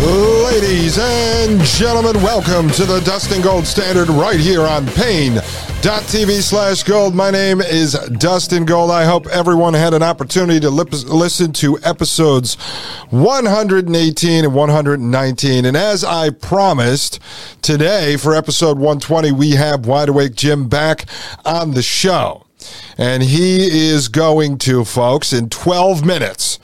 Ladies and gentlemen, welcome to the Dustin Gold Standard right here on Paine.tv slash gold. My name is Dustin Gold. I hope everyone had an opportunity to lip- listen to episodes 118 and 119. And as I promised, today for episode 120, we have Wide Awake Jim back on the show. And he is going to, folks, in 12 minutes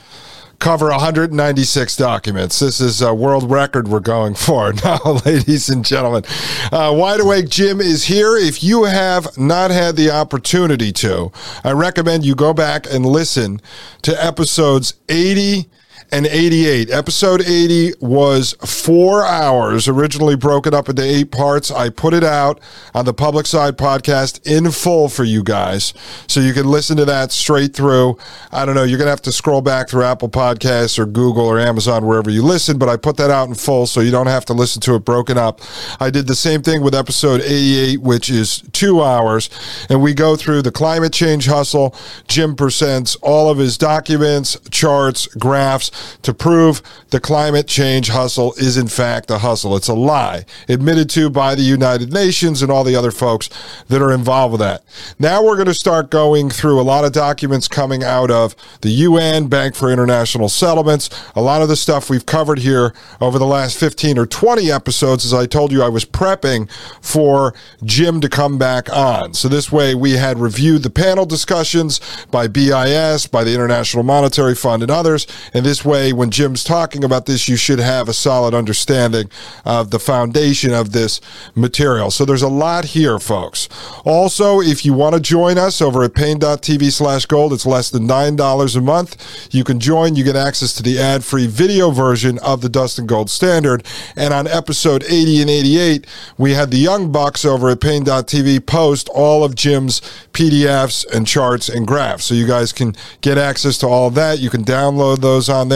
cover 196 documents. This is a world record we're going for now, ladies and gentlemen. Uh, Wide Awake Jim is here. If you have not had the opportunity to, I recommend you go back and listen to episodes 80 and 88. Episode 80 was four hours, originally broken up into eight parts. I put it out on the Public Side podcast in full for you guys. So you can listen to that straight through. I don't know, you're going to have to scroll back through Apple Podcasts or Google or Amazon, wherever you listen, but I put that out in full so you don't have to listen to it broken up. I did the same thing with episode 88, which is two hours, and we go through the climate change hustle. Jim presents all of his documents, charts, graphs to prove the climate change hustle is in fact a hustle. It's a lie admitted to by the United Nations and all the other folks that are involved with that. Now we're going to start going through a lot of documents coming out of the UN, Bank for International Settlements, a lot of the stuff we've covered here over the last 15 or 20 episodes. As I told you, I was prepping for Jim to come back on. So this way we had reviewed the panel discussions by BIS, by the International Monetary Fund and others. And this way, when Jim's talking about this, you should have a solid understanding of the foundation of this material. So there's a lot here, folks. Also, if you want to join us over at Paine.tv slash gold, it's less than $9 a month. You can join. You get access to the ad free video version of the Dustin Gold Standard. And on episode 80 and 88, we had the Young Bucks over at Paine.tv post all of Jim's PDFs and charts and graphs. So you guys can get access to all that. You can download those on there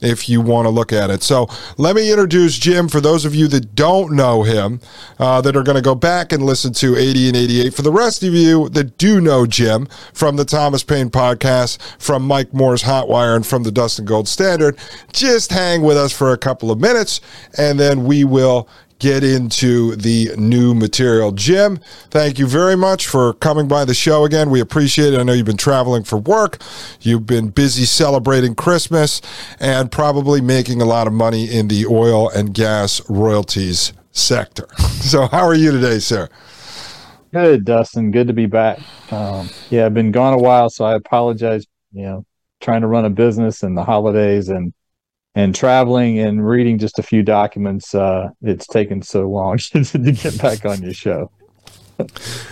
if you want to look at it. So let me introduce Jim for those of you that don't know him, uh, that are going to go back and listen to 80 and 88. For the rest of you that do know Jim from the Thomas Paine podcast, from Mike Moore's Hotwire, and from the Dustin Gold Standard, just hang with us for a couple of minutes and then we will get into the new material. Jim, thank you very much for coming by the show again. We appreciate it. I know you've been traveling for work, you've been busy celebrating Christmas, and probably making a lot of money in the oil and gas royalties sector. So, how are you today, sir? Good, Dustin. Good to be back. Um, yeah, I've been gone a while, so I apologize. You know, trying to run a business and the holidays and and traveling and reading just a few documents, uh, it's taken so long to get back on your show.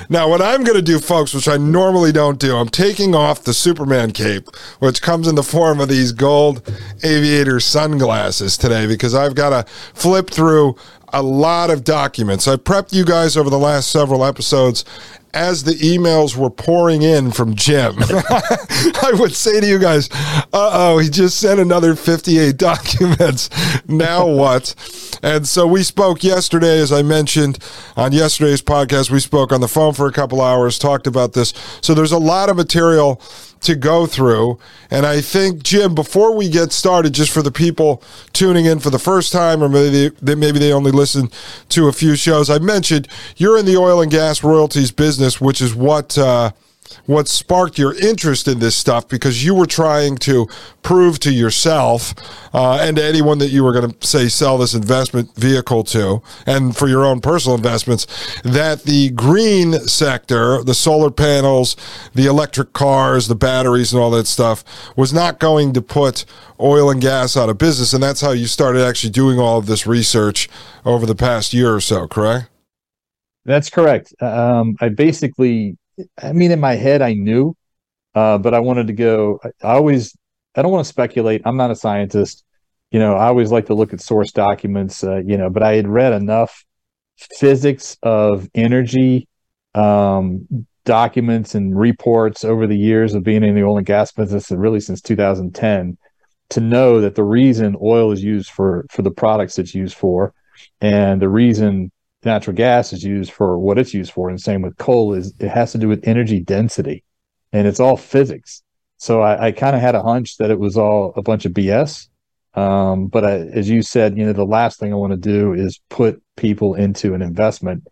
now, what I'm going to do, folks, which I normally don't do, I'm taking off the Superman cape, which comes in the form of these gold aviator sunglasses today, because I've got to flip through a lot of documents. I prepped you guys over the last several episodes as the emails were pouring in from Jim, I would say to you guys, uh oh, he just sent another 58 documents. Now what? And so we spoke yesterday, as I mentioned on yesterday's podcast. We spoke on the phone for a couple hours, talked about this. So there's a lot of material to go through. And I think, Jim, before we get started, just for the people tuning in for the first time, or maybe they, maybe they only listen to a few shows, I mentioned you're in the oil and gas royalties business, which is what. Uh, what sparked your interest in this stuff because you were trying to prove to yourself uh, and to anyone that you were going to say sell this investment vehicle to and for your own personal investments that the green sector the solar panels the electric cars the batteries and all that stuff was not going to put oil and gas out of business and that's how you started actually doing all of this research over the past year or so correct? That's correct. Um, i basically I mean, in my head, I knew, uh, but I wanted to go. I always I don't want to speculate. I'm not a scientist. You know, I always like to look at source documents. Uh, you know, but I had read enough physics of energy um, documents and reports over the years of being in the oil and gas business, and really since 2010, to know that the reason oil is used for for the products it's used for, and the reason natural gas is used for what it's used for, and same with coal is it has to do with energy density, and it's all physics. So I, I kind of had a hunch that it was all a bunch of BS. Um, but I, as you said, you know, the last thing I want to do is put people into an investment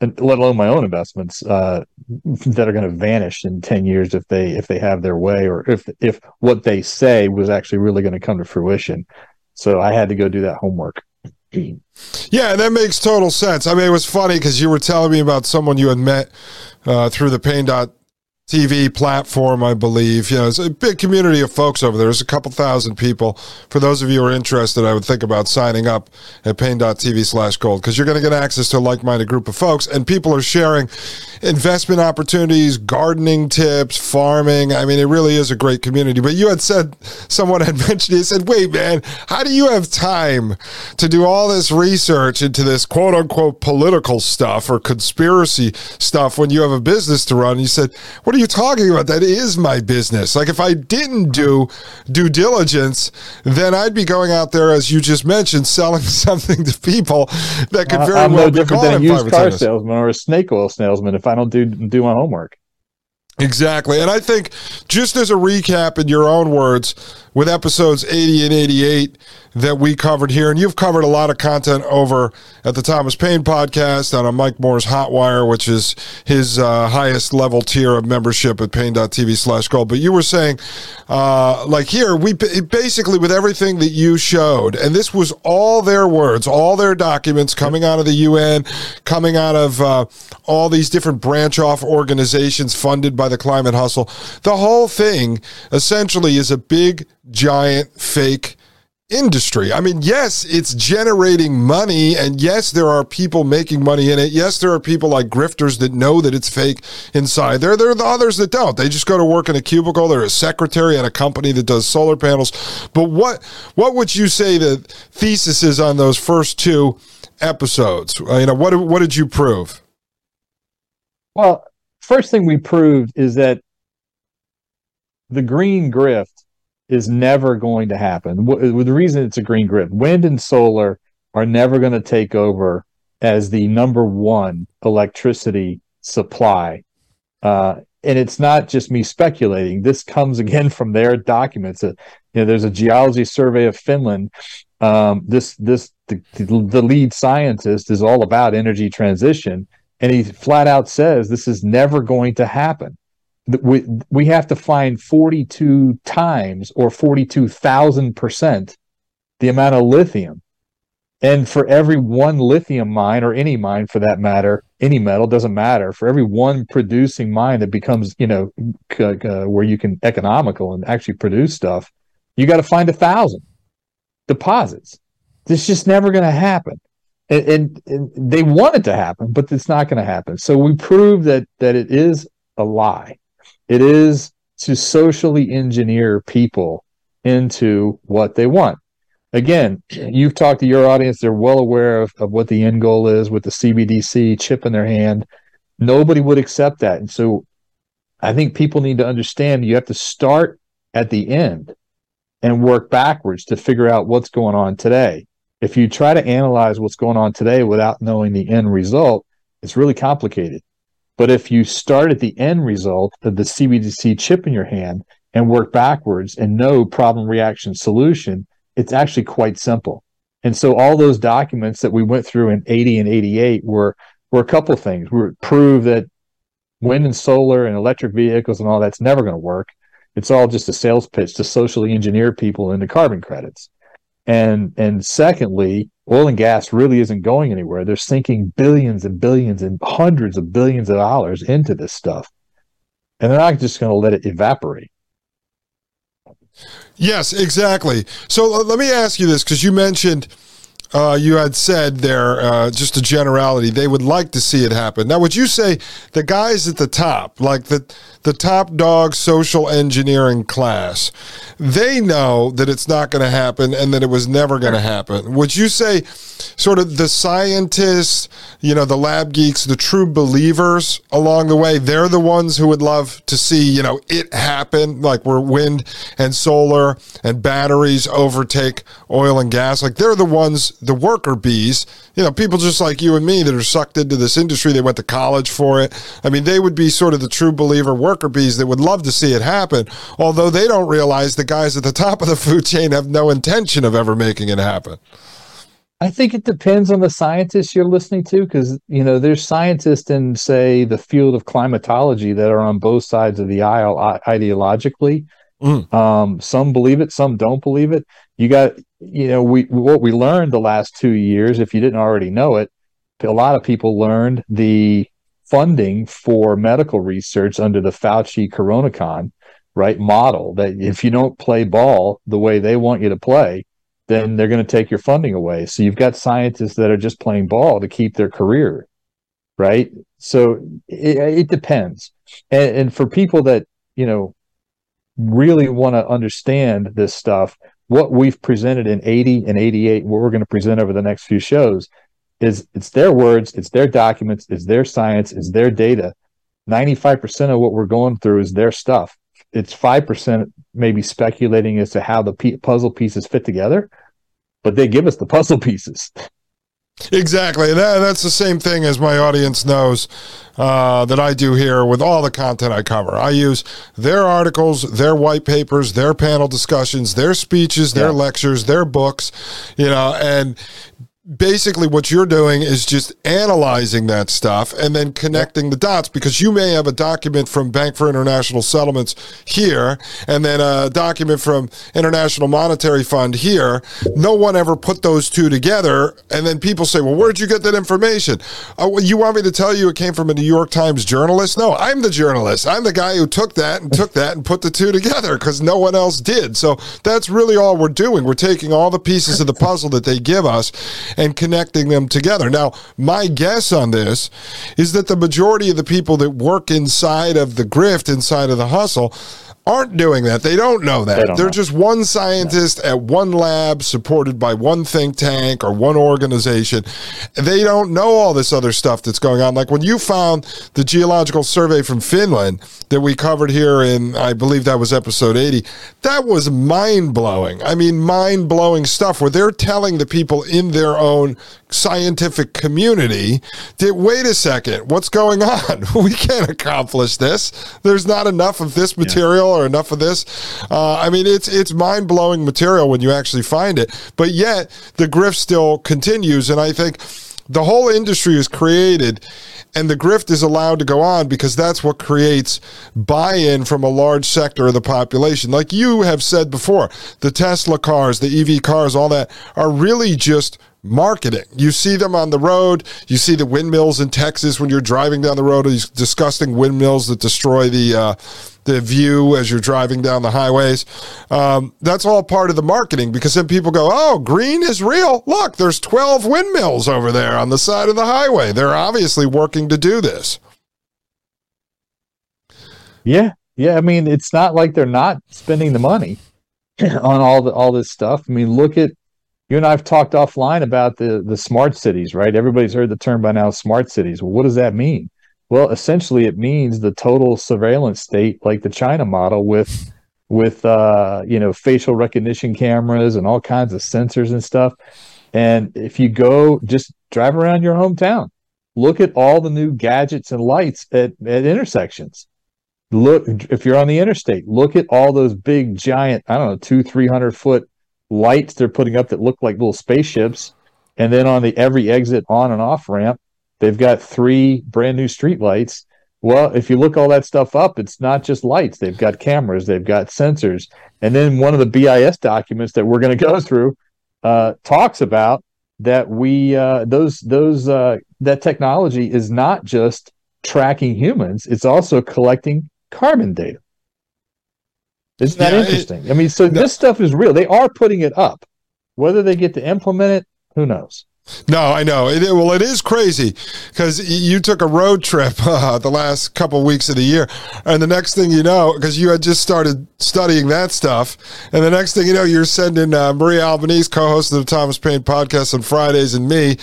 and let alone my own investments uh, that are going to vanish in 10 years if they if they have their way or if if what they say was actually really going to come to fruition so i had to go do that homework yeah that makes total sense. I mean it was funny because you were telling me about someone you had met uh, through the Paine dot TV platform, I believe. You know, it's a big community of folks over there. There's a couple thousand people. For those of you who are interested, I would think about signing up at Paine.tv slash gold because you're going to get access to a like minded group of folks and people are sharing investment opportunities, gardening tips, farming. I mean, it really is a great community. But you had said, someone had mentioned, he said, wait, man, how do you have time to do all this research into this quote unquote political stuff or conspiracy stuff when you have a business to run? And You said, what are you talking about? That is my business. Like if I didn't do due diligence, then I'd be going out there, as you just mentioned, selling something to people that could very I'm well no be different than a used car salesman or a snake oil salesman if I don't do do my homework. Exactly. And I think just as a recap in your own words, with episodes 80 and 88 that we covered here, and you've covered a lot of content over at the Thomas Paine podcast on Mike Moore's Hotwire, which is his uh, highest level tier of membership at Paine.tv slash gold. But you were saying, uh, like here, we basically, with everything that you showed, and this was all their words, all their documents coming out of the UN, coming out of uh, all these different branch off organizations funded by the climate hustle. The whole thing essentially is a big, giant, fake industry. I mean, yes, it's generating money, and yes, there are people making money in it. Yes, there are people like grifters that know that it's fake inside there. There are the others that don't. They just go to work in a cubicle. They're a secretary at a company that does solar panels. But what what would you say the thesis is on those first two episodes? You know, what what did you prove? Well, first thing we proved is that the green grift is never going to happen. Wh- The reason it's a green grift, wind and solar are never going to take over as the number one electricity supply. Uh, and it's not just me speculating. This comes again from their documents. Uh, you know, there's a geology survey of Finland. Um, this this the, the lead scientist is all about energy transition, and he flat out says this is never going to happen we we have to find 42 times or 42,000% the amount of lithium. And for every one lithium mine or any mine for that matter, any metal doesn't matter. For every one producing mine that becomes, you know, c- c- where you can economical and actually produce stuff, you got to find a thousand deposits. Is just never going to happen. And, and, and they want it to happen, but it's not going to happen. So we prove that that it is a lie. It is to socially engineer people into what they want. Again, you've talked to your audience, they're well aware of, of what the end goal is with the CBDC chip in their hand. Nobody would accept that. And so I think people need to understand you have to start at the end and work backwards to figure out what's going on today. If you try to analyze what's going on today without knowing the end result, it's really complicated. But if you start at the end result of the CBDC chip in your hand and work backwards and know problem reaction solution, it's actually quite simple. And so all those documents that we went through in 80 and 88 were were a couple things. We prove that wind and solar and electric vehicles and all that's never going to work. It's all just a sales pitch to socially engineer people into carbon credits. And and secondly, oil and gas really isn't going anywhere. They're sinking billions and billions and hundreds of billions of dollars into this stuff. And they're not just going to let it evaporate. Yes, exactly. So uh, let me ask you this because you mentioned uh, you had said there, uh, just a generality, they would like to see it happen. Now, would you say the guys at the top, like the the top dog social engineering class, they know that it's not going to happen and that it was never going to happen? Would you say, sort of the scientists, you know, the lab geeks, the true believers along the way, they're the ones who would love to see, you know, it happen, like where wind and solar and batteries overtake oil and gas. Like they're the ones, the worker bees, you know, people just like you and me that are sucked into this industry. They went to college for it. I mean, they would be sort of the true believer worker bees that would love to see it happen, although they don't realize the guys at the top of the food chain have no intention of ever making it happen. I think it depends on the scientists you're listening to because, you know, there's scientists in, say, the field of climatology that are on both sides of the aisle ideologically. Mm. Um, some believe it, some don't believe it. You got, you know, we what we learned the last two years, if you didn't already know it, a lot of people learned the funding for medical research under the Fauci Coronacon, right, model that if you don't play ball the way they want you to play, then they're going to take your funding away. So you've got scientists that are just playing ball to keep their career, right? So it, it depends. And, and for people that, you know, really want to understand this stuff, what we've presented in 80 and 88, what we're going to present over the next few shows is it's their words, it's their documents, it's their science, it's their data. 95% of what we're going through is their stuff it's 5% maybe speculating as to how the puzzle pieces fit together, but they give us the puzzle pieces. Exactly. That, that's the same thing as my audience knows uh, that I do here with all the content I cover. I use their articles, their white papers, their panel discussions, their speeches, their yeah. lectures, their books, you know, and basically what you're doing is just analyzing that stuff and then connecting the dots because you may have a document from Bank for International Settlements here and then a document from International Monetary Fund here. No one ever put those two together. And then people say, well, where'd you get that information? Oh, you want me to tell you it came from a New York Times journalist? No, I'm the journalist. I'm the guy who took that and took that and put the two together because no one else did. So that's really all we're doing. We're taking all the pieces of the puzzle that they give us and connecting them together. Now, my guess on this is that the majority of the people that work inside of the grift, inside of the hustle, aren't doing that. They don't know that. They are just one scientist at one lab supported by one think tank or one organization. They don't know all this other stuff that's going on. Like when you found the geological survey from Finland that we covered here in, I believe that was episode 80, that was mind blowing. I mean, mind blowing stuff where they're telling the people in their own scientific community that, wait a second, what's going on? we can't accomplish this. There's not enough of this material. Yeah or enough of this. Uh, I mean, it's it's mind blowing material when you actually find it. But yet the grift still continues, and I think the whole industry is created and the grift is allowed to go on because that's what creates buy-in from a large sector of the population like you have said before the tesla cars the ev cars all that are really just marketing. You see them on the road. You see the windmills in Texas when you're driving down the road. These disgusting windmills that destroy the uh, the view as you're driving down the highways. Um, that's all part of the marketing because then people go, "Oh, green is real. Look, there's 12 windmills over there on the side of the highway. They're obviously working to do this." Yeah, yeah. I mean, it's not like they're not spending the money on all the all this stuff. I mean, look at you and I've talked offline about the the smart cities, right? Everybody's heard the term by now, smart cities. Well, what does that mean? Well, essentially, it means the total surveillance state, like the China model, with with uh, you know facial recognition cameras and all kinds of sensors and stuff. And if you go just drive around your hometown, look at all the new gadgets and lights at, at intersections. Look if you're on the interstate, look at all those big giant, I don't know, two, three hundred foot lights they're putting up that look like little spaceships. And then on the every exit on and off ramp, they've got three brand new street lights. Well, if you look all that stuff up, it's not just lights. They've got cameras, they've got sensors. And then one of the BIS documents that we're going to go through uh, talks about that we uh, those those uh, that technology is not just tracking humans; it's also collecting carbon data. Isn't that yeah, interesting? It, I mean, so no. this stuff is real. They are putting it up. Whether they get to implement it, Who knows? No, I know. It, well, it is crazy because you took a road trip uh, the last couple weeks of the year, and the next thing you know, because you had just started studying that stuff, and the next thing you know, you're sending uh, Maria Albanese, co-host of the Thomas Paine podcast on Fridays, and me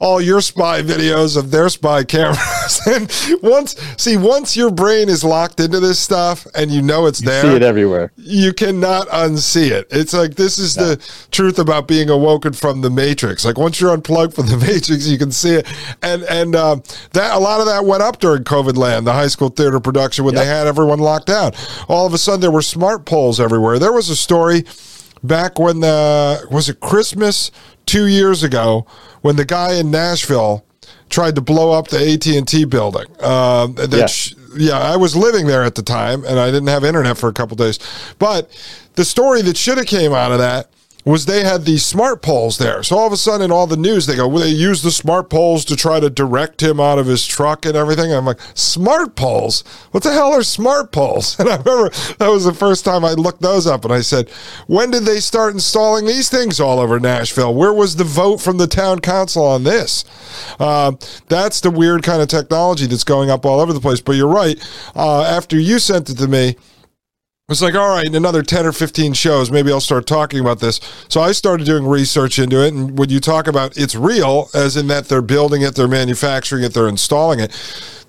all your spy videos of their spy cameras. and once, see, once your brain is locked into this stuff and you know it's You there, see it everywhere. you cannot unsee it. It's like this is No. the truth about being awoken from the matrix. Like once you're unplugged from the matrix, you can see it. And and um, that a lot of that went up during COVID land, the high school theater production when they had everyone locked down. All of a sudden, there were smart poles everywhere. There was a story back when the was it Christmas two years ago when the guy in Nashville tried to blow up the AT and T building. Uh, that Yeah. sh- yeah, I was living there at the time, and I didn't have internet for a couple days. But the story that should have came out of that was they had these smart poles there. So all of a sudden, in all the news, they go, well, they use the smart poles to try to direct him out of his truck and everything. And I'm like, smart poles? What the hell are smart poles? And I remember that was the first time I looked those up, and I said, when did they start installing these things all over Nashville? Where was the vote from the town council on this? Um, that's the weird kind of technology that's going up all over the place. But you're right. Uh, after you sent it to me, it's like, all right, in another 10 or 15 shows, maybe I'll start talking about this. So I started doing research into it. And when you talk about it's real, as in that they're building it, they're manufacturing it, they're installing it,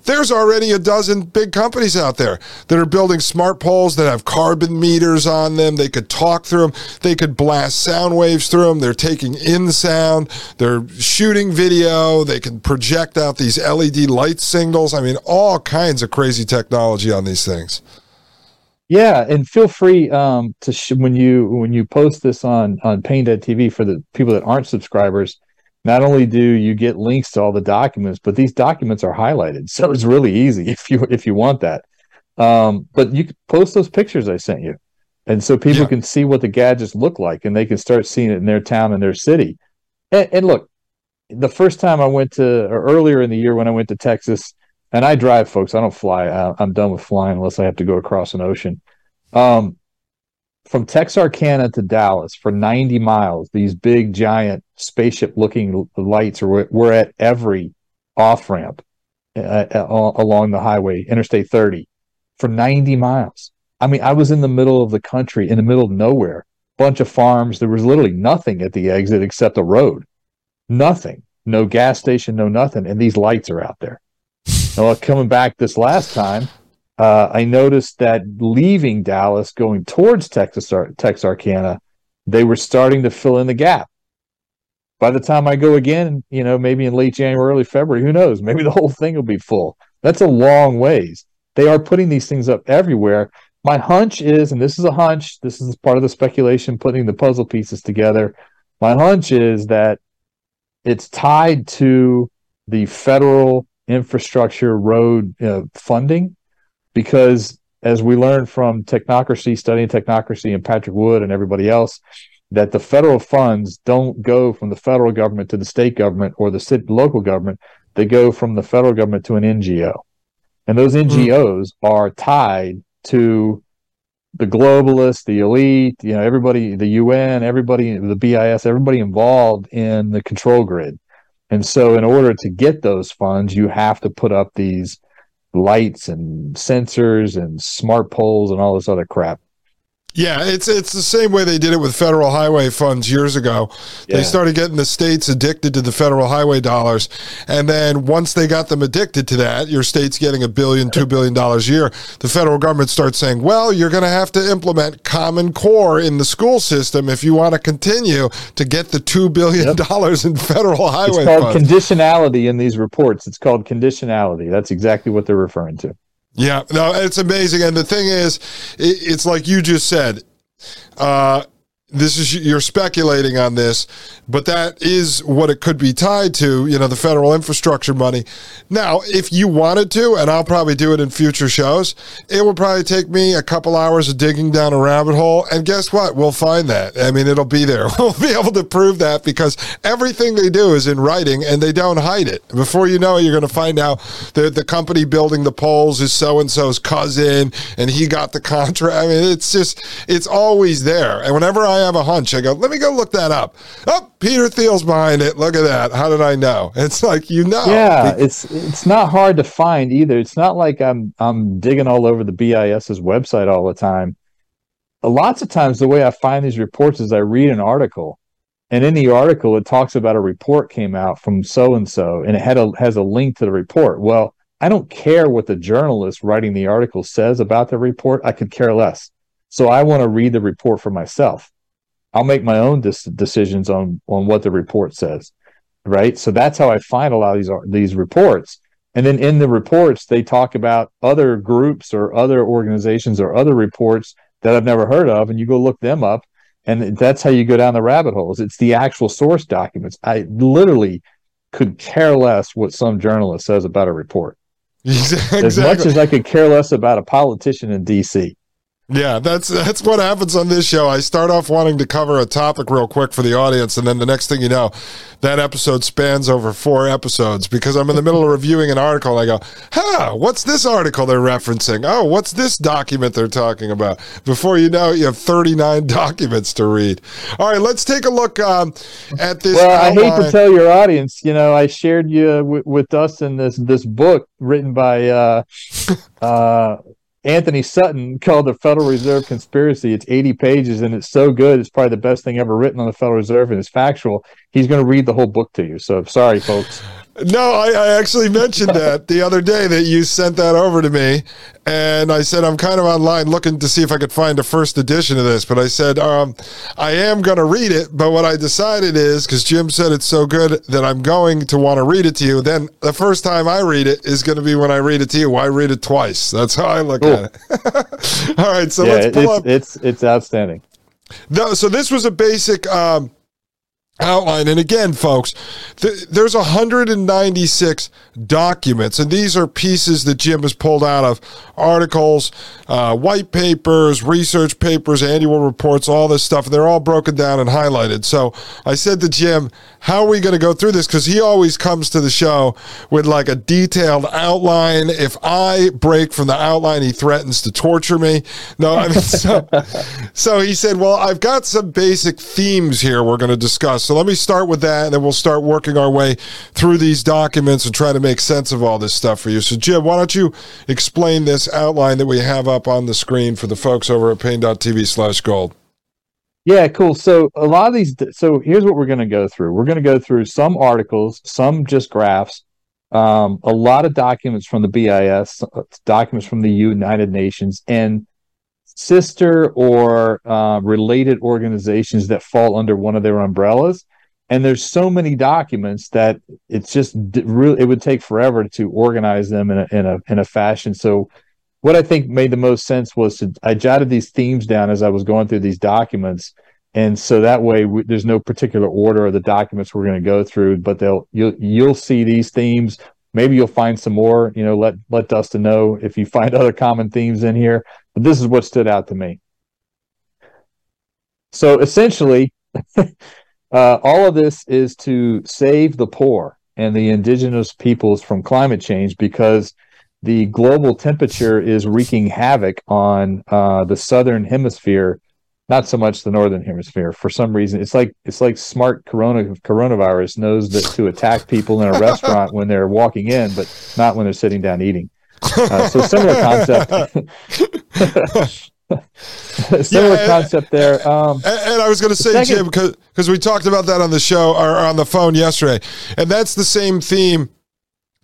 there's already a dozen big companies out there that are building smart poles that have carbon meters on them. They could talk through them, they could blast sound waves through them. They're taking in sound, they're shooting video, they can project out these LED light signals. I mean, all kinds of crazy technology on these things. Yeah, and feel free um, to sh- when you when you post this on on Paine dot TV for the people that aren't subscribers. Not only do you get links to all the documents, but these documents are highlighted, so it's really easy if you if you want that. Um, but you can post those pictures I sent you, and so people Yeah. can see what the gadgets look like, and they can start seeing it in their town and their city. And, and look, the first time I went to, or earlier in the year when I went to Texas, and I drive, folks. I don't fly. I, I'm done with flying unless I have to go across an ocean. Um, from Texarkana to Dallas for 90 miles, these big, giant spaceship-looking lights were, were at every off ramp uh, uh, along the highway, Interstate 30, for 90 miles. I mean, I was in the middle of the country, in the middle of nowhere, bunch of farms. There was literally nothing at the exit except a road, nothing, no gas station, no nothing, and these lights are out there. Coming back this last time, uh, I noticed that leaving Dallas, going towards Texas, Texarkana, they were starting to fill in the gap. By the time I go again, you know, maybe in late January, early February, who knows? Maybe the whole thing will be full. That's a long ways. They are putting these things up everywhere. My hunch is, and this is a hunch, this is part of the speculation, putting the puzzle pieces together. My hunch is that it's tied to the federal infrastructure road uh, funding because as we learned from technocracy studying technocracy and patrick wood and everybody else that the federal funds don't go from the federal government to the state government or the state, local government. They go from the federal government to an ngo and those ngos are tied to the globalists the elite you know everybody the un everybody the bis everybody involved in the control grid and so, in order to get those funds, you have to put up these lights and sensors and smart poles and all this other crap. Yeah, it's it's the same way they did it with federal highway funds years ago. They started getting the states addicted to the federal highway dollars, and then once they got them addicted to that, your state's getting a billion, two billion dollars a year. The federal government starts saying, "Well, you're going to have to implement Common Core in the school system if you want to continue to get the two billion dollars in federal highway." It's called funds." conditionality in these reports. It's called conditionality. That's exactly what they're referring to. Yeah, no, it's amazing. And the thing is, it, it's like you just said. Uh, this is you're speculating on this, but that is what it could be tied to. You know, the federal infrastructure money. Now, if you wanted to, and I'll probably do it in future shows, it would probably take me a couple hours of digging down a rabbit hole. And guess what? We'll find that. I mean, it'll be there. We'll be able to prove that because everything they do is in writing, and they don't hide it. Before you know it, you're going to find out that the company building the poles is so and so's cousin, and he got the contract. I mean, it's just it's always there. And whenever I have a hunch. I go, let me go look that up. Oh, Peter Thiel's behind it. Look at that. How did I know? It's like you know. Yeah, it's it's not hard to find either. It's not like I'm I'm digging all over the BIS's website all the time. Lots of times, the way I find these reports is I read an article, and in the article it talks about a report came out from so and so, and it had a has a link to the report. Well, I don't care what the journalist writing the article says about the report. I could care less. So I want to read the report for myself. I'll make my own dis- decisions on on what the report says, right? So that's how I find a lot of these these reports. And then in the reports, they talk about other groups or other organizations or other reports that I've never heard of, and you go look them up, and that's how you go down the rabbit holes. It's the actual source documents. I literally could care less what some journalist says about a report. Exactly. As much as I could care less about a politician in D.C. Yeah, that's that's what happens on this show. I start off wanting to cover a topic real quick for the audience, and then the next thing you know, that episode spans over four episodes because I'm in the middle of reviewing an article. I go, "Huh, what's this article they're referencing? Oh, what's this document they're talking about?" Before you know it, you have 39 documents to read. All right, let's take a look um, at this. Well, outline. I hate to tell your audience, you know, I shared you w- with Dustin this this book written by. Uh, uh, Antony Sutton called the Federal Reserve Conspiracy. It's 80 pages and it's so good. It's probably the best thing ever written on the Federal Reserve and it's factual. He's going to read the whole book to you. So sorry, folks. No, I, I, actually mentioned that the other day that you sent that over to me, and I said I'm kind of online looking to see if I could find a first edition of this. But I said um, I am going to read it. But what I decided is because Jim said it's so good that I'm going to want to read it to you. Then the first time I read it is going to be when I read it to you. Why read it twice? That's how I look at it. All right, so yeah, let's pull it's, up. It's it's outstanding. No, so this was a basic. Um, outline. And again, folks, th- there's 196 documents, and these are pieces that Jim has pulled out of articles, uh, white papers, research papers, annual reports, all this stuff. And they're all broken down and highlighted. So I said to Jim, how are we going to go through this? Because he always comes to the show with like a detailed outline. If I break from the outline, he threatens to torture me. No, I mean, so, so he said, well, I've got some basic themes here we're going to discuss. So let me start with that, and then we'll start working our way through these documents and try to make sense of all this stuff for you. So, Jim, why don't you explain this outline that we have up on the screen for the folks over at Paine.tv slash gold? Yeah, cool. So a lot of these. So here's what we're going to go through. We're going to go through some articles, some just graphs, um, a lot of documents from the BIS, documents from the United Nations, and sister or uh, related organizations that fall under one of their umbrellas. And there's so many documents that it's just really it would take forever to organize them in a, in a in a fashion. So what I think made the most sense was to I jotted these themes down as I was going through these documents, and so that way we, there's no particular order of the documents we're going to go through, but they'll you'll you'll see these themes. Maybe you'll find some more. You know, let let Dustin know if you find other common themes in here. But this is what stood out to me. So essentially, uh, all of this is to save the poor and the indigenous peoples from climate change because the global temperature is wreaking havoc on uh, the southern hemisphere not so much the northern hemisphere for some reason it's like it's like smart corona coronavirus knows that to attack people in a restaurant when they're walking in but not when they're sitting down eating uh, so similar concept. similar yeah, concept there. Um, and, and, I was going to say, second, Jim, because because we talked about that on the show or on the phone yesterday, and that's the same theme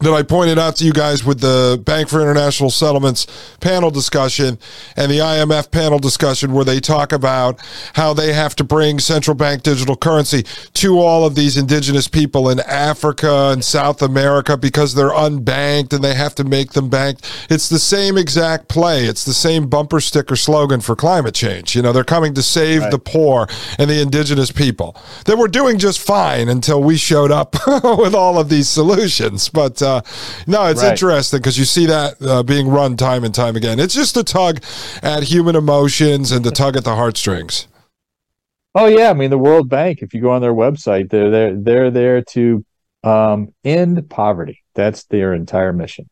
that I pointed out to you guys with the Bank for International Settlements panel discussion and the IMF panel discussion, where they talk about how they have to bring central bank digital currency to all of these indigenous people in Africa and South America because they're unbanked and they have to make them banked. It's the same exact play. It's the same bumper sticker slogan for climate change. You know, they're coming to save right. the poor and the indigenous people. That were doing just fine until we showed up with all of these solutions. But, uh, uh, no, it's right. interesting because you see that uh, being run time and time again. It's just a tug at human emotions and the tug at the heartstrings. Oh yeah, I mean the World Bank. If you go on their website, they're there. They're there to um, end poverty. That's their entire mission.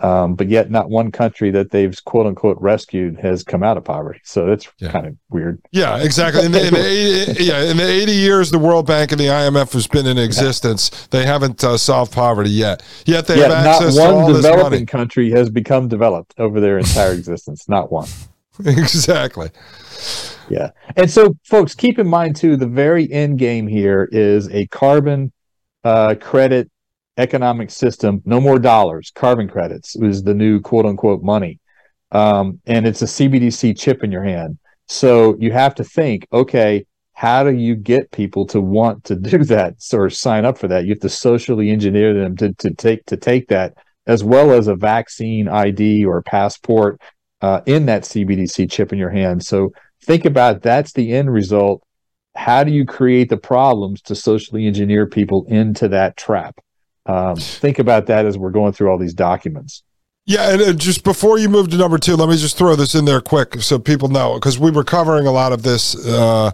Um, but yet, not one country that they've quote unquote rescued has come out of poverty. So that's yeah. kind of weird. Yeah, exactly. In the, in the 80, yeah, in the 80 years the World Bank and the IMF has been in existence, yeah. they haven't uh, solved poverty yet. Yet they have access not one developing country has become developed over their entire existence. Not one. exactly. Yeah. And so, folks, keep in mind too, the very end game here is a carbon uh, credit economic system. No more dollars. Carbon credits is the new quote unquote money, um, and it's a CBDC chip in your hand. So you have to think, okay, how do you get people to want to do that or sign up for that? You have to socially engineer them to, to take to take that, as well as a vaccine ID or passport uh, in that CBDC chip in your hand. So think about that's the end result. How do you create the problems to socially engineer people into that trap? Um, think about that as we're going through all these documents. Yeah, and just before you move to number two, let me just throw this in there quick so people know because we were covering a lot of this uh,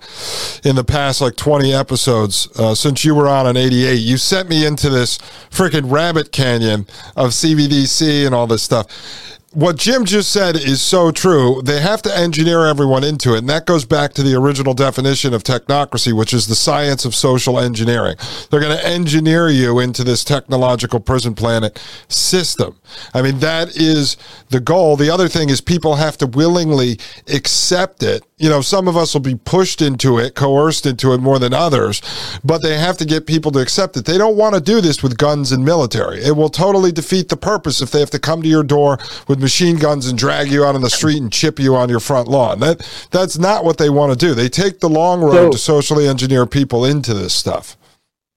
in the past, like 20 episodes uh, since you were on in 88. You sent me into this freaking rabbit canyon of CBDC and all this stuff what Jim just said is so true. They have to engineer everyone into it. And that goes back to the original definition of technocracy, which is the science of social engineering. They're going to engineer you into this technological prison planet system. I mean, that is the goal. The other thing is people have to willingly accept it. You know, some of us will be pushed into it, coerced into it more than others, but they have to get people to accept it. They don't want to do this with guns and military. It will totally defeat the purpose if they have to come to your door with machine guns and drag you out on the street and chip you on your front lawn. That that's not what they want to do. They take the long road so, to socially engineer people into this stuff.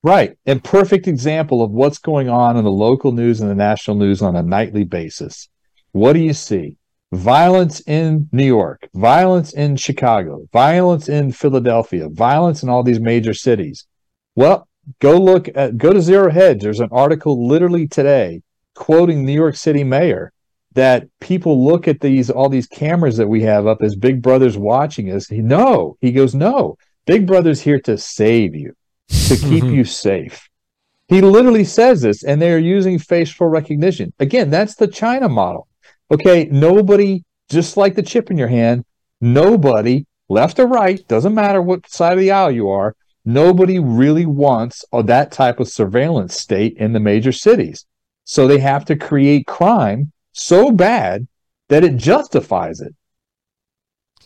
Right. And perfect example of what's going on in the local news and the national news on a nightly basis. What do you see? Violence in New York, violence in Chicago, violence in Philadelphia, violence in all these major cities. Well, go look at go to Zero Hedge. There's an article literally today quoting New York City mayor that people look at these all these cameras that we have up as big brother's watching us. He, no he goes no big brother's here to save you to keep mm-hmm. you safe. He literally says this and they're using facial recognition. Again that's the china model okay nobody just like the chip in your hand nobody left or right doesn't matter what side of the aisle you are nobody really wants uh, that type of surveillance state in the major cities so they have to create crime so bad that it justifies it.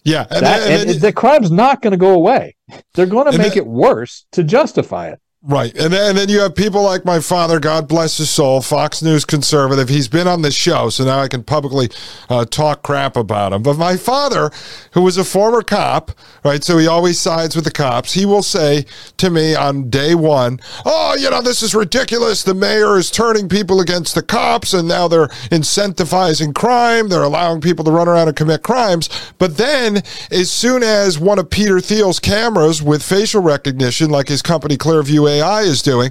Yeah, and, that, and, and the crime's not going to go away. They're going to make it worse to justify it. Right. And then, and then you have people like my father, God bless his soul, Fox News conservative. He's been on this show, so now I can publicly uh, talk crap about him. But my father, who was a former cop, right, so he always sides with the cops, he will say to me on day one, Oh, you know, this is ridiculous. The mayor is turning people against the cops, and now they're incentivizing crime. They're allowing people to run around and commit crimes. But then, as soon as one of Peter Thiel's cameras with facial recognition, like his company Clearview AI is doing,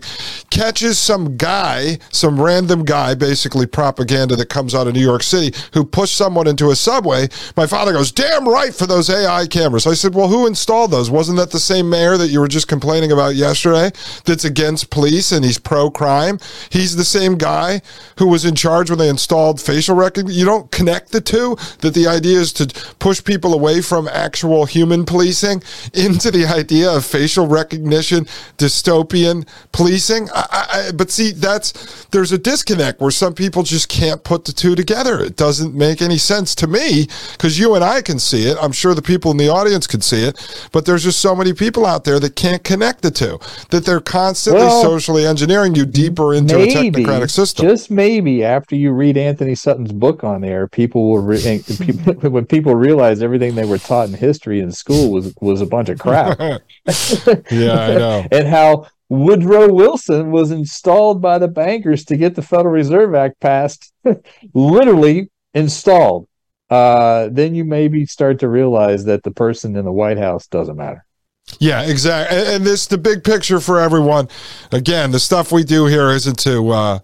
catches some guy, some random guy, basically propaganda that comes out of New York City, who pushed someone into a subway. My father goes, damn right for those AI cameras. I said, well, who installed those? Wasn't that the same mayor that you were just complaining about yesterday that's against police and he's pro crime? He's the same guy who was in charge when they installed facial recognition. You don't connect the two, that the idea is to push people away from actual human policing into the idea of facial recognition dystopian dystopian policing. I, I, but see, that's there's a disconnect where some people just can't put the two together. It doesn't make any sense to me because you and I can see it. I'm sure the people in the audience can see it, but there's just so many people out there that can't connect the two. That they're constantly well, socially engineering you deeper into maybe, a technocratic system. Just maybe after you read Antony Sutton's book on there, people will re- people, when people realize everything they were taught in history in school was was a bunch of crap. yeah, I know. and how Woodrow Wilson was installed by the bankers to get the Federal Reserve Act passed, literally installed. Uh, then you maybe start to realize that the person in the White House doesn't matter. Yeah, exactly. And this the big picture for everyone. Again, the stuff we do here isn't to uh,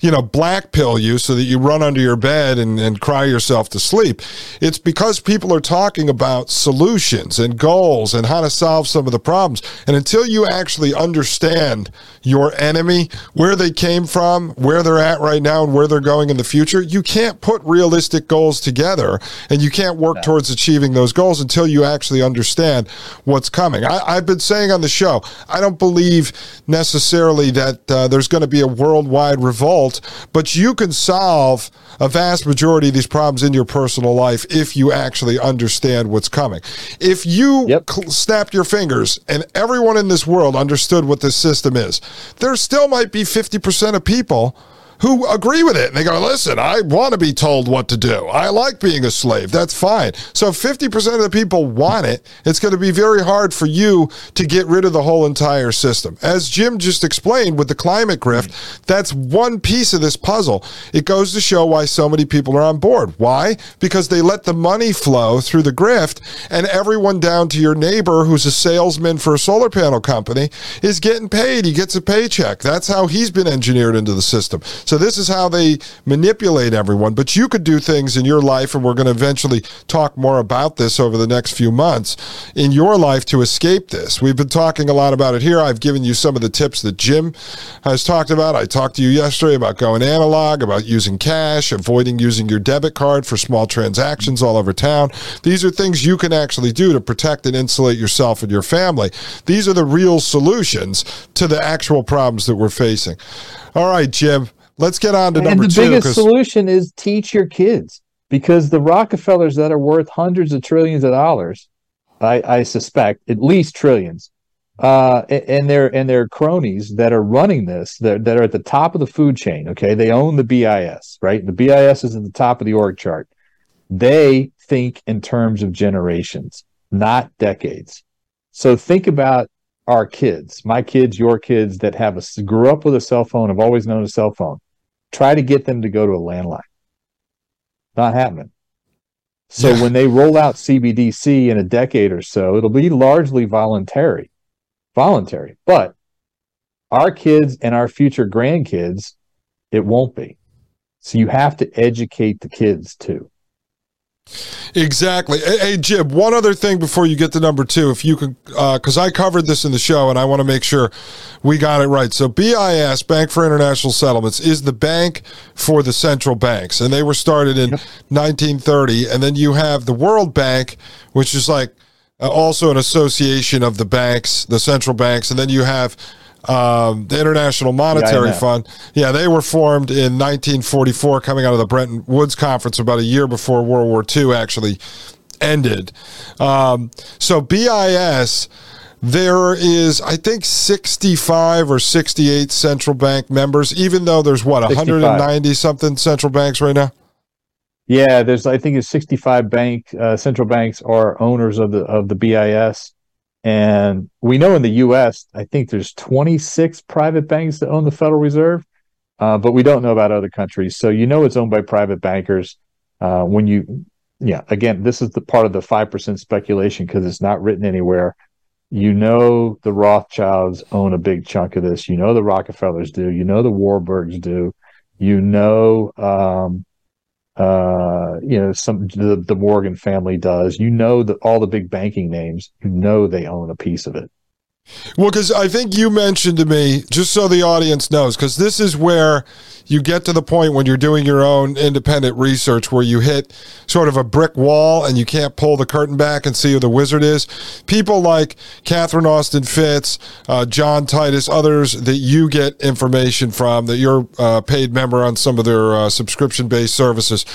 you know, black pill you so that you run under your bed and, and cry yourself to sleep. It's because people are talking about solutions and goals and how to solve some of the problems. And until you actually understand your enemy, where they came from, where they're at right now, and where they're going in the future, you can't put realistic goals together and you can't work towards achieving those goals until you actually understand what's coming. I, have been saying on the show, I don't believe necessarily that uh, there's going to be a worldwide revolt, but you can solve a vast majority of these problems in your personal life if you actually understand what's coming. If you yep. cl- snapped your fingers and everyone in this world understood what this system is, there still might be 50% of people who agree with it. And they go, listen, I want to be told what to do. I like being a slave. That's fine. So if 50% of the people want it, it's going to be very hard for you to get rid of the whole entire system. As Jim just explained with the climate grift, that's one piece of this puzzle. It goes to show why so many people are on board. Why? Because they let the money flow through the grift, and everyone down to your neighbor who's a salesman for a solar panel company is getting paid. He gets a paycheck. That's how he's been engineered into the system. So this is how they manipulate everyone. But you could do things in your life, and we're going to eventually talk more about this over the next few months in your life to escape this. We've been talking a lot about it here. I've given you some of the tips that Jim has talked about. I talked to you yesterday about going analog, about using cash, avoiding using your debit card for small transactions all over town. These are things you can actually do to protect and insulate yourself and your family. These are the real solutions to the actual problems that we're facing. All right, Jim. Let's get on to number and the two. The biggest solution is teach your kids because the Rockefellers that are worth hundreds of trillions of dollars, I, I suspect at least trillions, uh, and their and their cronies that are running this, that, that are at the top of the food chain. Okay, they own the BIS, right? The BIS is at the top of the org chart. They think in terms of generations, not decades. So think about our kids, my kids, your kids that have a grew up with a cell phone, have always known a cell phone try to get them to go to a landline. Not happening. So when they roll out CBDC in a decade or so, it'll be largely voluntary. Voluntary. But our kids and our future grandkids, it won't be. So you have to educate the kids too. Exactly. Hey, Jim, one other thing before you get to number two, if you could, because uh, I covered this in the show and I want to make sure we got it right. So, BIS, Bank for International Settlements, is the bank for the central banks, and they were started in yep. 1930. And then you have the World Bank, which is like uh, also an association of the banks, the central banks. And then you have um, the International Monetary yeah, Fund. Yeah, they were formed in 1944, coming out of the Bretton Woods Conference about a year before World War II actually ended. Um, so BIS, there is, I think, 65 or 68 central bank members, even though there's what, 190 something central banks right now? Yeah, there's I think it's 65 bank uh, central banks are owners of the of the BIS. And we know in the U.S., I think there's 26 private banks that own the Federal Reserve, uh, but we don't know about other countries. So you know it's owned by private bankers. Uh, when you, yeah, again, this is the part of the five percent speculation because it's not written anywhere. You know the Rothschilds own a big chunk of this. You know the Rockefellers do. You know the Warburgs do. You know um, uh, you know, some the, the Morgan family does. You know that all the big banking names, you know they own a piece of it. Well, because I think you mentioned to me, just so the audience knows, because this is where you get to the point when you're doing your own independent research where you hit sort of a brick wall and you can't pull the curtain back and see who the wizard is. People like Catherine Austin Fitts, uh, John Titus, others that you get information from, that you're a uh, paid member on some of their uh, subscription based services.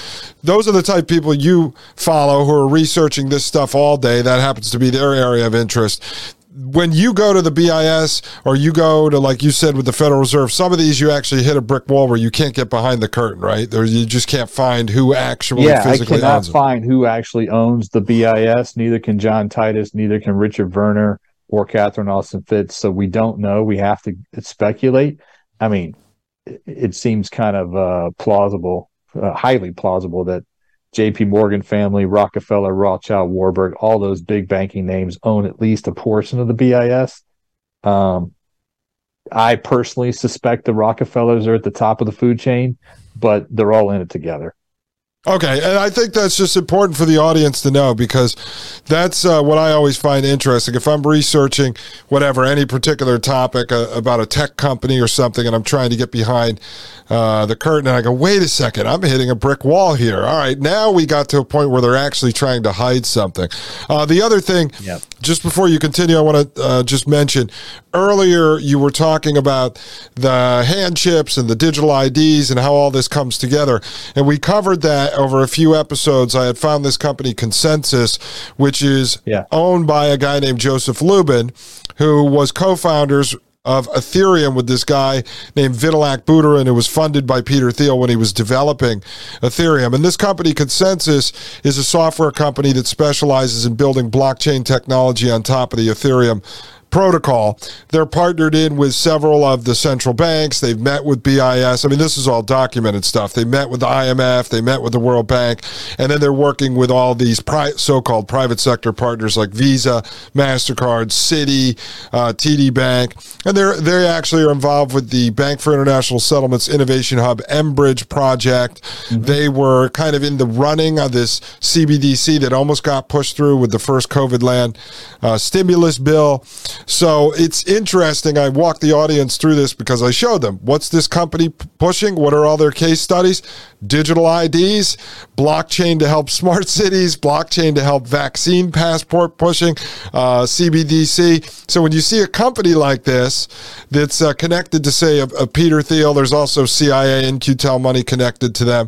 Those are the type of people you follow who are researching this stuff all day. That happens to be their area of interest when you go to the BIS or you go to, like you said, with the Federal Reserve, some of these you actually hit a brick wall where you can't get behind the curtain, right? There, you just can't find who actually yeah, physically I cannot find who actually owns the BIS. Neither can John Titus, neither can Richard Werner or Catherine Austin Fitts. So we don't know. We have to speculate. I mean, it, it seems kind of uh, plausible, uh, highly plausible that JP Morgan family, Rockefeller, Rothschild, Warburg, all those big banking names own at least a portion of the BIS. Um, I personally suspect the Rockefellers are at the top of the food chain, but they're all in it together. Okay, and I think that's just important for the audience to know because that's uh, what I always find interesting. If I'm researching whatever, any particular topic uh, about a tech company or something, and I'm trying to get behind uh, the curtain, and I go, wait a second, I'm hitting a brick wall here. All right, now we got to a point where they're actually trying to hide something. Uh, the other thing, yep. just before you continue, I want to uh, just mention earlier you were talking about the hand chips and the digital IDs and how all this comes together, and we covered that over a few episodes, I had found this company ConsenSys, which is yeah. owned by a guy named Joseph Lubin, who was co-founders of Ethereum with this guy named Vitalik Buterin, who was funded by Peter Thiel when he was developing Ethereum. And this company, ConsenSys, is a software company that specializes in building blockchain technology on top of the Ethereum protocol. They're partnered in with several of the central banks. They've met with BIS. I mean, this is all documented stuff. They met with the IMF, they met with the World Bank, and then they're working with all these pri- so-called private sector partners like Visa, Mastercard, Citi, uh, TD Bank, and they're they actually are involved with the Bank for International Settlements Innovation Hub mBridge project. Mm-hmm. They were kind of in the running of this CBDC that almost got pushed through with the first COVID land uh, stimulus bill. So it's interesting. I walked the audience through this because I showed them what's this company pushing? What are all their case studies? Digital IDs, blockchain to help smart cities, blockchain to help vaccine passport pushing, uh, CBDC. So when you see a company like this that's uh, connected to, say, a, a Peter Thiel, there's also CIA and QTEL money connected to them,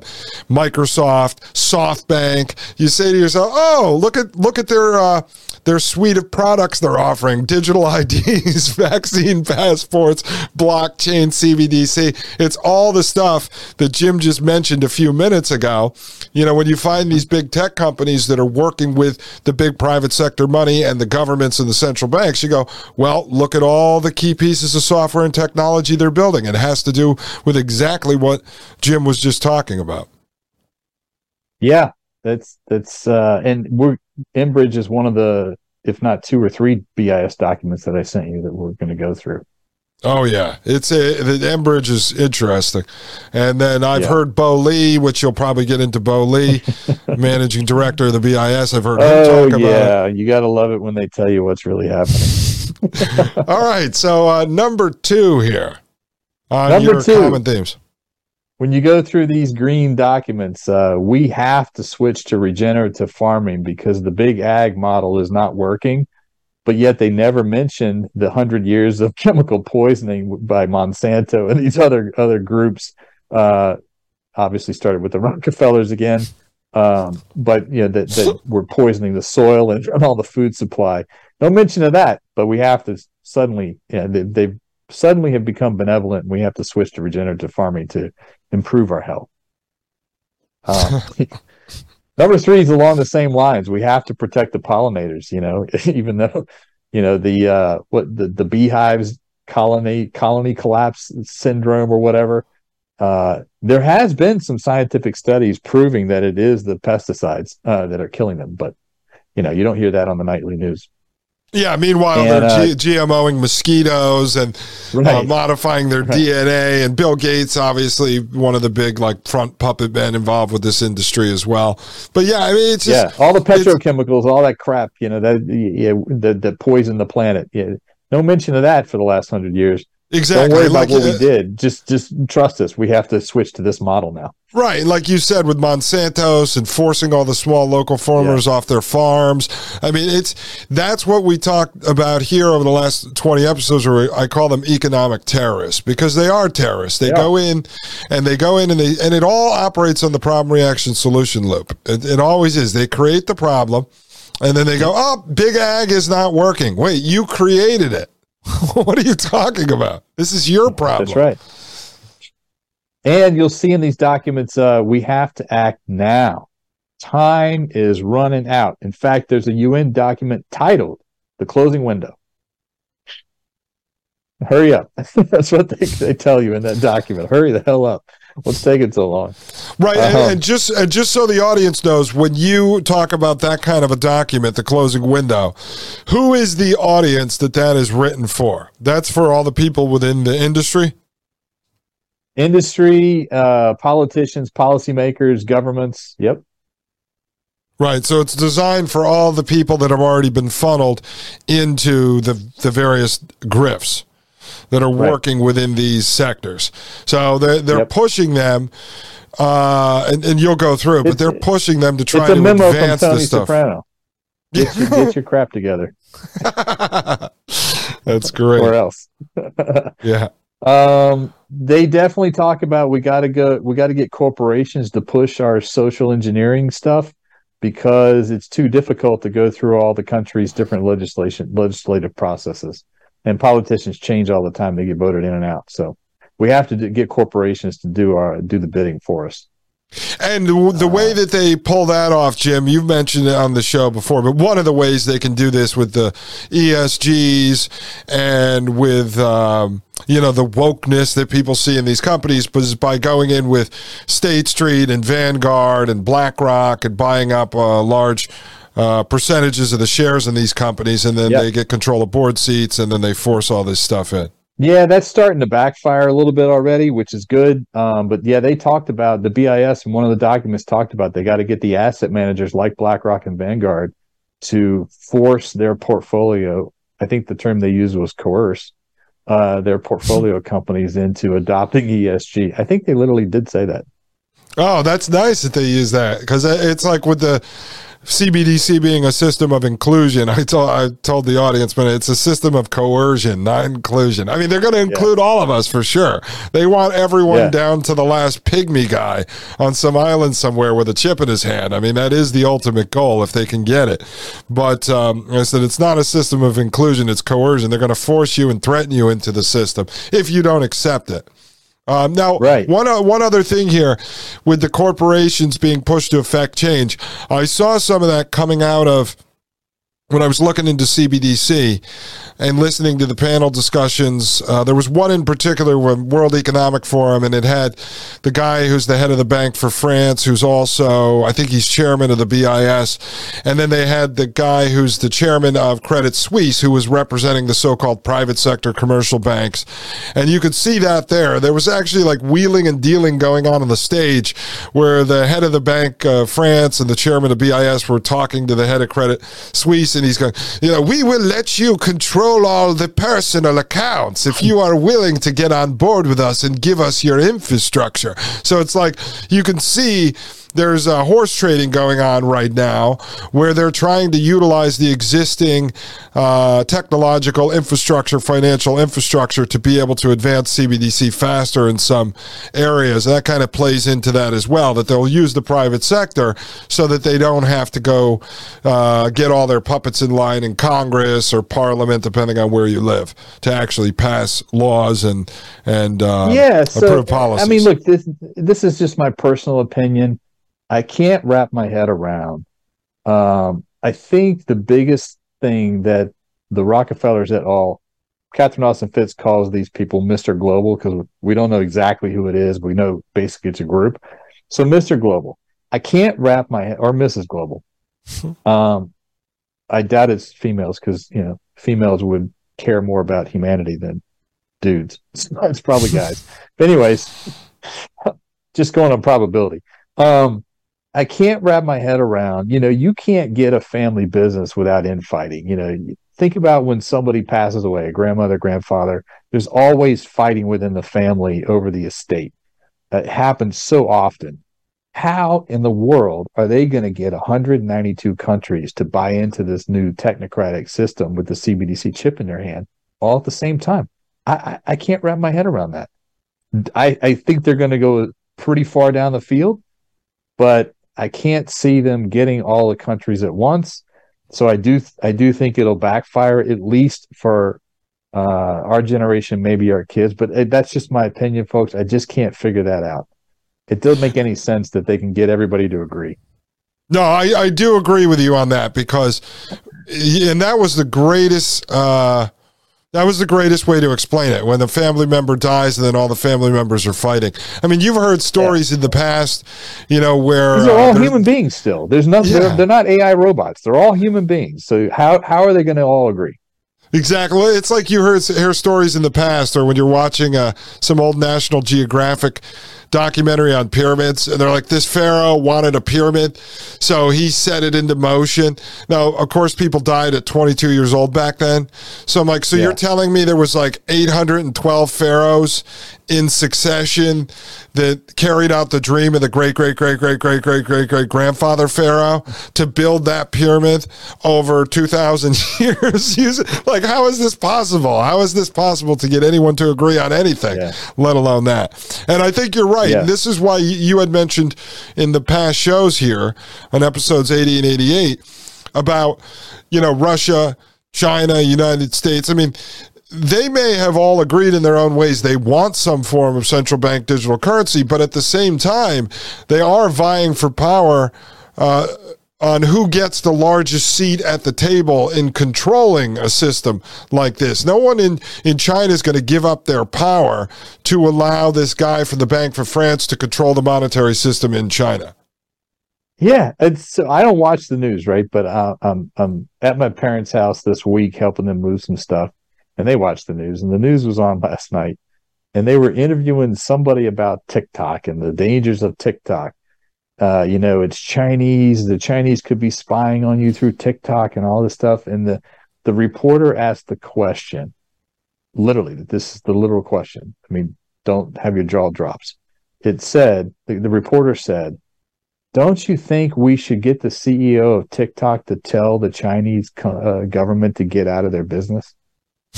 Microsoft, SoftBank. You say to yourself, "Oh, look at look at their uh, their suite of products they're offering: digital IDs, vaccine passports, blockchain, CBDC. It's all the stuff that Jim just mentioned a few minutes ago. You know, when you find these big tech companies that are working with the big private sector money and the governments and the central banks, you go, well, look at all the key pieces of software and technology they're building. It has to do with exactly what Jim was just talking about. Yeah, that's that's uh and we're mBridge is one of the if not two or three BIS documents that I sent you that we're going to go through. Oh yeah, it's a the mBridge is interesting, and then I've yeah. heard Bo Li, which you'll probably get into. Bo Li, managing director of the BIS. I've heard him talk about. oh, yeah, you got to love it when they tell you what's really happening. All right, so uh, number two here on number your two. common themes when you go through these green documents, uh, we have to switch to regenerative farming because the big ag model is not working. But yet they never mention the hundred years of chemical poisoning by Monsanto and these other other groups. Uh, obviously, started with the Rockefellers again, um, but you know that, that we're poisoning the soil and, and all the food supply. No mention of that, but we have to suddenly. Yeah, they, they've suddenly have become benevolent and we have to switch to regenerative farming to improve our health. Uh, number three is along the same lines. We have to protect the pollinators, you know, even though, you know, the, uh, what the, the beehives colony, colony collapse syndrome or whatever. Uh, there has been some scientific studies proving that it is the pesticides uh, that are killing them, but you know, you don't hear that on the nightly news. Yeah. Meanwhile, and, they're uh, G- GMOing mosquitoes and uh, right. uh, modifying their right. DNA. And Bill Gates, obviously, one of the big like front puppet men involved with this industry as well. But yeah, I mean, it's just, yeah, all the petrochemicals, all that crap, you know, that yeah, that, that poison the planet. Yeah, no mention of that for the last hundred years. Exactly. Don't worry about like, what uh, we did. Just just trust us. We have to switch to this model now. Right. Like you said with Monsanto's and forcing all the small local farmers yeah. off their farms. I mean, it's that's what we talked about here over the last 20 episodes where I call them economic terrorists because they are terrorists. They yeah. go in and they go in and they and it all operates on the problem reaction solution loop. It, it always is. They create the problem and then they go, "Oh, big ag is not working." Wait, you created it. what are you talking about? This is your problem. That's right. And you'll see in these documents, uh, we have to act now. Time is running out. In fact, there's a UN document titled The Closing Window. Hurry up. That's what they, they tell you in that document. Hurry the hell up. What's taking so long? Right, uh-huh. and, and, just and just so the audience knows, when you talk about that kind of a document, the closing window, who is the audience that that is written for? That's for all the people within the industry. Industry, uh, politicians, policymakers, governments. Yep. Right. So it's designed for all the people that have already been funneled into the the various grifts that are right. working within these sectors. So they're they're yep. pushing them uh, and, and you'll go through, but they're pushing them to try to advance the stuff. Soprano. Get, your, get your crap together. That's great. or else. yeah. Um, they definitely talk about we got to go. We got to get corporations to push our social engineering stuff because it's too difficult to go through all the country's different legislation legislative processes and politicians change all the time. They get voted in and out. So we have to get corporations to do our do the bidding for us. And the way that they pull that off, Jim, you've mentioned it on the show before, but one of the ways they can do this with the ESGs and with, um, you know, the wokeness that people see in these companies was by going in with State Street and Vanguard and BlackRock and buying up uh, large uh, percentages of the shares in these companies, and then yep. they get control of board seats, and then they force all this stuff in. Yeah, that's starting to backfire a little bit already, which is good. Um, but yeah, they talked about the BIS and one of the documents talked about they got to get the asset managers like BlackRock and Vanguard to force their portfolio. I think the term they used was coerce uh, their portfolio companies into adopting ESG. I think they literally did say that. Oh, that's nice that they use that because it's like with the CBDC being a system of inclusion, I told I told the audience, but it's a system of coercion, not inclusion. I mean, they're going to include yeah. all of us for sure. They want everyone yeah. down to the last pygmy guy on some island somewhere with a chip in his hand. I mean, that is the ultimate goal if they can get it. But um, I said it's not a system of inclusion; it's coercion. They're going to force you and threaten you into the system if you don't accept it. Um, now, right. one uh, one other thing here, with the corporations being pushed to affect change, I saw some of that coming out of when I was looking into CBDC and listening to the panel discussions, uh, there was one in particular with World Economic Forum, and it had the guy who's the head of the Bank for France, who's also, I think he's chairman of the BIS. And then they had the guy who's the chairman of Credit Suisse, who was representing the so called private sector commercial banks. And you could see that there. There was actually like wheeling and dealing going on on the stage where the head of the Bank of France and the chairman of BIS were talking to the head of Credit Suisse and he's going, you know, we will let you control all the personal accounts if you are willing to get on board with us and give us your infrastructure. So it's like you can see there's a horse trading going on right now where they're trying to utilize the existing uh, technological infrastructure, financial infrastructure to be able to advance CBDC faster in some areas. And that kind of plays into that as well, that they'll use the private sector so that they don't have to go uh, get all their puppets in line in Congress or Parliament, depending on where you live, to actually pass laws and and uh, yeah, so, approve policies. I mean, look, this this is just my personal opinion. I can't wrap my head around. Um, I think the biggest thing that the Rockefellers at all, Catherine Austin Fitts calls these people Mr. Global because we don't know exactly who it is. But we know basically it's a group. So Mr. Global, I can't wrap my head or Mrs. Global. um, I doubt it's females because you know females would care more about humanity than dudes. It's probably guys. but anyways, just going on probability. Um, I can't wrap my head around, you know, you can't get a family business without infighting. You know, think about when somebody passes away, a grandmother, grandfather, there's always fighting within the family over the estate. It happens so often. How in the world are they going to get 192 countries to buy into this new technocratic system with the CBDC chip in their hand all at the same time? I, I, can't wrap my head around that. I, I think they're going to go pretty far down the field, but I can't see them getting all the countries at once. So I do I do think it'll backfire at least for uh, our generation, maybe our kids. But it, that's just my opinion, folks. I just can't figure that out. It doesn't make any sense that they can get everybody to agree. No, I, I do agree with you on that because, and that was the greatest. Uh, That was the greatest way to explain it. When the family member dies and then all the family members are fighting. I mean, you've heard stories yeah. in the past, you know, where these are all uh, human beings still. There's nothing. Yeah. They're, they're, not AI robots. They're all human beings. So how how are they going to all agree? Exactly. It's like you heard hear stories in the past, or when you're watching uh, some old National Geographic documentary on pyramids, and they're like, this pharaoh wanted a pyramid, so he set it into motion. Now, of course, people died at 22 years old back then. So I'm like, so yeah. you're telling me there was like 812 pharaohs in succession that carried out the dream of the great, great, great, great, great, great, great, great grandfather pharaoh to build that pyramid over 2,000 years. like, how is this possible? How is this possible to get anyone to agree on anything, yeah. let alone that? And I think you're right. Yeah. This is why you had mentioned in the past shows here on episodes 80 and 88 about, you know, Russia, China, United States. I mean, they may have all agreed in their own ways they want some form of central bank digital currency, but at the same time, they are vying for power uh, on who gets the largest seat at the table in controlling a system like this. No one in, in China is going to give up their power to allow this guy from the Bank for France to control the monetary system in China. Yeah, it's I don't watch the news, right? But uh, I'm I'm at my parents' house this week helping them move some stuff, and they watched the news, and the news was on last night, and they were interviewing somebody about TikTok and the dangers of TikTok. Uh, you know, it's Chinese. The Chinese could be spying on you through TikTok and all this stuff. And the the reporter asked the question, literally, this is the literal question. I mean, don't have your jaw drops. It said the, the reporter said, "Don't you think we should get the CEO of TikTok to tell the Chinese uh, government to get out of their business?"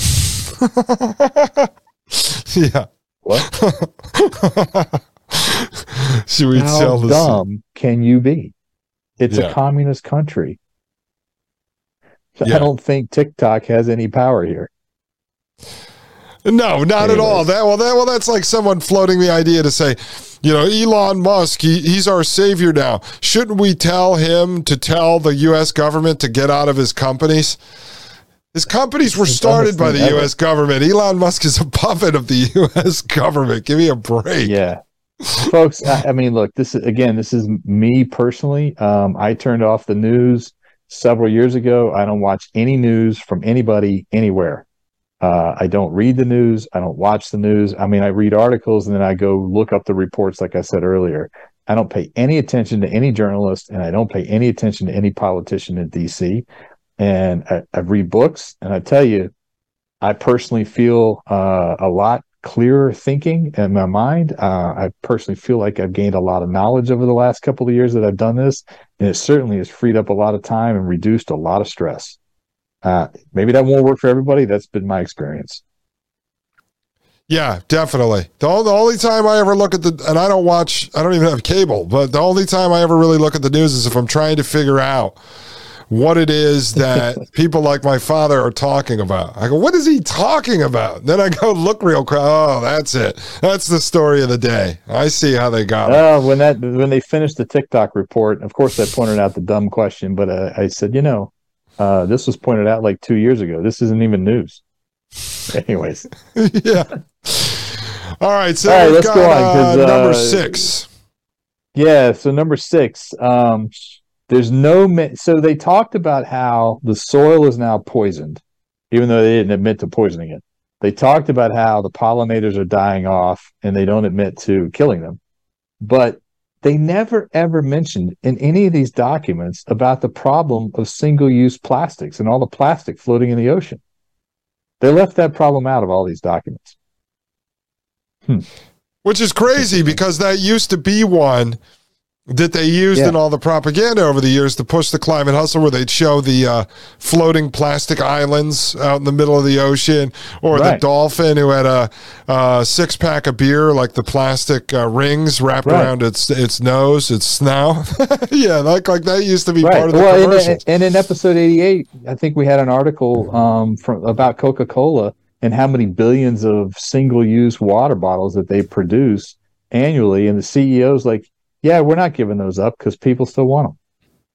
yeah. What? Should we How tell dumb can you be? It's yeah. a communist country. So yeah. I don't think TikTok has any power here. No, not Anyways. at all. That well, that well, that's like someone floating the idea to say, you know, Elon Musk, he, he's our savior now. Shouldn't we tell him to tell the U.S. government to get out of his companies? His companies were started by the ever. U.S. government. Elon Musk is a puppet of the U.S. government. Give me a break. Yeah, folks. I, I, mean, look. This is again. This is me personally. Um, I turned off the news several years ago. I don't watch any news from anybody anywhere. Uh, I don't read the news. I don't watch the news. I mean, I read articles and then I go look up the reports, like I said earlier. I don't pay any attention to any journalist and I don't pay any attention to any politician in DC and I, I read books, and I tell you, I personally feel uh, a lot clearer thinking in my mind. Uh, I personally feel like I've gained a lot of knowledge over the last couple of years that I've done this, and it certainly has freed up a lot of time and reduced a lot of stress. Uh, maybe that won't work for everybody. That's been my experience. Yeah, definitely. The, the only time I ever look at the, and I don't watch, I don't even have cable, but the only time I ever really look at the news is if I'm trying to figure out what it is that people like my father are talking about. I go, what is he talking about? Then I go look real quick. Oh, that's it. That's the story of the day. I see how they got it. Uh, when that when they finished the TikTok report, of course, I pointed out the dumb question, but uh, I said, you know, uh, this was pointed out like two years ago. This isn't even news. Anyways, yeah. All right, so All right, let's got, go on. Uh, number uh, six. Yeah, so number six. Um, there's no so they talked about how the soil is now poisoned, even though they didn't admit to poisoning it. They talked about how the pollinators are dying off and they don't admit to killing them. But they never ever mentioned in any of these documents about the problem of single use plastics and all the plastic floating in the ocean. They left that problem out of all these documents. Hmm. Which is crazy because that used to be one that they used yeah. in all the propaganda over the years to push the climate hustle, where they'd show the uh, floating plastic islands out in the middle of the ocean, or right. the dolphin who had a, a, six pack of beer, like the plastic uh, rings wrapped right. around its its nose, its snout. yeah, like like that used to be right. part of the well, commercials. And, and in episode eighty eight, I think we had an article um, from about Coca Cola and how many billions of single use water bottles that they produce annually, and the CEO's like yeah, we're not giving those up because people still want them.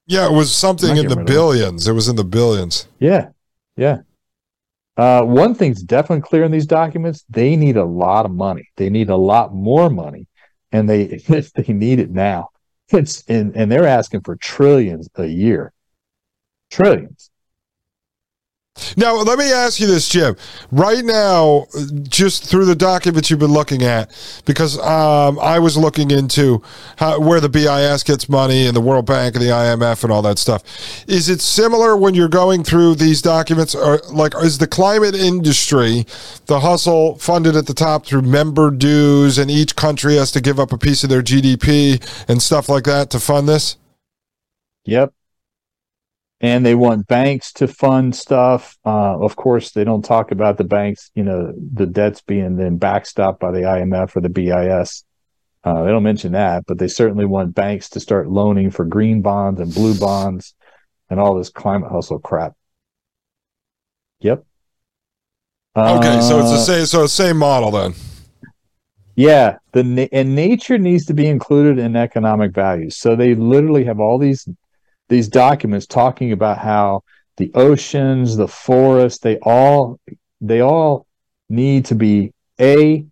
Yeah, it was something in the billions. It was in the billions. Yeah, yeah. Uh, one thing's definitely clear in these documents: they need a lot of money. They need a lot more money, and they they need it now. It's and and they're asking for trillions a year, trillions. Now, let me ask you this, Jim. Right now, just through the documents you've been looking at, because um, I was looking into how, where the BIS gets money and the World Bank and the IMF and all that stuff. Is it similar when you're going through these documents? Or like, is the climate industry, the hustle funded at the top through member dues, and each country has to give up a piece of their GDP and stuff like that to fund this? Yep and they want banks to fund stuff. Uh, of course, they don't talk about the banks, you know, the debts being then backstopped by the IMF or the BIS. Uh, they don't mention that, but they certainly want banks to start loaning for green bonds and blue bonds and all this climate hustle crap. Yep. Okay, so it's the uh, same. So the same model then. Yeah, the and nature needs to be included in economic values. So they literally have all these these documents talking about how the oceans, the forests, they all they all need to be a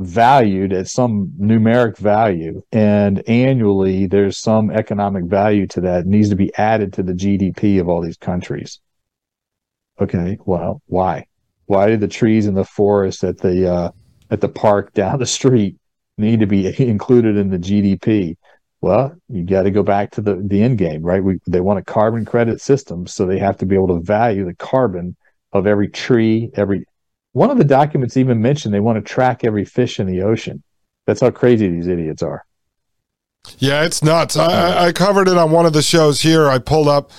valued at some numeric value and annually there's some economic value to that it needs to be added to the GDP of all these countries. Okay, well, why? Why do the trees in the forest at the uh, at the park down the street need to be included in the GDP? Well, you got to go back to the the end game, right? We, they want a carbon credit system, so they have to be able to value the carbon of every tree, every. One of the documents even mentioned they want to track every fish in the ocean. That's how crazy these idiots are. Yeah, it's nuts. I, I, covered it on one of the shows here. I pulled up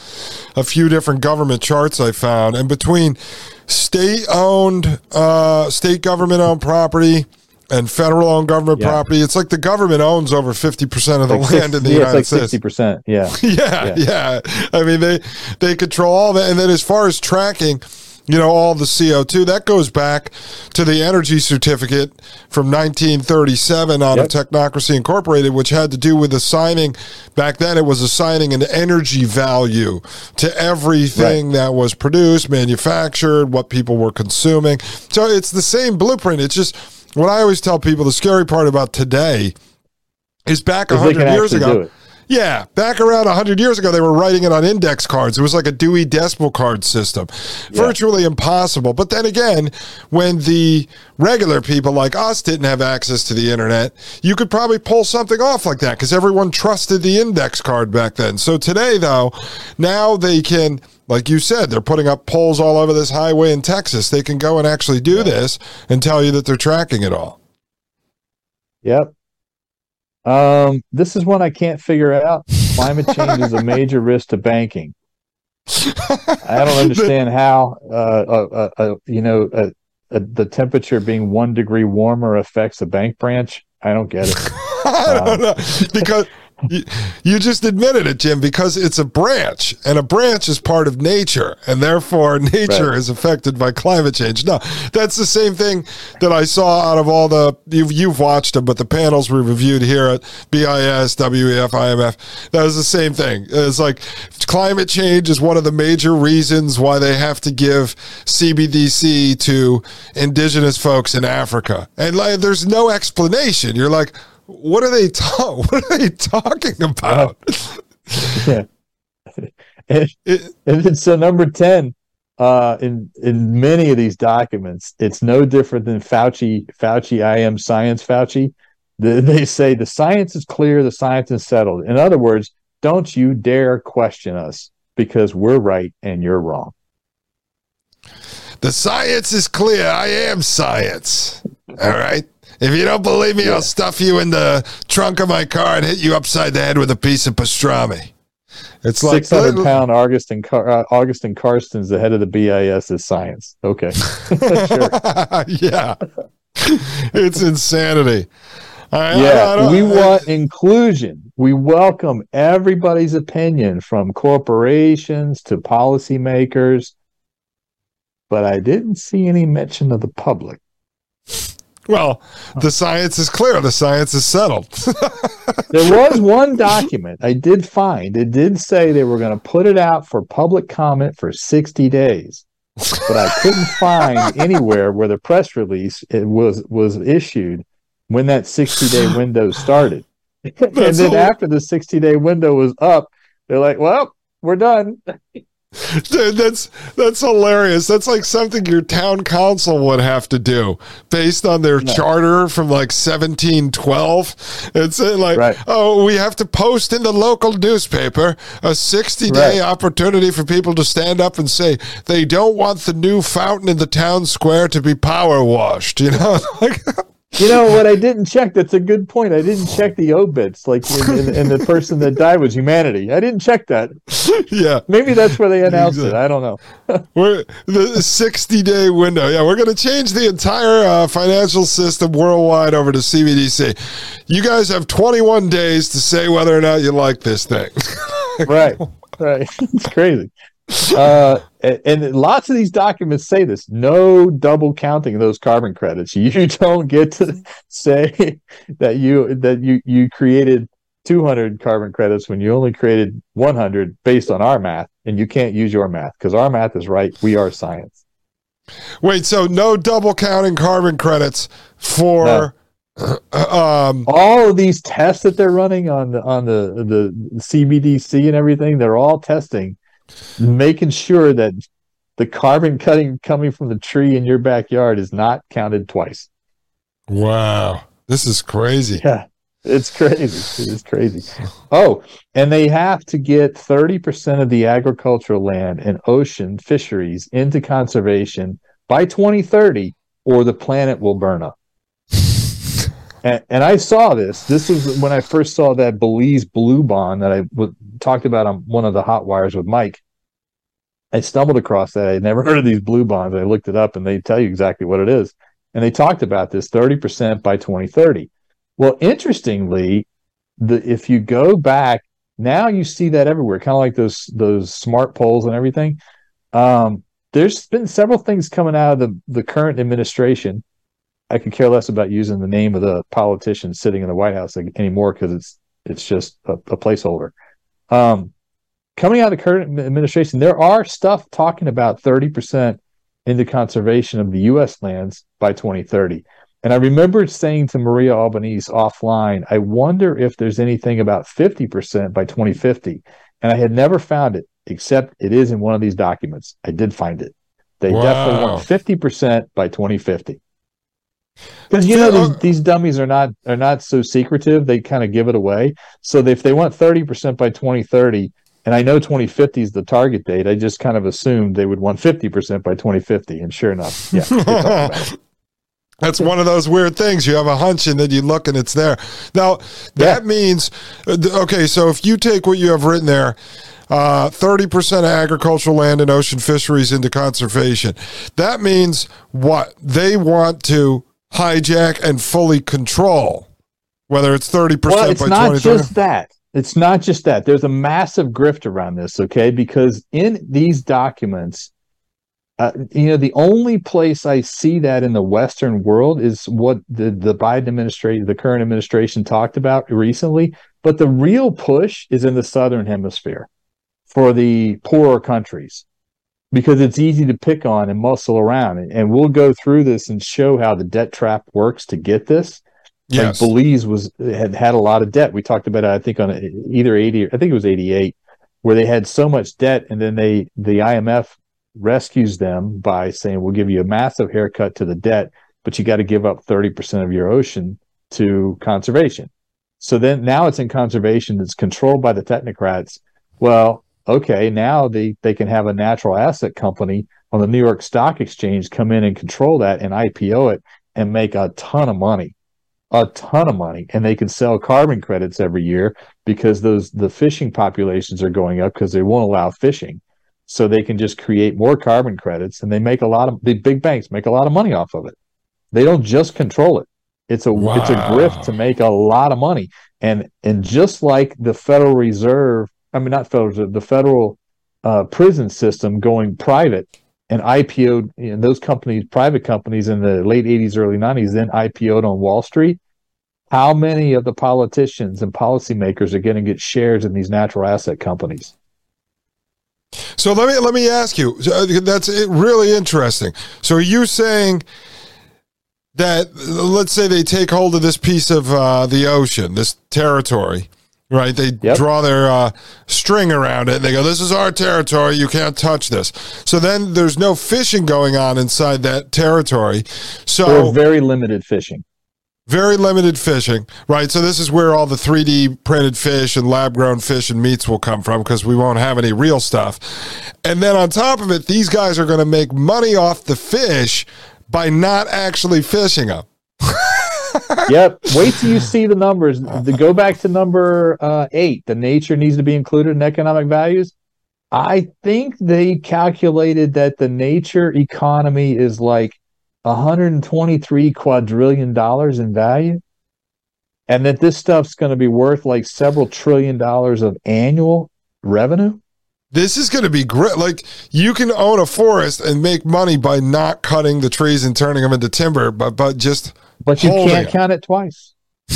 a few different government charts I found, and between state-owned, uh, state government-owned property and federal owned government yeah. property. It's like the government owns over 50% of the like land 60, in the yeah, United it's like States. 60%. Yeah. yeah. Yeah. I mean, they, they control all that. And then as far as tracking, you know, all the CO2, that goes back to the energy certificate from 1937 out yep. of Technocracy Incorporated, which had to do with assigning, back then it was assigning an energy value to everything right. that was produced, manufactured, what people were consuming. So it's the same blueprint. It's just, what I always tell people, the scary part about today is back a hundred years ago. Yeah, back around 100 years ago, they were writing it on index cards. It was like a Dewey Decimal Card system. Yeah. Virtually impossible. But then again, when the regular people like us didn't have access to the internet, you could probably pull something off like that because everyone trusted the index card back then. So today, though, now they can like you said, they're putting up poles all over this highway in Texas. They can go and actually do yeah. this and tell you that they're tracking it all. Yep. Um, this is one I can't figure out. Climate change is a major risk to banking. I don't understand how, uh, uh, uh, uh you know, uh, uh, the temperature being one degree warmer affects a bank branch. I don't get it. I don't know because you, you just admitted it, Jim, because it's a branch, and a branch is part of nature, and therefore nature right. is affected by climate change. No, that's the same thing that I saw out of all the you've, you've watched them, but the panels we reviewed here at BIS, WEF, IMF, that was the same thing. It's like climate change is one of the major reasons why they have to give CBDC to indigenous folks in Africa, and like, there's no explanation. You're like what are they ta- what are they talking about? yeah. and, and so number 10 uh, in in many of these documents it's no different than Fauci Fauci I am science Fauci the, they say the science is clear the science is settled in other words don't you dare question us because we're right and you're wrong the science is clear I am science all right if you don't believe me, yeah. I'll stuff you in the trunk of my car and hit you upside the head with a piece of pastrami. It's like 600 pound Augustin, Car- uh, Augustin Carstens the head of the BIS is science. Okay. yeah. it's insanity. I, yeah, I, I we want inclusion. We welcome everybody's opinion from corporations to policymakers, but I didn't see any mention of the public. Well, the science is clear. The science is settled. there was one document I did find. It did say they were going to put it out for public comment for 60 days. but I couldn't find anywhere where the press release it was was issued when that 60 day window started. and then after the 60 day window was up, they're like, "Well, we're done." Dude, that's that's hilarious. That's like something your town council would have to do based on their no. charter from like 1712. It's uh, like, right. oh, we have to post in the local newspaper a 60 day right. opportunity for people to stand up and say they don't want the new fountain in the town square to be power washed. You know, like you know what? I didn't check. That's a good point. I didn't check the obits, like, and the person that died was humanity. I didn't check that. Yeah, maybe that's where they announced exactly. it. I don't know. we're the sixty-day window. Yeah, we're going to change the entire uh, financial system worldwide over to CBDC. You guys have twenty-one days to say whether or not you like this thing. right, right. It's crazy uh, and lots of these documents say this no double counting of those carbon credits. You don't get to say that you that you you created 200 carbon credits when you only created 100 based on our math and you can't use your math because our math is right. We are science. Wait so no double counting carbon credits for no. Um, all of these tests that they're running on the on the the CBDC and everything, they're all testing making sure that the carbon cutting coming from the tree in your backyard is not counted twice. Wow. This is crazy. Yeah. It's crazy. It is crazy. Oh, and they have to get 30% of the agricultural land and ocean fisheries into conservation by 2030 or the planet will burn up. And, and, I saw this. This was when I first saw that Belize blue bond that I w- talked about on one of the Hotwires with Mike. I stumbled across that. I had never heard of these blue bonds. I looked it up and they tell you exactly what it is. And they talked about this 30% by 2030. Well, interestingly, the if you go back, now you see that everywhere, kind of like those those smart poles and everything. Um, there's been several things coming out of the, the current administration. I could care less about using the name of the politician sitting in the White House anymore because it's it's just a, a placeholder. Um, coming out of the current administration, there are stuff talking about 30% into conservation of the U.S. lands by 2030. And I remember saying to Maria Albanese offline, I wonder if there's anything about 50% by 2050. And I had never found it, except it is in one of these documents. I did find it. They wow. definitely want 50% by 2050. Because you know these, these dummies are not are not so secretive. They kind of give it away. So if they want 30% by 2030, and I know 2050 is the target date. I just kind of assumed they would want 50% by 2050. And sure enough, yeah. That's one of those weird things. You have a hunch and then you look and it's there. Now, that yeah. means, uh, okay, so if you take what you have written there, uh, 30% of agricultural land and ocean fisheries into conservation, that means what? They want to hijack and fully control, whether it's 30% well, it's not just that. It's not just that. There's a massive grift around this, okay? Because in these documents, uh, you know, the only place I see that in the Western world is what the, the Biden administration, the current administration talked about recently. But the real push is in the Southern hemisphere for the poorer countries because it's easy to pick on and muscle around. And we'll go through this and show how the debt trap works to get this. Yes. Like Belize was had had a lot of debt. We talked about it, I think on either 80 I think it was 88 where they had so much debt and then they the IMF rescues them by saying we'll give you a massive haircut to the debt, but you got to give up 30% of your ocean to conservation. So then now it's in conservation that's controlled by the technocrats. Well, okay, now they, they can have a natural asset company on the New York Stock Exchange come in and control that and IPO it and make a ton of money a ton of money. And they can sell carbon credits every year because those the fishing populations are going up because they won't allow fishing. So they can just create more carbon credits and they make a lot of the big banks make a lot of money off of it. They don't just control it. It's a wow. it's a grift to make a lot of money. And and just like the federal reserve i mean not federal the federal uh, prison system going private and you know, those companies, private companies in the late 80s, early 90s, then IPO'd on Wall Street. How many of the politicians and policymakers are going to get shares in these natural asset companies? So let me let me ask you. uh, That's really interesting. So are you saying that let's say they take hold of this piece of uh, the ocean, this territory, right? They Yep. draw their uh, string around it and they go, "This is our territory. You can't touch this." So then there's no fishing going on inside that territory. So Or very limited fishing. very limited fishing, right? So this is where all the 3D printed fish and lab grown fish and meats will come from because we won't have any real stuff. And then on top of it, these guys are going to make money off the fish by not actually fishing them. yep. Wait till you see the numbers. The, go back to number uh, eight. The nature needs to be included in economic values. I think they calculated that the nature economy is like 123 quadrillion dollars in value, and that this stuff's going to be worth like several trillion dollars of annual revenue. This is going to be great. Like you can own a forest and make money by not cutting the trees and turning them into timber, but but just But you can't count it twice.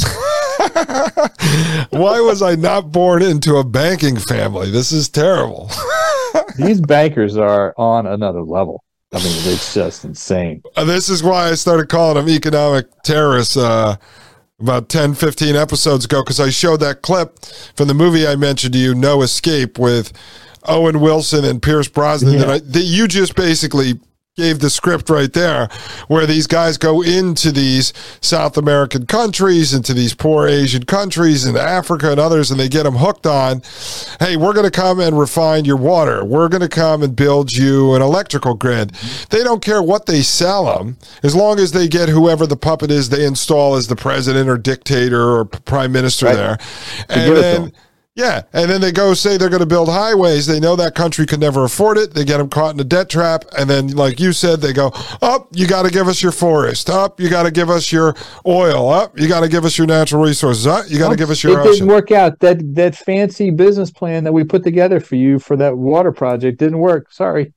why was I not born into a banking family? This is terrible. These bankers are on another level. I mean, it's just insane. Uh, this is why I started calling them economic terrorists uh, about 10, 15 episodes ago, because I showed that clip from the movie I mentioned to you, No Escape, with Owen Wilson and Pierce Brosnan. That, I, that you just basically gave the script right there, where these guys go into these South American countries, into these poor Asian countries, and Africa and others, and they get them hooked on, hey, we're going to come and refine your water. We're going to come and build you an electrical grid. They don't care what they sell them, as long as they get whoever the puppet is they install as the president or dictator or prime minister Right. there. And then. them. Yeah, and then they go say they're going to build highways. They know that country could never afford it. They get them caught in a debt trap, and then, like you said, they go, "Up, you got to give us your forest. Up, you got to give us your oil. Up, you got to give us your natural resources. Up, you got to give us your it ocean." didn't work out. That that fancy business plan that we put together for you for that water project didn't work. Sorry.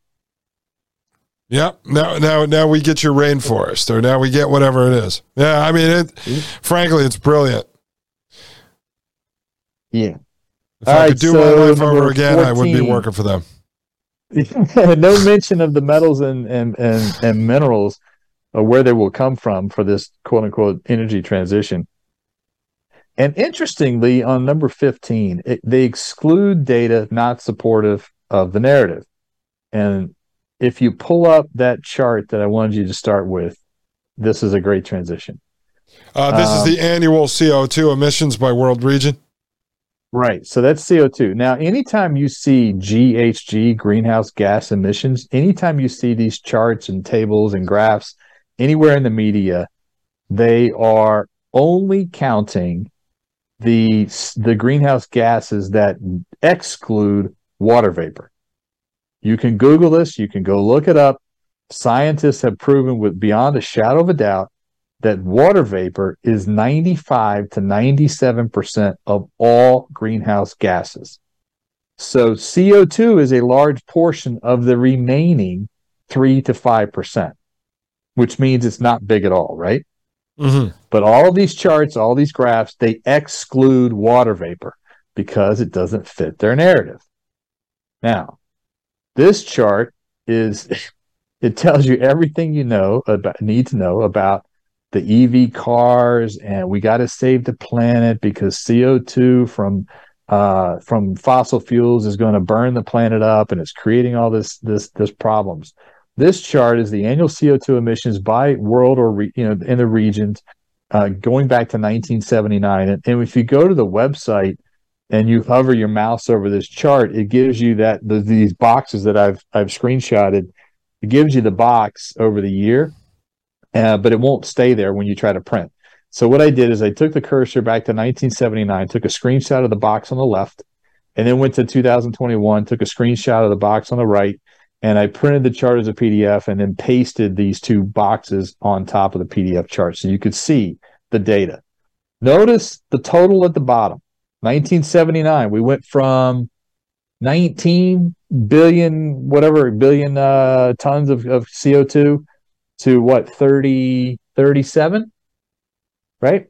Yeah, now, now, now we get your rainforest, or now we get whatever it is. Yeah, I mean, it. Mm-hmm. Frankly, it's brilliant. Yeah. If All I right, could do so my life over again, I would be working for them. no mention of the metals and, and, and, and minerals or where they will come from for this quote unquote energy transition. And interestingly, on number 15, it, they exclude data not supportive of the narrative. And if you pull up that chart that I wanted you to start with, this is a great transition. Uh, this Um, is the annual CO2 emissions by world region. Right. So that's CO2. Now, anytime you see GHG, greenhouse gas emissions, anytime you see these charts and tables and graphs anywhere in the media, they are only counting the the greenhouse gases that exclude water vapor. You can Google this, you can go look it up. Scientists have proven with beyond a shadow of a doubt that water vapor is 95 to 97% of all greenhouse gases. So CO2 is a large portion of the remaining 3 to 5%, which means it's not big at all, right? Mm-hmm. But all of these charts, all these graphs, they exclude water vapor because it doesn't fit their narrative. Now, this chart is it tells you everything you know about need to know about the EV cars and we got to save the planet because CO2 from uh, from fossil fuels is going to burn the planet up and it's creating all this this this problems. This chart is the annual CO2 emissions by world or re, you know in the regions uh, going back to 1979. And, and if you go to the website and you hover your mouse over this chart, it gives you that the, these boxes that I've I've screenshotted. It gives you the box over the year, uh, but it won't stay there when you try to print. So what I did is I took the cursor back to 1979, took a screenshot of the box on the left, and then went to 2021, took a screenshot of the box on the right, and I printed the chart as a PDF and then pasted these two boxes on top of the PDF chart so you could see the data. Notice the total at the bottom. 1979, we went from 19 billion, whatever, billion uh, tons of, of CO2 to what, 30, 37? Right?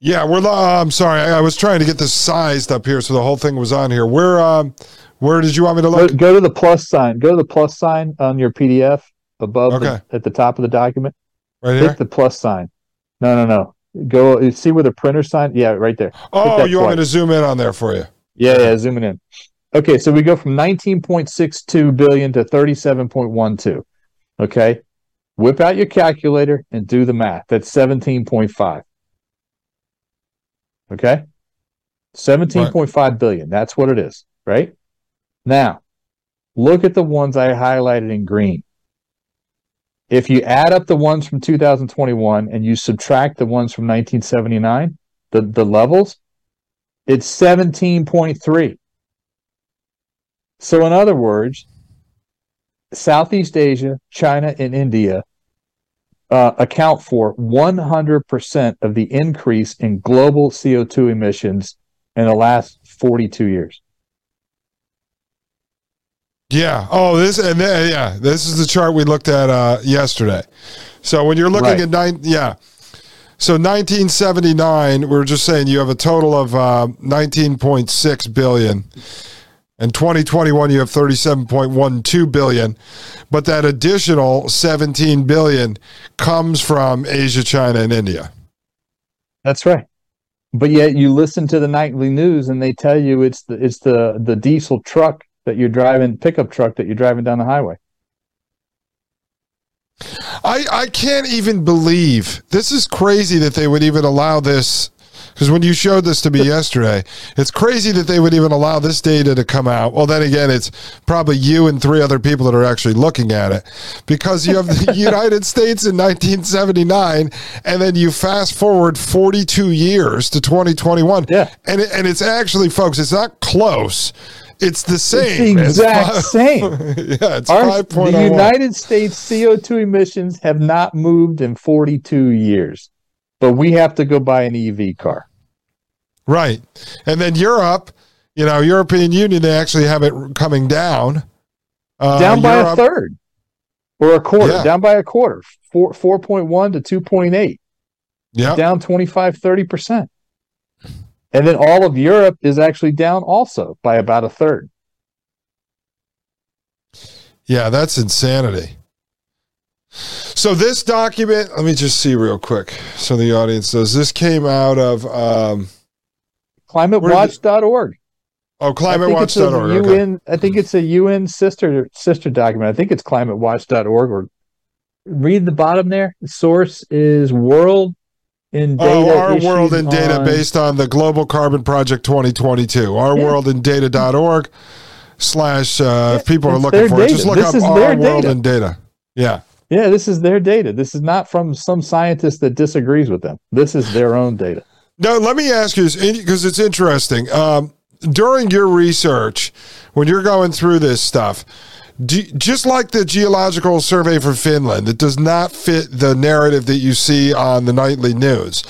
Yeah, we're. Uh, I'm sorry, I, I was trying to get this sized up here, so the whole thing was on here. We're um, Where did you want me to Go, look? go to the plus sign. Go to the plus sign on your PDF above the- Okay. at the top of the document. Right Hit here. the plus sign. No, no, no. Go see where the printer sign. Yeah, right there. Oh, you want me to zoom in on there for you? Yeah, yeah. Zooming in. Okay, so we go from 19.62 billion to 37.12. Okay, whip out your calculator and do the math. That's 17.5. Okay, 17.5 billion. That's what it is. Right now, look at the ones I highlighted in green. If you add up the ones from 2021 and you subtract the ones from 1979, the, the levels, it's 17.3. So, in other words, Southeast Asia, China, and India uh, account for 100% of the increase in global CO2 emissions in the last 42 years. Yeah. Oh, this and then, yeah, this is the chart we looked at uh, yesterday. So when you're looking Right. at nine, yeah. So 1979, we were just saying you have a total of uh, 19.6 billion. In 2021, you have 37.12 billion, but that additional 17 billion comes from Asia, China, and India. That's right. But yet you listen to the nightly news and they tell you it's the it's the the diesel truck that you're driving pickup truck that you're driving down the highway. I, I can't even believe this is crazy that they would even allow this. Because when you showed this to me yesterday, it's crazy that they would even allow this data to come out. Well, then again, it's probably you and three other people that are actually looking at it. Because you have the United States in 1979, and then you fast forward 42 years to 2021. Yeah. And, it, and it's actually, folks, it's not close. It's the It's same. the It's exact five- same. yeah, it's Our, 5.01. the oh United States CO2 emissions have not moved in 42 years, but we have to go buy an EV car. Right. And then Europe, you know, European Union, they actually have it coming down. Uh, down by a third or a quarter, Yeah. down by a quarter, four, 4.1 to 2.8, Yeah. down 25, 30%. And then all of Europe is actually down also by about a third. Yeah, that's insanity. So this document, let me just see real quick. So the audience knows this came out of um, ClimateWatch.org. oh I think it's climatewatch.org. Okay. UN. I think it's a UN sister sister document. I think it's climatewatch.org. Or read the bottom there. The source is World in Data. Oh, our world in data on- based on the Global Carbon Project 2022. Our Yeah. world in data.org slash uh, if people are looking for it. Just look This up our world data. in data. Yeah. Yeah, this is their data. This is not from some scientist that disagrees with them. This is their own data. No, let me ask you because it's interesting. Um, during your research, when you're going through this stuff, do, just like the geological survey for Finland, it does not fit the narrative that you see on the nightly news.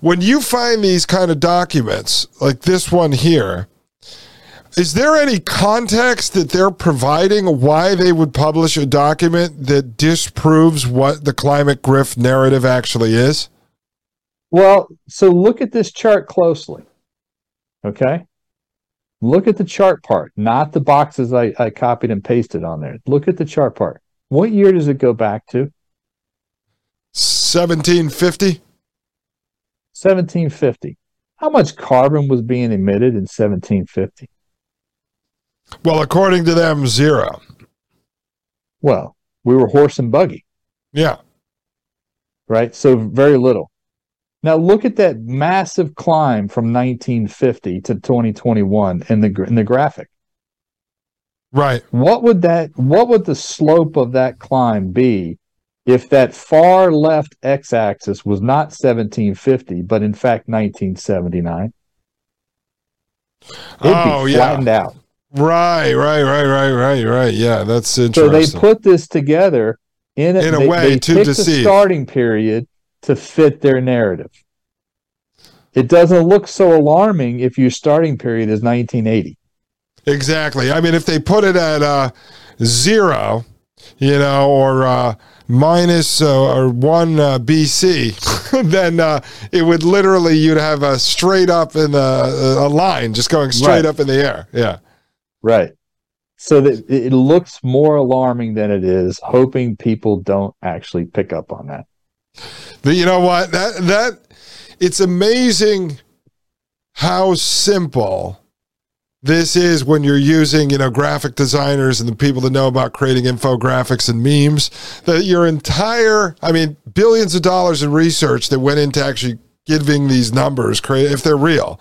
When you find these kind of documents, like this one here, is there any context that they're providing why they would publish a document that disproves what the climate grift narrative actually is? Well, so look at this chart closely. Okay. Look at the chart part, not the boxes I, I copied and pasted on there. Look at the chart part. What year does it go back to? 1750? 1750. How much carbon was being emitted in 1750? Well, according to them, zero. Well, we were horse and buggy, Yeah. right? So very little. Now look at that massive climb from 1950 to 2021 in the in the graphic. Right. What would that what would the slope of that climb be if that far left x-axis was not 1750 but in fact 1979? It'd Oh, be yeah. flattened out. Right, right, right, right, right, right. Yeah, that's interesting. So they put this together in a, In a they, way they to picked the deceive. starting period to fit their narrative. It doesn't look so alarming if your starting period is 1980. exactly. I mean, if they put it at uh, zero, you know, or uh, minus uh, or one uh, BC, then uh, it would literally you'd have a straight up in the a line just going straight Right. up in the air. Yeah. Right. so that it looks more alarming than it is, hoping people don't actually pick up on that. But you know what? That that it's amazing how simple this is when you're using, you know, graphic designers and the people that know about creating infographics and memes. That your entire, I mean, billions of dollars in research that went into actually giving these numbers, if they're real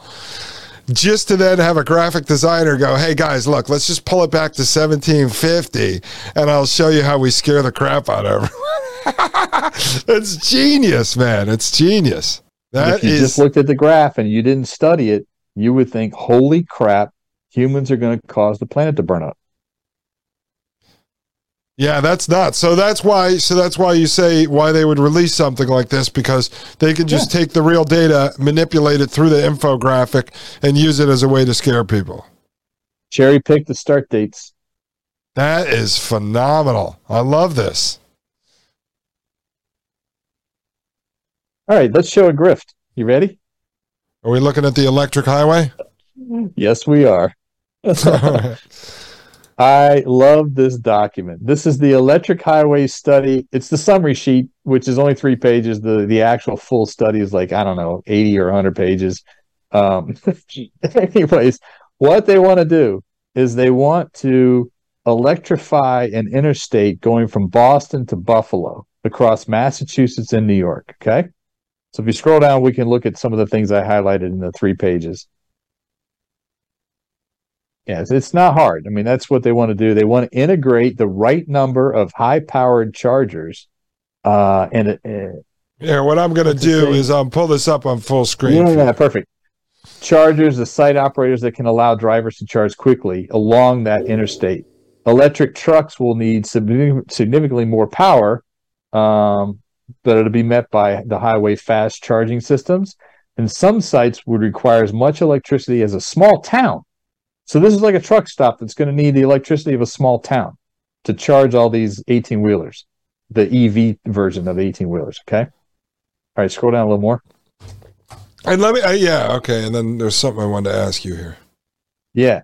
just to then have a graphic designer go, hey guys, look, let's just pull it back to 1750 and I'll show you how we scare the crap out of everyone. it's genius, man. It's genius. That if you is... just looked at the graph and you didn't study it, you would think, holy crap, humans are going to cause the planet to burn up. Yeah, that's nuts. So that's why. So that's why you say why they would release something like this because they can just yeah. take the real data, manipulate it through the infographic, and use it as a way to scare people. Cherry pick the start dates. That is phenomenal. I love this. All right, let's show a grift. You ready? Are we looking at the electric highway? Yes, we are. I love this document. This is the electric highway study. It's the summary sheet, which is only three pages. The the actual full study is like, I don't know, 80 or 100 pages. Um, anyways, what they want to do is they want to electrify an interstate going from Boston to Buffalo across Massachusetts and New York. Okay. So if you scroll down, we can look at some of the things I highlighted in the three pages. Yes, it's not hard. I mean, that's what they want to do. They want to integrate the right number of high-powered chargers. Uh, and uh, yeah, what I'm going to do is um, pull this up on full screen. Yeah, yeah, perfect. Chargers, the site operators that can allow drivers to charge quickly along that interstate. Electric trucks will need significantly more power, um, but it'll be met by the highway fast charging systems. And some sites would require as much electricity as a small town so this is like a truck stop that's going to need the electricity of a small town to charge all these 18 wheelers, the EV version of the 18 wheelers. Okay. All right, scroll down a little more. And let me, uh, yeah, okay. And then there's something I wanted to ask you here. Yeah,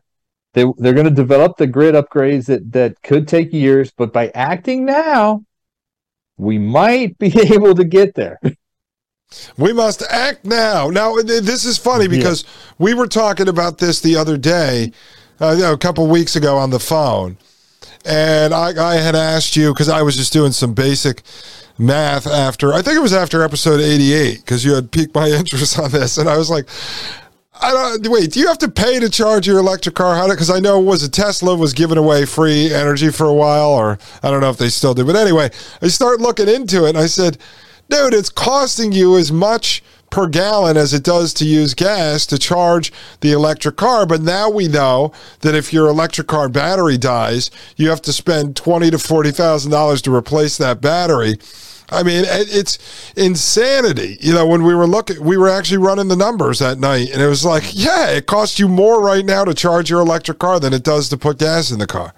they they're going to develop the grid upgrades that that could take years, but by acting now, we might be able to get there. We must act now. Now, this is funny because yeah. we were talking about this the other day, uh, you know, a couple weeks ago on the phone. And I, I had asked you because I was just doing some basic math after, I think it was after episode 88, because you had piqued my interest on this. And I was like, I don't wait. Do you have to pay to charge your electric car? How? Because I know it was a Tesla was giving away free energy for a while, or I don't know if they still do. But anyway, I start looking into it, and I said, dude, it's costing you as much per gallon as it does to use gas to charge the electric car. But now we know that if your electric car battery dies, you have to spend twenty to forty thousand dollars to replace that battery. I mean, it's insanity. You know, when we were looking, we were actually running the numbers that night, and it was like, yeah, it costs you more right now to charge your electric car than it does to put gas in the car.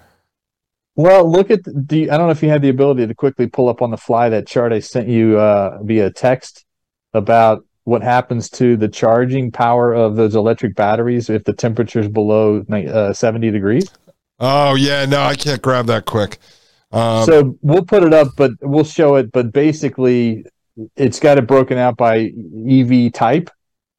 Well, look at the. I don't know if you had the ability to quickly pull up on the fly that chart I sent you uh, via text about what happens to the charging power of those electric batteries if the temperature is below uh, 70 degrees. Oh yeah, no, I can't grab that quick. Um, so we'll put it up, but we'll show it. But basically, it's got it broken out by EV type.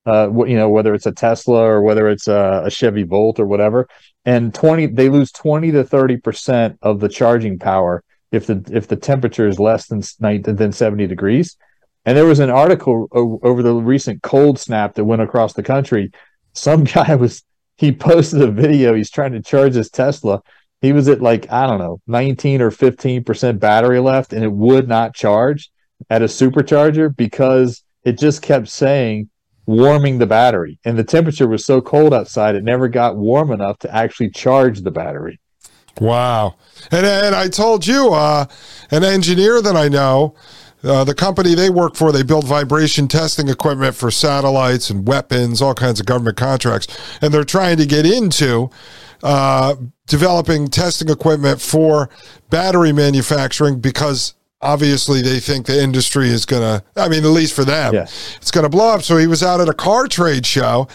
Uh, you know, whether it's a Tesla or whether it's a, a Chevy Volt or whatever. And 20 they lose 20 to 30 percent of the charging power if the if the temperature is less than than 70 degrees. And there was an article over the recent cold snap that went across the country. Some guy was he posted a video he's trying to charge his tesla. He was at like i don't know 19 or 15 percent battery left and it would not charge at a supercharger because it just kept saying warming the battery. And the temperature was so cold outside, it never got warm enough to actually charge the battery. Wow. And, and I told you, uh, an engineer that I know, uh, the company they work for, they build vibration testing equipment for satellites and weapons, all kinds of government contracts. And they're trying to get into uh, developing testing equipment for battery manufacturing because obviously they think the industry is going to i mean at least for them yeah. it's going to blow up so he was out at a car trade show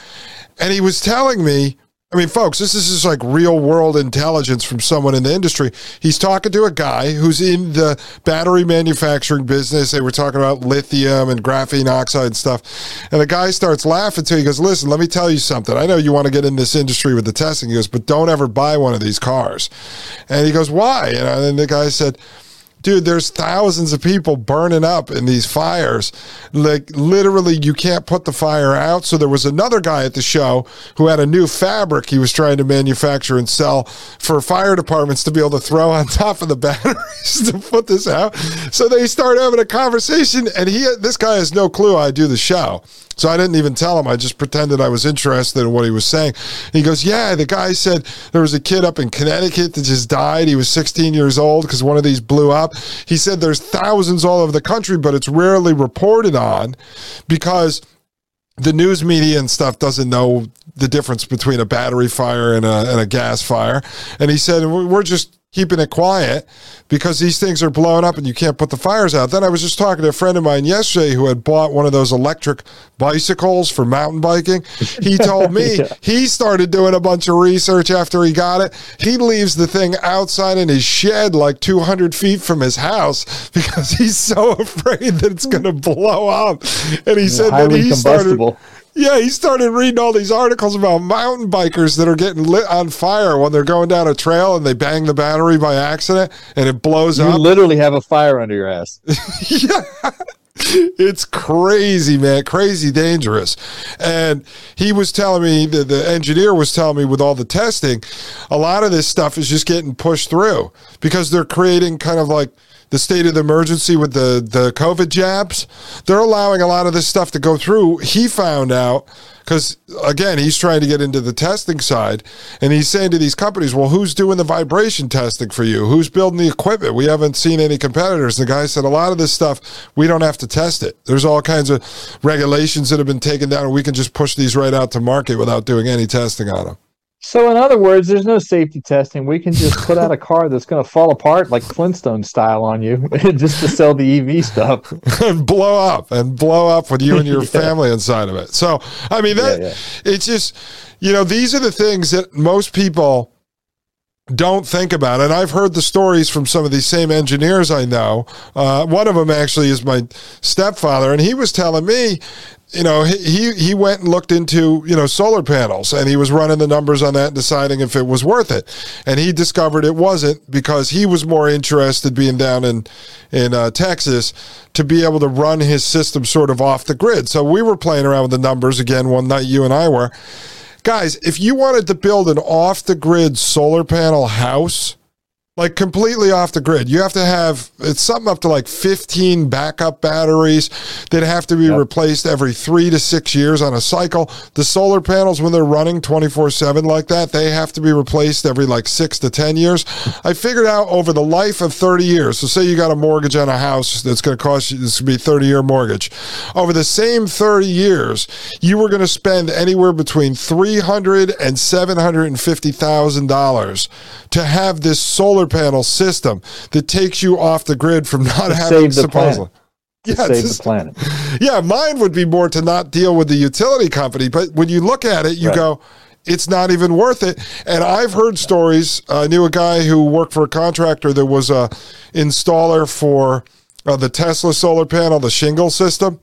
and he was telling me I mean, folks, this is just like real world intelligence from someone in the industry. He's talking to a guy who's in the battery manufacturing business. They were talking about lithium and graphene oxide and stuff. And the guy starts laughing to. He goes, "Listen, let me tell you something. I know you want to get in this industry with the testing." He goes, "But don't ever buy one of these cars." And he goes, "Why?" And then the guy said dude, there's thousands of people burning up in these fires. Like literally, you can't put the fire out. So there was another guy at the show who had a new fabric he was trying to manufacture and sell for fire departments to be able to throw on top of the batteries to put this out. So they start having a conversation, and he, this guy has no clue I do the show. So I didn't even tell him. I just pretended I was interested in what he was saying. And he goes, Yeah, the guy said there was a kid up in Connecticut that just died. He was 16 years old because one of these blew up. He said there's thousands all over the country, but it's rarely reported on because the news media and stuff doesn't know the difference between a battery fire and a, and a gas fire. And he said, We're just keeping it quiet because these things are blowing up and you can't put the fires out. Then I was just talking to a friend of mine yesterday who had bought one of those electric bicycles for mountain biking. He told me yeah. he started doing a bunch of research after he got it. He leaves the thing outside in his shed like 200 feet from his house because he's so afraid that it's going to blow up. And he yeah, said that he started yeah, he started reading all these articles about mountain bikers that are getting lit on fire when they're going down a trail and they bang the battery by accident and it blows you up. You literally have a fire under your ass. yeah. It's crazy, man. Crazy dangerous. And he was telling me, the, the engineer was telling me with all the testing, a lot of this stuff is just getting pushed through because they're creating kind of like the state of the emergency with the, the COVID jabs, they're allowing a lot of this stuff to go through. He found out because, again, he's trying to get into the testing side and he's saying to these companies, well, who's doing the vibration testing for you? Who's building the equipment? We haven't seen any competitors. The guy said, a lot of this stuff, we don't have to test it. There's all kinds of regulations that have been taken down and we can just push these right out to market without doing any testing on them. So, in other words, there's no safety testing. We can just put out a car that's going to fall apart like Flintstone style on you just to sell the EV stuff and blow up and blow up with you and your yeah. family inside of it. So, I mean, that yeah, yeah. it's just, you know, these are the things that most people don't think about it. I've heard the stories from some of these same engineers I know. Uh, one of them actually is my stepfather, and he was telling me you know, he he went and looked into you know solar panels, and he was running the numbers on that, and deciding if it was worth it. And he discovered it wasn't because he was more interested being down in in uh, Texas to be able to run his system sort of off the grid. So we were playing around with the numbers again one night. You and I were, guys. If you wanted to build an off the grid solar panel house like completely off the grid. You have to have it's something up to like 15 backup batteries that have to be yep. replaced every three to six years on a cycle. The solar panels, when they're running 24 7 like that, they have to be replaced every like six to 10 years. I figured out over the life of 30 years. So, say you got a mortgage on a house that's going to cost you, this would be 30 year mortgage. Over the same 30 years, you were going to spend anywhere between 300 and $750,000 to have this solar solar panel system that takes you off the grid from not to having supposedly. Yeah, save the planet. Yeah, mine would be more to not deal with the utility company. But when you look at it, you right. go, it's not even worth it. And I've heard stories. I knew a guy who worked for a contractor that was a installer for uh, the Tesla solar panel, the shingle system.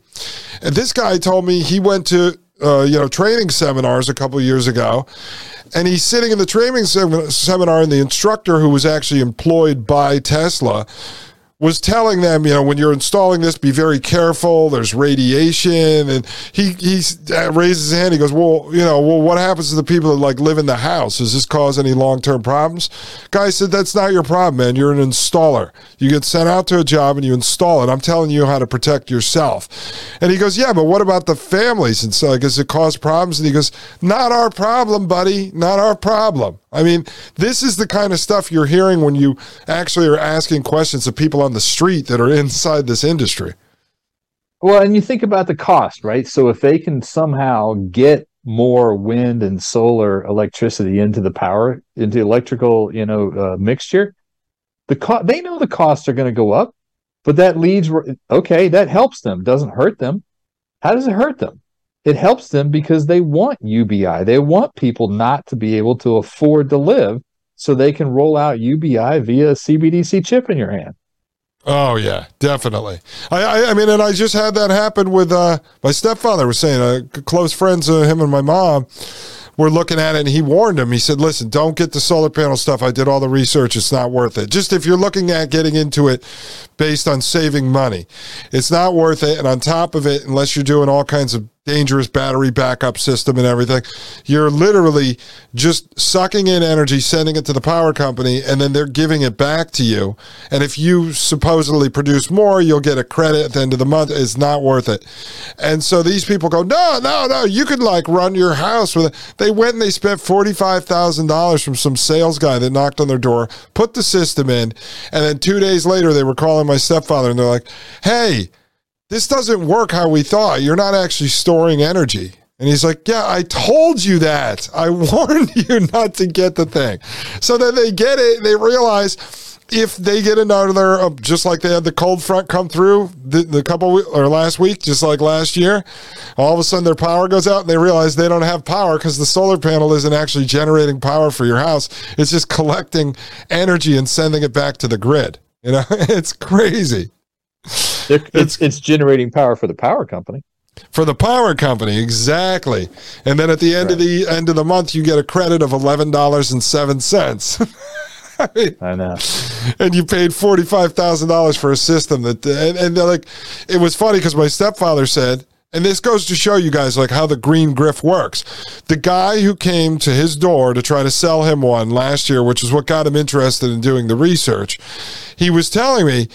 And this guy told me he went to uh, you know training seminars a couple years ago, and he's sitting in the training seminar, and the instructor who was actually employed by Tesla was telling them, you know, when you're installing this, be very careful. There's radiation, and he he raises his hand. He goes, well, you know, well, what happens to the people that like live in the house? Does this cause any long term problems? Guy said, that's not your problem, man. You're an installer. You get sent out to a job and you install it. I'm telling you how to protect yourself. And he goes, yeah, but what about the families? And so, like, does it cause problems? And he goes, not our problem, buddy. Not our problem. I mean, this is the kind of stuff you're hearing when you actually are asking questions of people on the street that are inside this industry. Well, and you think about the cost, right? So if they can somehow get more wind and solar electricity into the power, into electrical, you know, uh, mixture, the co- they know the costs are going to go up, but that leads okay, that helps them, doesn't hurt them. How does it hurt them? it helps them because they want UBI. They want people not to be able to afford to live so they can roll out UBI via a CBDC chip in your hand. Oh yeah, definitely. I, I, I mean, and I just had that happen with uh, my stepfather. Was saying uh, close friends of him and my mom were looking at it, and he warned him. He said, "Listen, don't get the solar panel stuff. I did all the research. It's not worth it. Just if you're looking at getting into it based on saving money, it's not worth it. And on top of it, unless you're doing all kinds of dangerous battery backup system and everything. You're literally just sucking in energy, sending it to the power company, and then they're giving it back to you. And if you supposedly produce more, you'll get a credit at the end of the month. It's not worth it. And so these people go, no, no, no, you could like run your house with it. They went and they spent $45,000 from some sales guy that knocked on their door, put the system in, and then two days later they were calling my stepfather and they're like, hey, this doesn't work how we thought. You're not actually storing energy. And he's like, Yeah, I told you that. I warned you not to get the thing. So then they get it. They realize if they get another, uh, just like they had the cold front come through the, the couple or last week, just like last year, all of a sudden their power goes out and they realize they don't have power because the solar panel isn't actually generating power for your house. It's just collecting energy and sending it back to the grid. You know, it's crazy. It's, it's generating power for the power company. For the power company, exactly. And then at the end right. of the end of the month, you get a credit of eleven dollars and seven cents. I, mean, I know. And you paid forty five thousand dollars for a system that, and, and they're like, it was funny because my stepfather said, and this goes to show you guys like how the green grift works. The guy who came to his door to try to sell him one last year, which is what got him interested in doing the research, he was telling me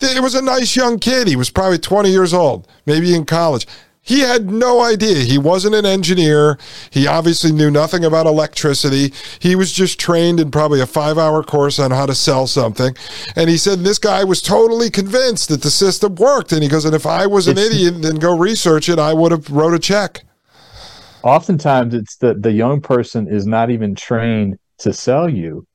it was a nice young kid. He was probably 20 years old, maybe in college. He had no idea. He wasn't an engineer. He obviously knew nothing about electricity. He was just trained in probably a five hour course on how to sell something. And he said this guy was totally convinced that the system worked. And he goes, and if I was an it's, idiot and go research it, I would have wrote a check. Oftentimes it's that the young person is not even trained to sell you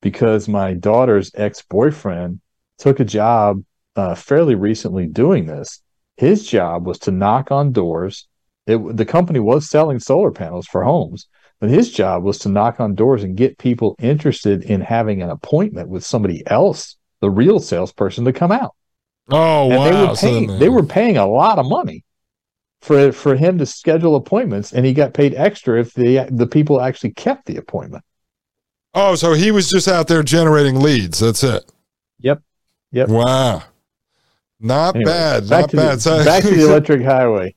because my daughter's ex boyfriend took a job uh, fairly recently doing this. His job was to knock on doors. It, the company was selling solar panels for homes, but his job was to knock on doors and get people interested in having an appointment with somebody else, the real salesperson, to come out. Oh, and wow! They were, paying, they were paying a lot of money for for him to schedule appointments, and he got paid extra if the the people actually kept the appointment. Oh, so he was just out there generating leads. That's it. Yep. Yep. Wow. Not anyway, bad. Not bad. The, so, back to the electric highway.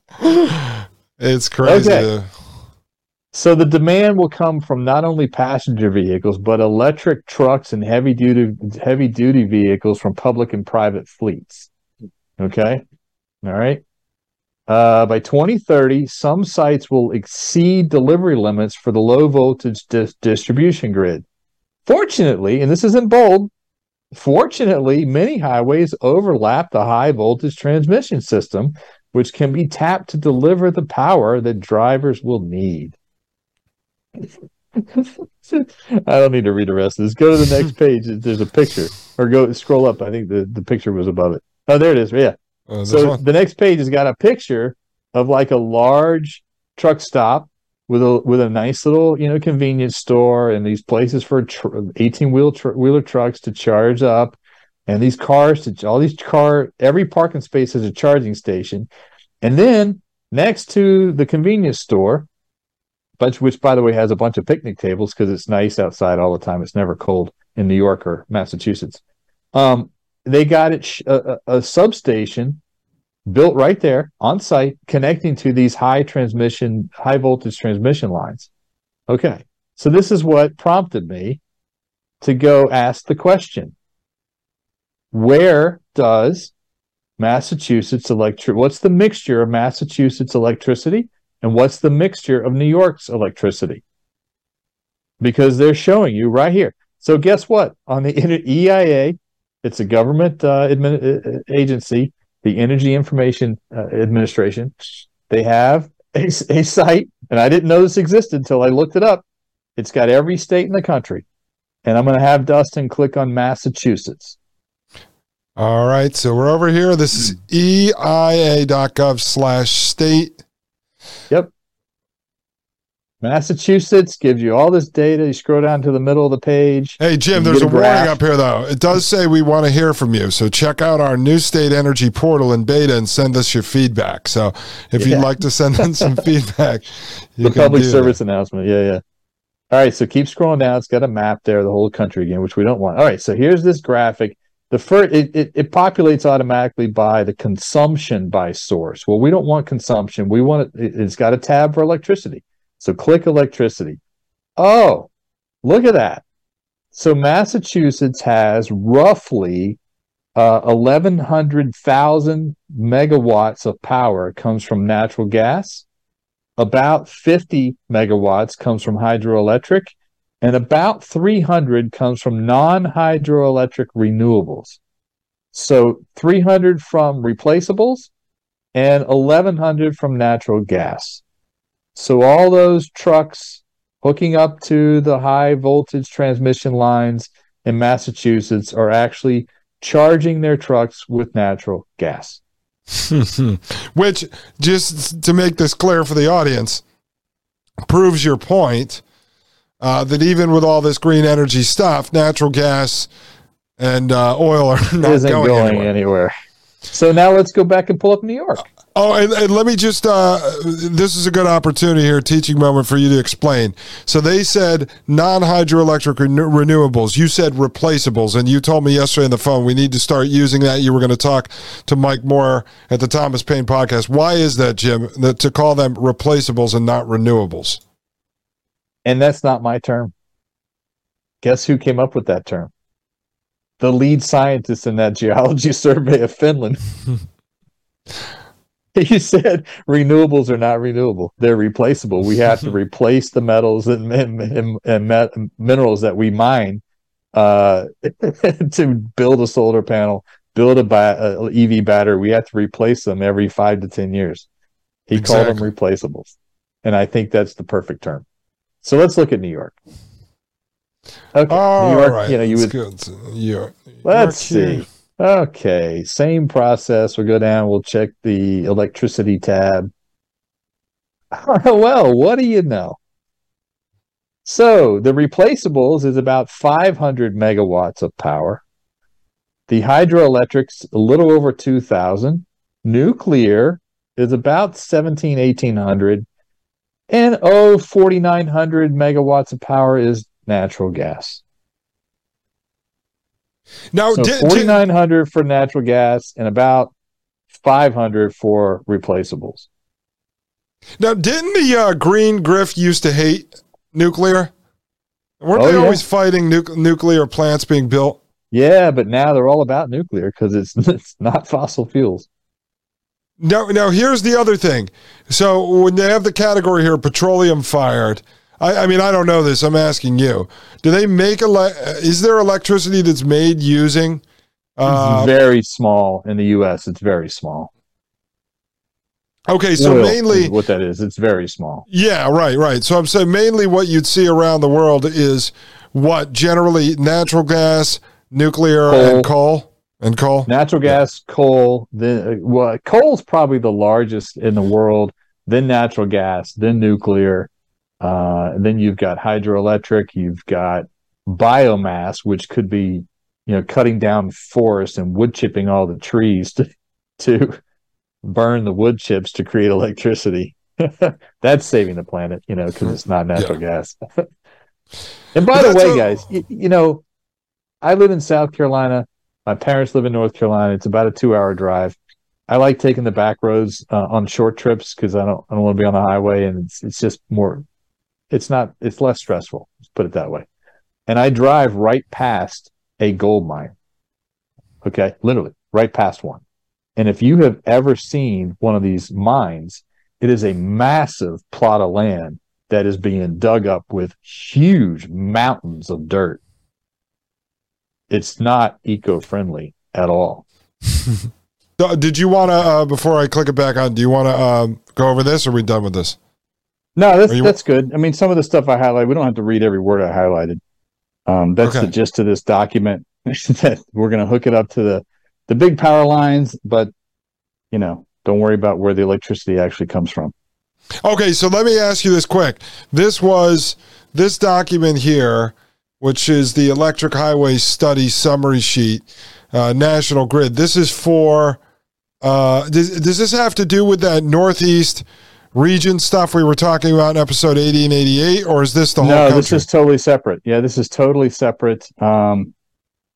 It's crazy. Okay. So the demand will come from not only passenger vehicles, but electric trucks and heavy duty heavy duty vehicles from public and private fleets. Okay. All right. Uh, by 2030, some sites will exceed delivery limits for the low voltage dis- distribution grid. Fortunately, and this is in bold, Fortunately, many highways overlap the high voltage transmission system, which can be tapped to deliver the power that drivers will need. I don't need to read the rest of this. Go to the next page. There's a picture, or go scroll up. I think the, the picture was above it. Oh, there it is. Yeah. Oh, so the next page has got a picture of like a large truck stop with a with a nice little you know convenience store and these places for tr- 18 wheel tr- wheeler trucks to charge up and these cars to all these car every parking space has a charging station. And then next to the convenience store bunch which by the way has a bunch of picnic tables because it's nice outside all the time. It's never cold in new york or massachusetts. Um, they got it sh- a, a substation built right there on site, connecting to these high transmission, high voltage transmission lines. Okay. So this is what prompted me to go ask the question. Where does Massachusetts electric what's the mixture of Massachusetts electricity and what's the mixture of New York's electricity? Because they're showing you right here. So guess what? On the EIA, it's a government uh, admin, uh, agency the Energy Information uh, Administration, they have a, a site, and I didn't know this existed until I looked it up. It's got every state in the country. And I'm going to have Dustin click on Massachusetts. All right. So we're over here. This is eia.gov slash state Yep. Massachusetts gives you all this data. You scroll down to the middle of the page. Hey, Jim, there's a, a warning up here, though. It does say we want to hear from you. So check out our new state energy portal in beta and send us your feedback. So if yeah. you'd like to send in some feedback, the public service that. announcement. Yeah, yeah. All right, so keep scrolling down. It's got a map there, the whole country again, which we don't want. All right, so here's this graphic. The first, it, it, it populates automatically by the consumption by source. Well, we don't want consumption. We want it, it's got a tab for electricity. So click electricity. Oh, look at that. So Massachusetts has roughly uh, 1,100,000 megawatts of power comes from natural gas. About 50 megawatts comes from hydroelectric, and about 300 comes from non hydroelectric renewables. So 300 from replaceables and 1,100 from natural gas. So all those trucks hooking up to the high voltage transmission lines in Massachusetts are actually charging their trucks with natural gas. Which, just to make this clear for the audience, proves your point uh, that even with all this green energy stuff, natural gas and uh, oil are not Isn't going, going anywhere. anywhere. So now let's go back and pull up New York. Oh, and, and, let me just, uh, this is a good opportunity here, teaching moment for you to explain. So they said non hydroelectric renewables. You said replaceables. And you told me yesterday on the phone we need to start using that. You were going to talk to Mike Moore at the Thomas Paine podcast. Why is that, Jim, that to call them replaceables and not renewables? And that's not my term. Guess who came up with that term? The lead scientist in that geology survey of Finland. you said renewables are not renewable. They're replaceable. We have to replace the metals and, and, and, and minerals that we mine uh, to build a solar panel build a, ba- a, ev battery. We have to replace them every five to ten years. He exactly. called them replaceables. And i think that's the perfect term. So let's look at new york. Okay. All new york right. you know you would good. York. let's see Okay, same process. We'll go down, we'll check the electricity tab. well, what do you know? So the replaceables is about 500 megawatts of power. The hydroelectrics, a little over 2,000. Nuclear is about 17, 1800. And oh, 4,900 megawatts of power is natural gas. Now, so forty nine hundred for natural gas and about five hundred for replaceables. Now, didn't the uh, Green Grift used to hate nuclear? Weren't oh, they yeah. always fighting nu- nuclear plants being built? Yeah, but now they're all about nuclear because it's it's not fossil fuels. Now, now here's the other thing. So when they have the category here, petroleum fired, I, I mean, I don't know this. I'm asking you. Do they make ele- Is there electricity that's made using? Uh, very small in the U.S. It's very small. Okay, so Oil mainly what that is, it's very small. Yeah, right, right. So I'm saying mainly what you'd see around the world is what generally natural gas, nuclear, coal. and coal. And coal, natural gas, yeah. coal. Then well, coal's probably the largest in the world. Then natural gas, then nuclear, uh, then you've got hydroelectric, you've got biomass, which could be, you know, cutting down forests and wood chipping all the trees to, to burn the wood chips to create electricity. That's saving the planet, you know, because it's not natural yeah. gas. and by the way, a- guys, you, you know, I live in South Carolina. My parents live in North Carolina. It's about a two-hour drive. I like taking the back roads uh, on short trips because I don't I don't want to be on the highway, and it's it's just more it's not it's less stressful let's put it that way. And i drive right past a gold mine. Okay? Literally right past one. And if you have ever seen one of these mines it is a massive plot of land that is being dug up with huge mountains of dirt. It's not eco-friendly at all. Did you want to uh, before i click it back on do you want to um, go over this or are we done with this no, that's you... that's good. I mean, some of the stuff I highlighted, we don't have to read every word I highlighted. Um, that's okay. the gist of this document. that we're going to hook it up to the the big power lines, but you know, don't worry about where the electricity actually comes from. Okay, so let me ask you this quick. This was this document here, which is the Electric Highway Study Summary Sheet, uh, National Grid. This is for. Uh, does, does this have to do with that Northeast region stuff we were talking about in episode 80 and 88, or is this the whole no, country? this is totally separate. Yeah, this is totally separate. Um,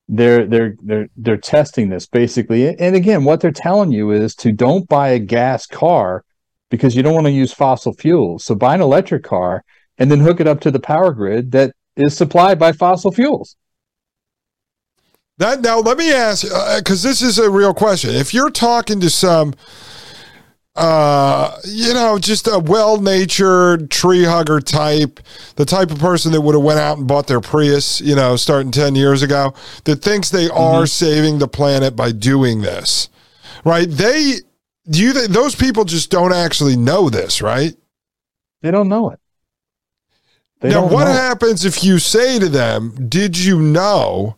they're they're they're they're testing this basically, and again, what they're telling you is to don't buy a gas car because you don't want to use fossil fuels. So buy an electric car and then hook it up to the power grid that is supplied by fossil fuels. That now, let me ask because uh, this is a real question. If you're talking to some, uh, you know, just a well-natured tree hugger type, the type of person that would have went out and bought their Prius, you know, starting ten years ago, that thinks they are saving the planet by doing this, right? They do you think those people just don't actually know this, right? They don't know it. They now, what it. happens if you say to them, Did you know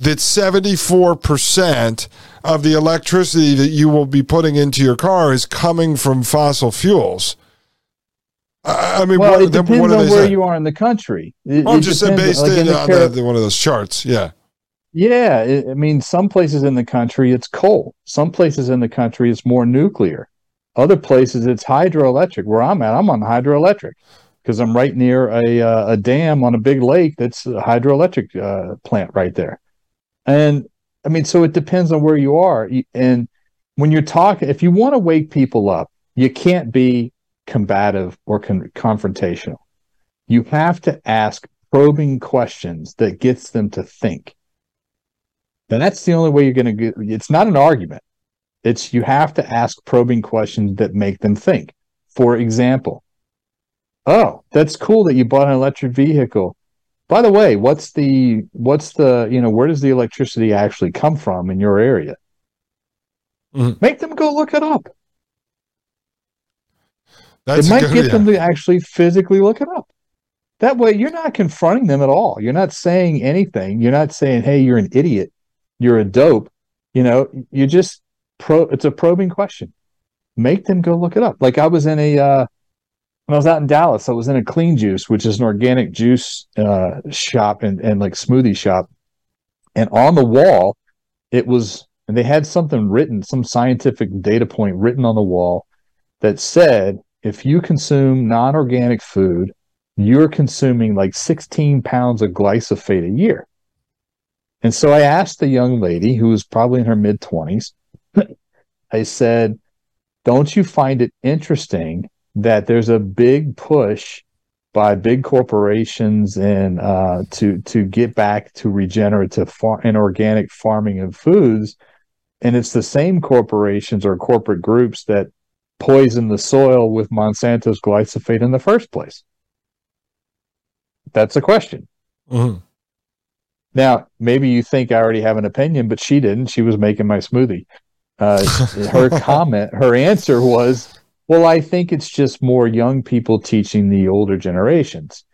that 74% of the electricity that you will be putting into your car is coming from fossil fuels? I mean, Well, what, it depends what on where say? you are in the country. It- I'm it just depends, based like in, the on the, one of those charts. Yeah. Yeah, it, I mean, some places in the country it's coal. Some places in the country it's more nuclear. Other places it's hydroelectric. Where I'm at, I'm on hydroelectric because I'm right near a uh, a dam on a big lake that's a hydroelectric uh, plant right there. And I mean, so it depends on where you are. And when you're talking, if you want to wake people up, you can't be combative or con- confrontational. You have to ask probing questions that gets them to think. And that's the only way you're going to get. It's not an argument. It's you have to ask probing questions that make them think. For example, oh, that's cool that you bought an electric vehicle. By the way, what's the what's the you know where does the electricity actually come from in your area? Mhm. Make them go look it up. That's it might good- get yeah. them to actually physically look it up. That way, you're not confronting them at all. You're not saying anything. You're not saying, "Hey, you're an idiot. You're a dope." You know, you just pro. It's a probing question. Make them go look it up. Like I was in a uh, when I was out in Dallas, I was in a Clean Juice, which is an organic juice uh, shop and and like smoothie shop, and on the wall, it was and they had something written, some scientific data point written on the wall that said if you consume non-organic food, you're consuming like 16 pounds of glyphosate a year. And so I asked the young lady who was probably in her mid 20s, I said, Don't you find it interesting that there's a big push by big corporations and uh, to to get back to regenerative far- and organic farming of foods, and it's the same corporations or corporate groups that poison the soil with Monsanto's glyphosate in the first place? That's a question. Mhm. Now, maybe you think I already have an opinion, but she didn't. She was making my smoothie. Uh, her comment, her answer was, Well, I think it's just more young people teaching the older generations.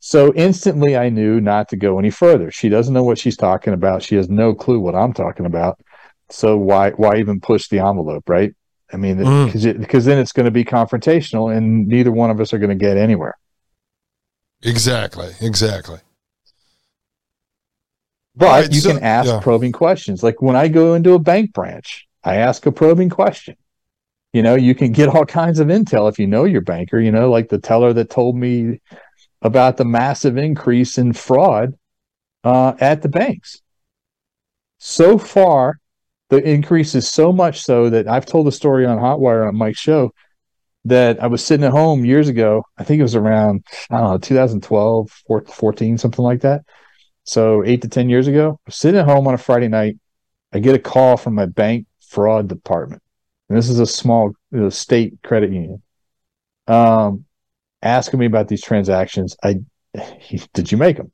So instantly I knew not to go any further. She doesn't know what she's talking about. She has no clue what I'm talking about. So why why even push the envelope, right? I mean, Mm. because because then it's going to be confrontational, and neither one of us are going to get anywhere. Exactly. Exactly. But Right, you so- can ask yeah. probing questions. Like when I go into a bank branch, I ask a probing question. You know, you can get all kinds of intel if you know your banker, you know, like the teller that told me about the massive increase in fraud uh, at the banks. So far, the increase is so much so that I've told the story on Hotwire on Mike's show that I was sitting at home years ago. I think it was around, I don't know, 2012, 14, something like that. So eight to 10 years ago, sitting at home on a Friday night. I get a call from my bank fraud department. And this is a small uh, state credit union. Um, asking me about these transactions. I, did you make them?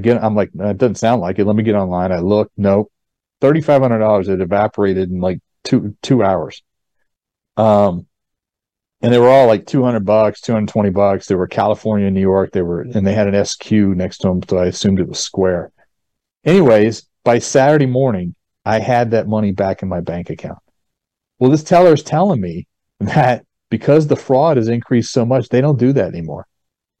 Get, I'm like, that doesn't sound like it. Let me get online. I look, nope. $3,500 It evaporated in like two, two hours. Um, and they were all like 200 bucks, 220 bucks. They were California, New York. They were, and they had an SQ next to them. So I assumed it was Square. Anyways, by Saturday morning, I had that money back in my bank account. Well, this teller is telling me that because the fraud has increased so much, they don't do that anymore.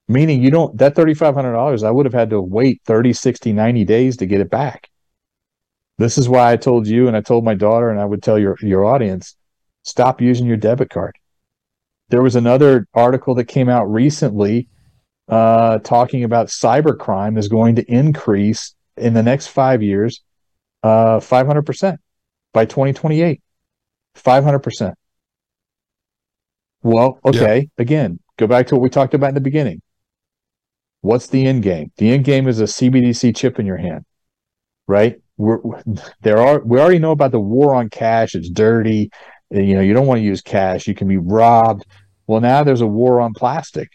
Meaning you don't that $3500 I would have had to wait 30, 60, 90 days to get it back. This is why I told you and I told my daughter and I would tell your your audience stop using your debit card. There was another article that came out recently uh, talking about cybercrime is going to increase in the next five years uh, 500% by 2028. 500%. Well, okay, yeah. again, go back to what we talked about in the beginning. What's the end game? The end game is a CBDC chip in your hand, right? We're, there are we already know about the war on cash. It's dirty. You know, you don't want to use cash. You can be robbed. Well, now there's a war on plastic.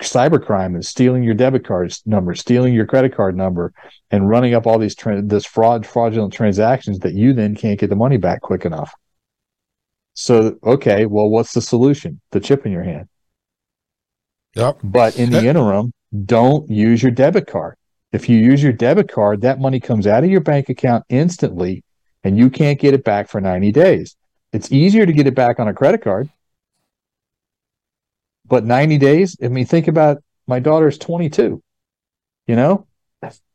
Cybercrime is stealing your debit card number, stealing your credit card number, and running up all these tra- this fraud fraudulent transactions that you then can't get the money back quick enough. So, okay, well, what's the solution? The chip in your hand. Yep. But in the interim, don't use your debit card. If you use your debit card, that money comes out of your bank account instantly and you can't get it back for 90 days. It's easier to get it back on a credit card but 90 days, I mean, think about my daughter's 22. You know,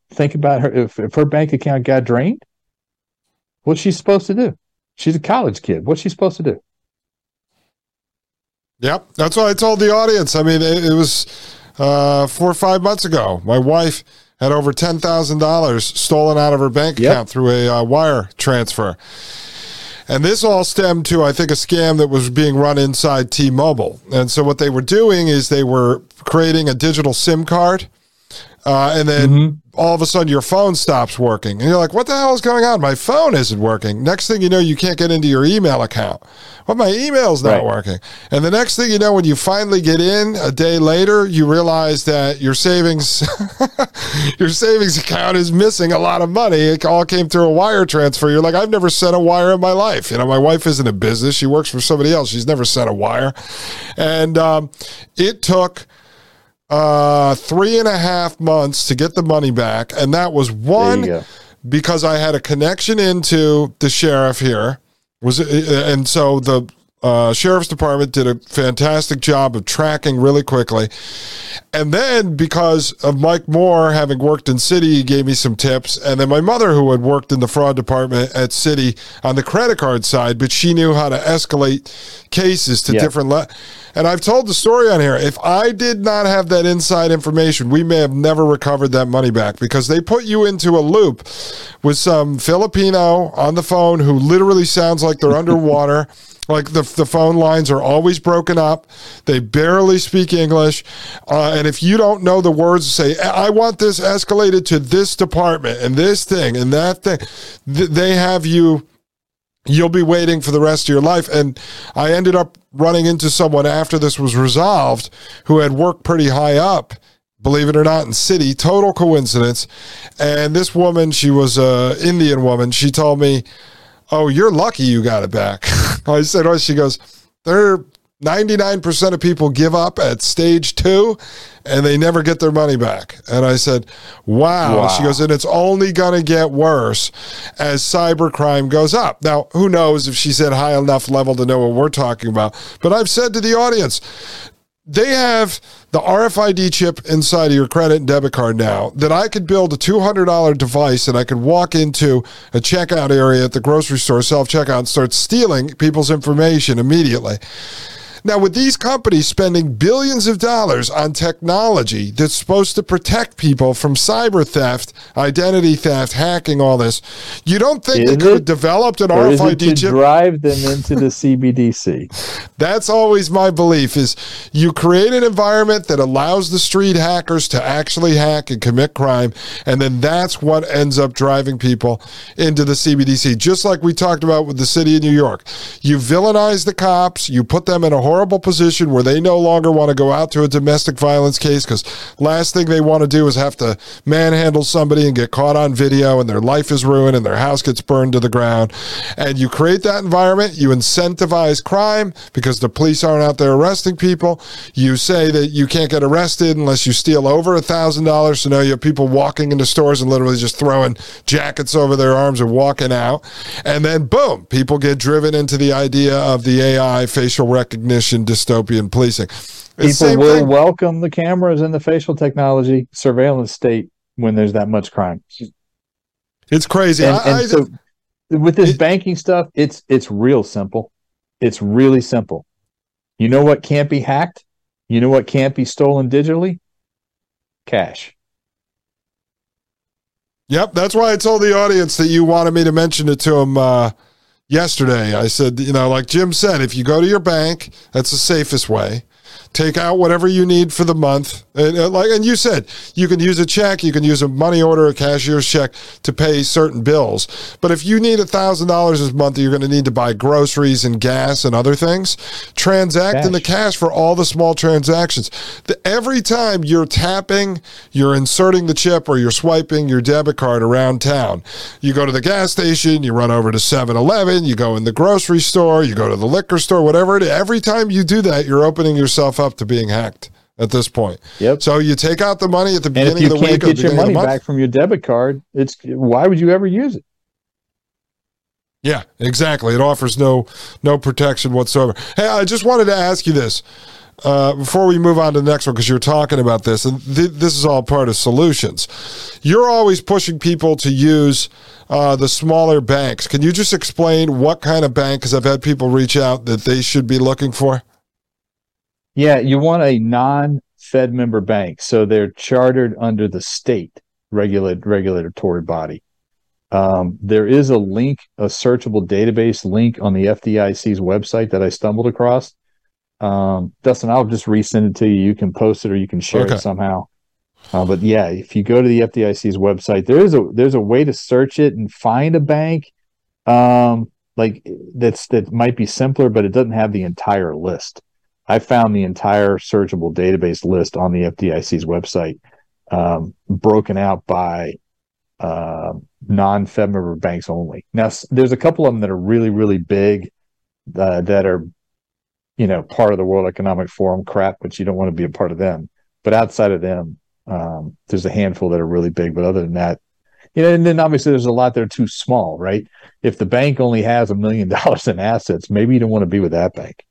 think about her. If, if her bank account got drained, what's she supposed to do? She's a college kid. What's she supposed to do? Yep. That's what I told the audience. I mean, it, it was uh, four or five months ago. My wife had over $10,000 stolen out of her bank yep. account through a uh, wire transfer. And this all stemmed to, I think, a scam that was being run inside T Mobile. And so what they were doing is they were creating a digital SIM card. Uh, and then mm-hmm. all of a sudden your phone stops working. And you're like, what the hell is going on? My phone isn't working. Next thing you know, you can't get into your email account. Well, my email's not right. working. And the next thing you know, when you finally get in a day later, you realize that your savings your savings account is missing a lot of money. It all came through a wire transfer. You're like, I've never sent a wire in my life. You know, my wife isn't in business. She works for somebody else. She's never sent a wire. And um, it took uh, three and a half months to get the money back. And that was one because I had a connection into the sheriff here was and so the uh, sheriff's department did a fantastic job of tracking really quickly. And then because of Mike Moore having worked in Citi, he gave me some tips. And then my mother, who had worked in the fraud department at Citi on the credit card side, but she knew how to escalate cases to yeah. different le- and I've told the story on here. If I did not have that inside information, we may have never recovered that money back because they put you into a loop with some Filipino on the phone who literally sounds like they're underwater. Like the, the phone lines are always broken up. They barely speak English. Uh, and if you don't know the words, say, I want this escalated to this department and this thing and that thing, th- they have you, you'll be waiting for the rest of your life. And I ended up running into someone after this was resolved who had worked pretty high up believe it or not, in Citi. Total coincidence. And this woman, she was a Indian woman. She told me, "Oh, you're lucky you got it back." I said, "Oh," she goes, "There, 99% of people give up at stage two, and they never get their money back." And I said, "Wow." wow. She goes, "And it's only going to get worse as cybercrime goes up." Now, who knows if she's at high enough level to know what we're talking about? But I've said to the audience, they have the RFID chip inside of your credit and debit card now that I could build a $200 device and I could walk into a checkout area at the grocery store, self checkout, and start stealing people's information immediately. Now, with these companies spending billions of dollars on technology that's supposed to protect people from cyber theft, identity theft, hacking, all this, you don't think is they could have developed an RFID to chip? Drive them into the CBDC. That's always my belief: is you create an environment that allows the street hackers to actually hack and commit crime, and then that's what ends up driving people into the CBDC. Just like we talked about with the city of New York, you villainize the cops, you put them in a horrible position where they no longer want to go out to a domestic violence case because last thing they want to do is have to manhandle somebody and get caught on video and their life is ruined and their house gets burned to the ground. And you create that environment, you incentivize crime because the police aren't out there arresting people. You say that you can't get arrested unless you steal over a thousand dollars. So now you have people walking into stores and literally just throwing jackets over their arms and walking out. And then boom, people get driven into the idea of the AI facial recognition dystopian policing. People will thing. welcome the cameras and the facial technology surveillance state when there's that much crime. It's crazy. And, I, and I, so with this it, banking stuff, it's it's real simple. It's really simple. You know what can't be hacked? You know what can't be stolen digitally? Cash. Yep, that's why I told the audience that you wanted me to mention it to them uh, yesterday. I said, you know, like Jim said, if you go to your bank, that's the safest way take out whatever you need for the month. And, uh, like, and you said you can use a check, you can use a money order, a cashier's check to pay certain bills. But if you need a thousand dollars this month, you're going to need to buy groceries and gas and other things. Transact cash. in the cash for all the small transactions. The, every time you're tapping, you're inserting the chip or you're swiping your debit card around town. You go to the gas station, you run over to 7-Eleven, you go in the grocery store, you go to the liquor store, whatever it is. Every time you do that, you're opening yourself up to being hacked at this point. Yep. So you take out the money at the beginning of the week. If you can't get your money back from your debit card, it's why would you ever use it? Yeah, exactly. It offers no no protection whatsoever. Hey, I just wanted to ask you this uh, before we move on to the next one because you're talking about this, and th- this is all part of solutions. You're always pushing people to use uh, the smaller banks. Can you just explain what kind of bank? Because I've had people reach out that they should be looking for. Yeah, you want a non-Fed member bank, so they're chartered under the state regulate regulatory body. Um, there is a link, a searchable database link on the FDIC's website that I stumbled across. Um, Dustin, I'll just resend it to you. You can post it or you can share okay. it somehow. Uh, but yeah, if you go to the FDIC's website, there is a there's a way to search it and find a bank, um, like that's that might be simpler, but it doesn't have the entire list. I found the entire searchable database list on the FDIC's website, um, broken out by uh, non-Fed member banks only. Now, there's a couple of them that are really, really big uh, that are, you know, part of the World Economic Forum crap, but you don't want to be a part of them. But outside of them, um, there's a handful that are really big. But other than that, you know, and then obviously there's a lot that are too small, right? If the bank only has a million dollars in assets, maybe you don't want to be with that bank.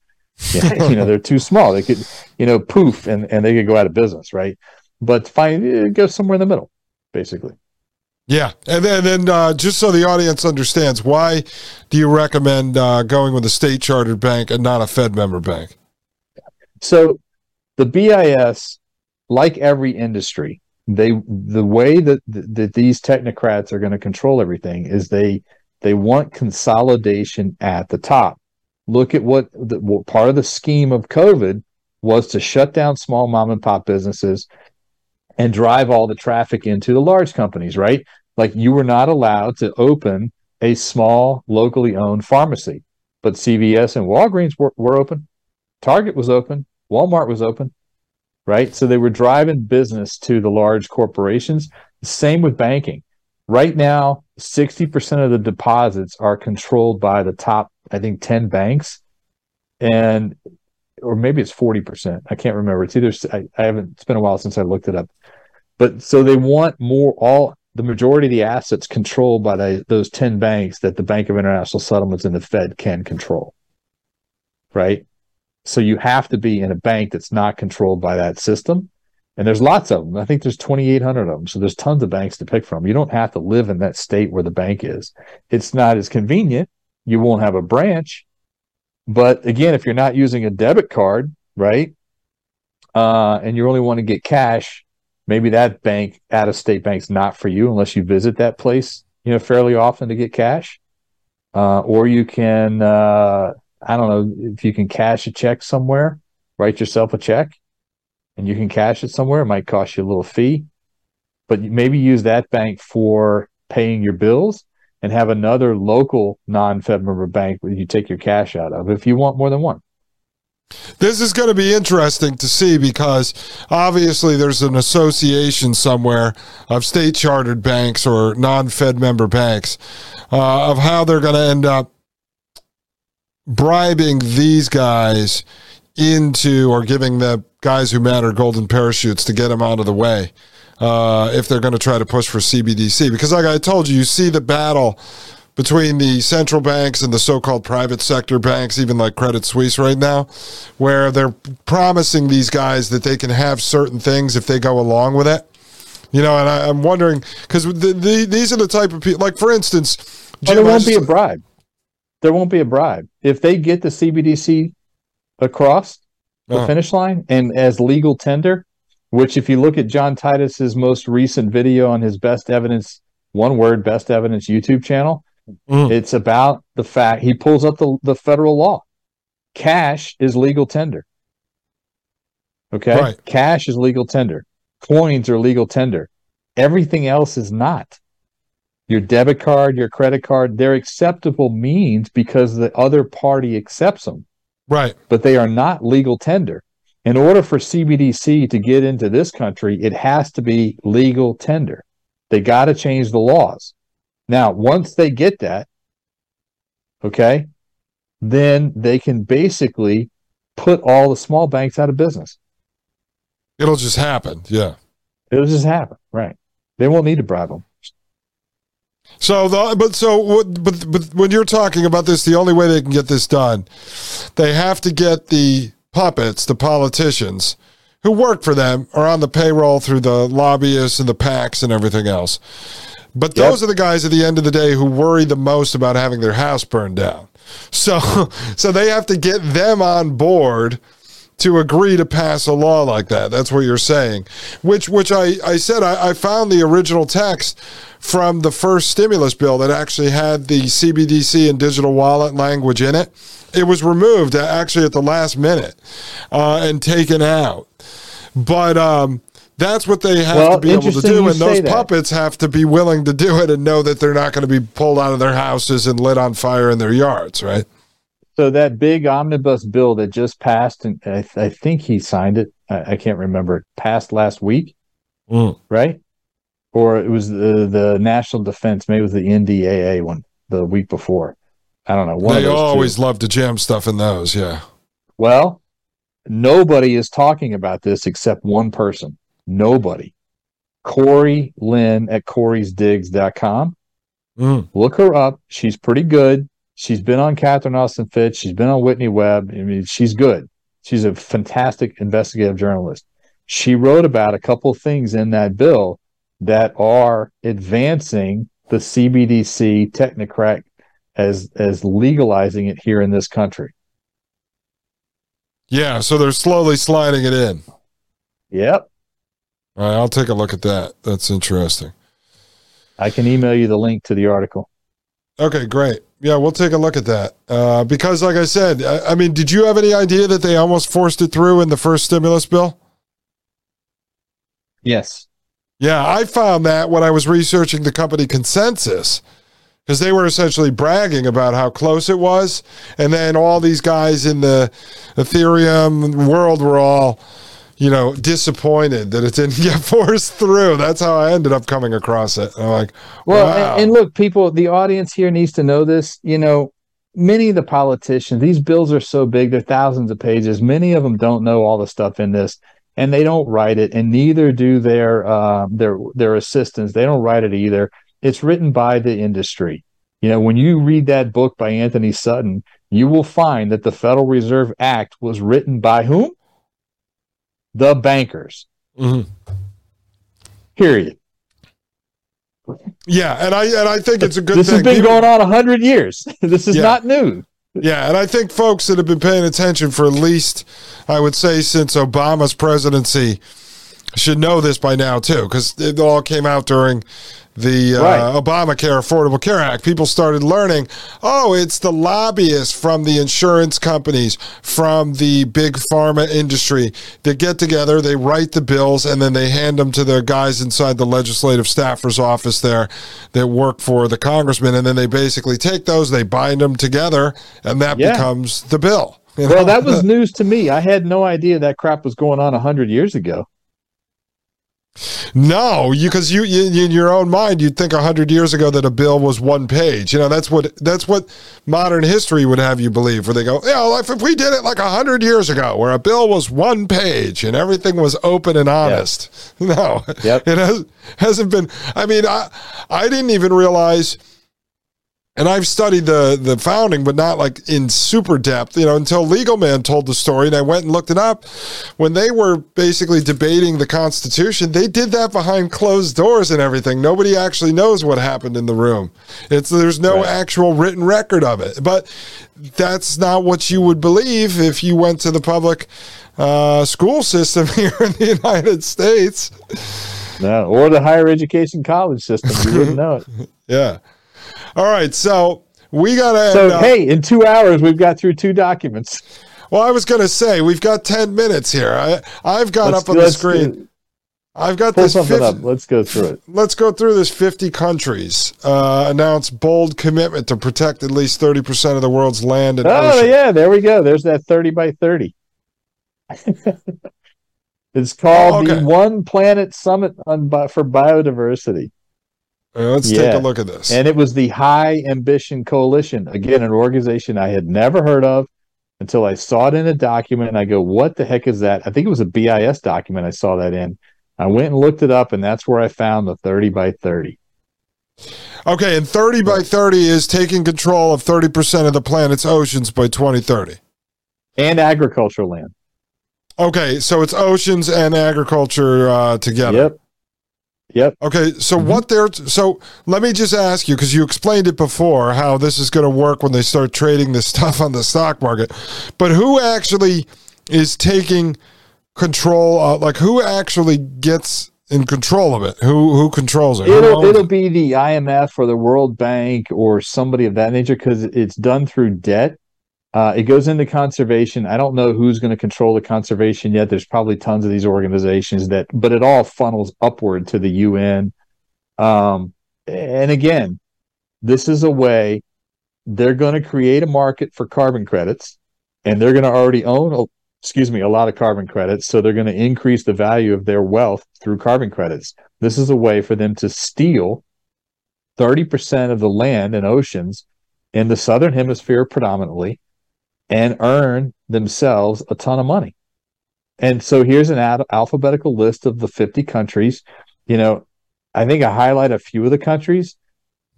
Yeah, you know, they're too small. They could, you know, poof, and and they could go out of business, right? But find uh, go somewhere in the middle, basically. Yeah, and then, then uh, just so the audience understands, why do you recommend uh, going with a state chartered bank and not a Fed member bank? So, the BIS, like every industry, they the way that that these technocrats are going to control everything is they they want consolidation at the top look at what, the, what part of the scheme of COVID was to shut down small mom and pop businesses and drive all the traffic into the large companies, right? Like you were not allowed to open a small locally owned pharmacy, but CVS and Walgreens were, were open. Target was open. Walmart was open, right? So they were driving business to the large corporations. Same with banking. Right now, 60% of the deposits are controlled by the top I think 10 banks and or maybe it's 40%. I can't remember. It's either I, I haven't it's been a while since I looked it up. But so they want more all the majority of the assets controlled by the, those 10 banks that the Bank of International Settlements and the Fed can control. Right? So you have to be in a bank that's not controlled by that system. And there's lots of them. I think there's 2,800 of them. So there's tons of banks to pick from. You don't have to live in that state where the bank is. It's not as convenient you won't have a branch. But again, if you're not using a debit card, right, uh, and you only want to get cash, maybe that bank, out of state bank's not for you unless you visit that place, you know, fairly often to get cash. Uh, or you can, uh, I don't know, if you can cash a check somewhere, write yourself a check and you can cash it somewhere. It might cost you a little fee, but maybe use that bank for paying your bills and have another local non-Fed member bank where you take your cash out of if you want more than one. This is going to be interesting to see because obviously there's an association somewhere of state chartered banks or non Fed member banks uh, of how they're going to end up bribing these guys into or giving the guys who matter golden parachutes to get them out of the way uh, if they're going to try to push for CBDC. Because, like I told you, you see the battle between the central banks and the so-called private sector banks, even like Credit Suisse right now, where they're promising these guys that they can have certain things if they go along with it. You know, and I, am wondering because the, the, these are the type of people. Like for instance, Jim, there won't be a bribe. There won't be a bribe if they get the CBDC across the uh-huh. finish line and as legal tender. Which, if you look at John Titus's most recent video on his best evidence, one word, best evidence YouTube channel, Mm. It's about the fact he pulls up the, the federal law. Cash is legal tender. Okay. Right. Cash is legal tender. Coins are legal tender. Everything else is not. Your debit card, your credit card, they're acceptable means because the other party accepts them. Right. But they are not legal tender. In order for CBDC to get into this country, it has to be legal tender. They got to change the laws. Now, once they get that, okay, then they can basically put all the small banks out of business. It'll just happen. Yeah. It'll just happen. Right. They won't need to bribe them. So, the, but so, but but when you're talking about this, the only way they can get this done, they have to get the puppets, the politicians who work for them, are on the payroll through the lobbyists and the PACs and everything else. But those yep. are the guys at the end of the day who worry the most about having their house burned down. So, so they have to get them on board to agree to pass a law like that. That's what you're saying. Which, which I, I said I, I found the original text from the first stimulus bill that actually had the CBDC and digital wallet language in it. It was removed actually at the last minute uh, and taken out. But um, that's what they have well, to be able to do, and those puppets have to be willing to do it and know that they're not going to be pulled out of their houses and lit on fire in their yards, right? So that big omnibus bill that just passed, and I, th- I think he signed it. I, I, can't remember. It passed last week, mm. right? Or it was the the National Defense. Maybe it was the NDAA one the week before. I don't know. One they always two. love to jam stuff in those. Yeah. Well, nobody is talking about this except one person. Nobody. Corey Lynn at Corey'sDigs.com. Mm. Look her up. She's pretty good. She's been on Catherine Austin Fitts. She's been on Whitney Webb. I mean, she's good. She's a fantastic investigative journalist. She wrote about a couple of things in that bill that are advancing the CBDC technocrat as as legalizing it here in this country. Yeah, so they're slowly sliding it in. Yep. All right, I'll take a look at that. That's interesting. I can email you the link to the article. Okay, great. Yeah, we'll take a look at that. Uh, because, like I said, I, I, mean, did you have any idea that they almost forced it through in the first stimulus bill? Yes. Yeah, I found that when I was researching the company ConsenSys, because they were essentially bragging about how close it was. And then all these guys in the Ethereum world were all you know, disappointed that it didn't get forced through. That's how I ended up coming across it. I'm like, well, wow. and, and look, people, the audience here needs to know this. You know, many of the politicians, these bills are so big, they're thousands of pages. Many of them don't know all the stuff in this, and they don't write it, and neither do their uh, their their assistants. They don't write it either. It's written by the industry. You know, when you read that book by Antony Sutton, you will find that the Federal Reserve Act was written by whom? The bankers. Mm-hmm. Period. Yeah, and I and I think it's a good. Thing. This thing. has been People, going on a hundred years. this is yeah. not new. Yeah, and I think folks that have been paying attention for at least, I would say, since Obama's presidency, should know this by now too, because it all came out during the uh, right. Obamacare Affordable Care Act, people started learning, oh, it's the lobbyists from the insurance companies, from the big pharma industry that get together, they write the bills, and then they hand them to the guys inside the legislative staffer's office there that work for the congressman, and then they basically take those, they bind them together, and that yeah. becomes the bill. You know? Well, that was news to me. I had no idea that crap was going on 100 years ago. No, because you, you, in your own mind you'd think hundred years ago that a bill was one page. You know that's what that's what modern history would have you believe. Where they go, yeah, like if we did it like hundred years ago, where a bill was one page and everything was open and honest. Yep. No, yep. it has hasn't been. I mean, I I didn't even realize and I've studied the the founding, but not like in super depth, you know, until Legal Man told the story, and I went and looked it up. When they were basically debating the Constitution, they did that behind closed doors and everything. Nobody actually knows what happened in the room. It's there's no Right. actual written record of it, but that's not what you would believe if you went to the public uh, school system here in the United States. No, or the higher education college system. You wouldn't know it. Yeah. All right, so we got to. So, hey, in two hours, we've got through two documents. Well, I was going to say we've got ten minutes here. I, I've got Let's- up on the screen. I've got this. 50, up. Let's go through it. Let's go through this. Fifty countries uh, announce bold commitment to protect at least thirty percent of the world's land and Oh, ocean. yeah, there we go. There's that 30 by 30. it's called Oh, okay. the One Planet Summit on, for Biodiversity. Let's take a look at this. And it was the High Ambition Coalition. Again, an organization I had never heard of until I saw it in a document. And I go, what the heck is that? I think it was a BIS document I saw that in. I went and looked it up, and that's where I found the 30 by 30. okay, and thirty by thirty is taking control of thirty percent of the planet's oceans by twenty thirty. And agricultural land. Okay, so it's oceans and agriculture uh, together. Yep. Yep. Okay, so Mhm. what they're so let me just ask you because you explained it before how this is going to work when they start trading this stuff on the stock market, but who actually is taking control? Uh, like who actually gets in control of it? Who who controls it? It'll it'll it? be the IMF or the World Bank or somebody of that nature because it's done through debt. Uh, it goes into conservation. I don't know who's going to control the conservation yet. There's probably tons of these organizations that, but it all funnels upward to the UN. Um, and again, this is a way they're going to create a market for carbon credits, and they're going to already own, excuse me, a lot of carbon credits. So they're going to increase the value of their wealth through carbon credits. This is a way for them to steal 30% of the land and oceans in the southern hemisphere predominantly and earn themselves a ton of money. And so here's an ad- alphabetical list of the 50 countries. You know, I think I highlight a few of the countries,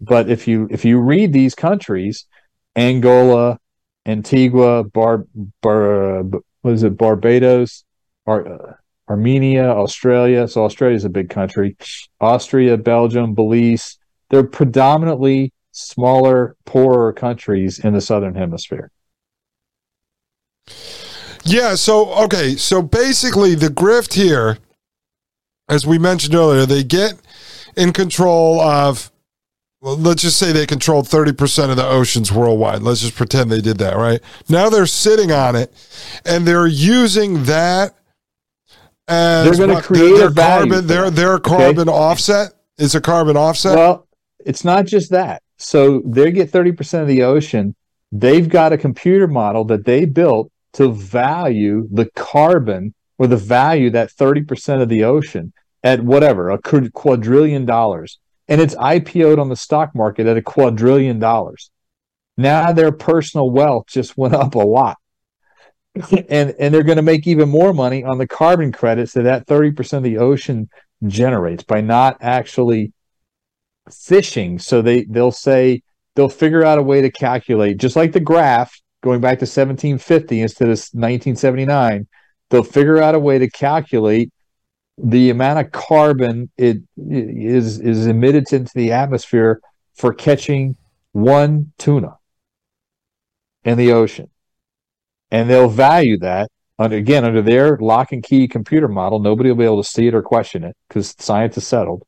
but if you if you read these countries, Angola, Antigua, Bar, Bar what is it, Barbados, Ar, uh, Armenia, Australia. So Australia is a big country. Austria, Belgium, Belize. They're predominantly smaller, poorer countries in the southern hemisphere. Yeah. So okay. So basically, the grift here, as we mentioned earlier, they get in control of. Well, let's just say they controlled 30% of the oceans worldwide. Let's just pretend they did that, right? Now they're sitting on it and they're using that as They're gonna what, create their value carbon their their carbon offset is a carbon offset. Well, it's not just that. So they get 30% of the ocean. They've got a computer model that they built to value the carbon or the value that 30% of the ocean at whatever, a quadrillion dollars. And it's IPO'd on the stock market at a quadrillion dollars. Now their personal wealth just went up a lot. and and they're going to make even more money on the carbon credits that that 30% of the ocean generates by not actually fishing. So they they'll say they'll figure out a way to calculate, just like the graph going back to 1750 instead of 1979. They'll figure out a way to calculate the amount of carbon it is is emitted into the atmosphere for catching one tuna in the ocean, and they'll value that. Under, again, under their lock and key computer model, nobody will be able to see it or question it because science is settled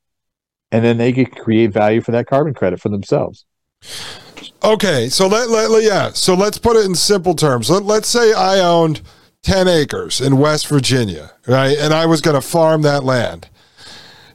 and then they could create value for that carbon credit for themselves. Okay, so let, let, yeah, so let's put it in simple terms. Let, let's say I owned 10 acres in West Virginia, right? And I was going to farm that land.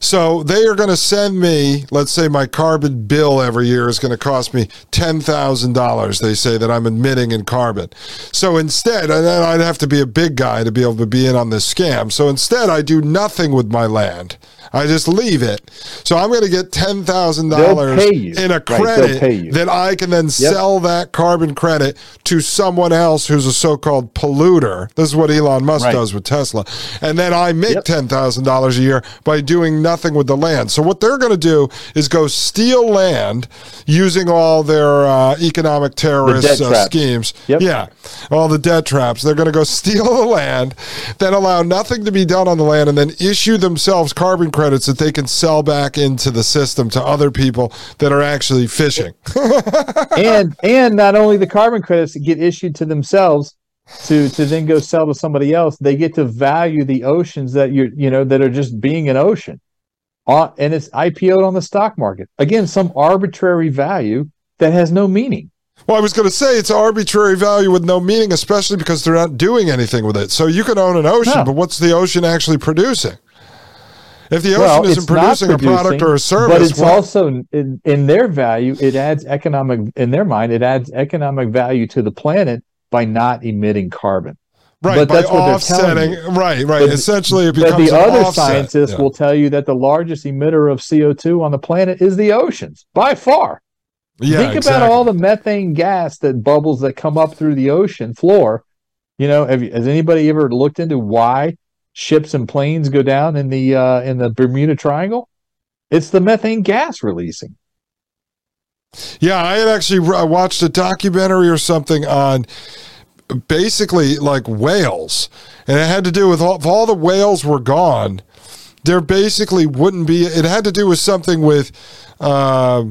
So they are going to send me, let's say my carbon bill every year is going to cost me $10,000. They say that I'm emitting in carbon. So instead, and then I'd have to be a big guy to be able to be in on this scam. So instead, I do nothing with my land. I just leave it. So I'm going to get ten thousand dollars They'll pay you. in a credit you. that I can then sell that carbon credit to someone else who's a so-called polluter. This is what Elon Musk Right. does with Tesla, and then I make Yep. ten thousand dollars a year by doing nothing with the land. So what they're going to do is go steal land using all their uh, economic terrorist uh, schemes. Yep. Yeah, all the debt traps. They're going to go steal the land, then allow nothing to be done on the land, and then issue themselves carbon credits that they can sell back into the system to other people that are actually fishing. and and not only the carbon credits get issued to themselves to to then go sell to somebody else, they get to value the oceans that you're you know that are just being an ocean. Uh, and it's IPO'd on the stock market. Again, some arbitrary value that has no meaning. Well, I was going to say it's arbitrary value with no meaning, especially because they're not doing anything with it. So you can own an ocean, no. but what's the ocean actually producing? If the ocean well, isn't producing, producing, a product or a service, but it's also in, in, their value, it adds economic in their mind, it adds economic value to the planet by not emitting carbon. Right, but that's what they're telling you. Right, right. But, Essentially, it becomes but the other offset. scientists yeah. will tell you that the largest emitter of CO two on the planet is the oceans by far. Yeah, Think exactly. about all the methane gas that bubbles that come up through the ocean floor. You know, have, has anybody ever looked into why ships and planes go down in the uh, in the Bermuda Triangle? It's the methane gas releasing. Yeah, I had actually watched a documentary or something on basically like whales, and it had to do with all, if all the whales were gone, there basically wouldn't be. It had to do with something with. Uh,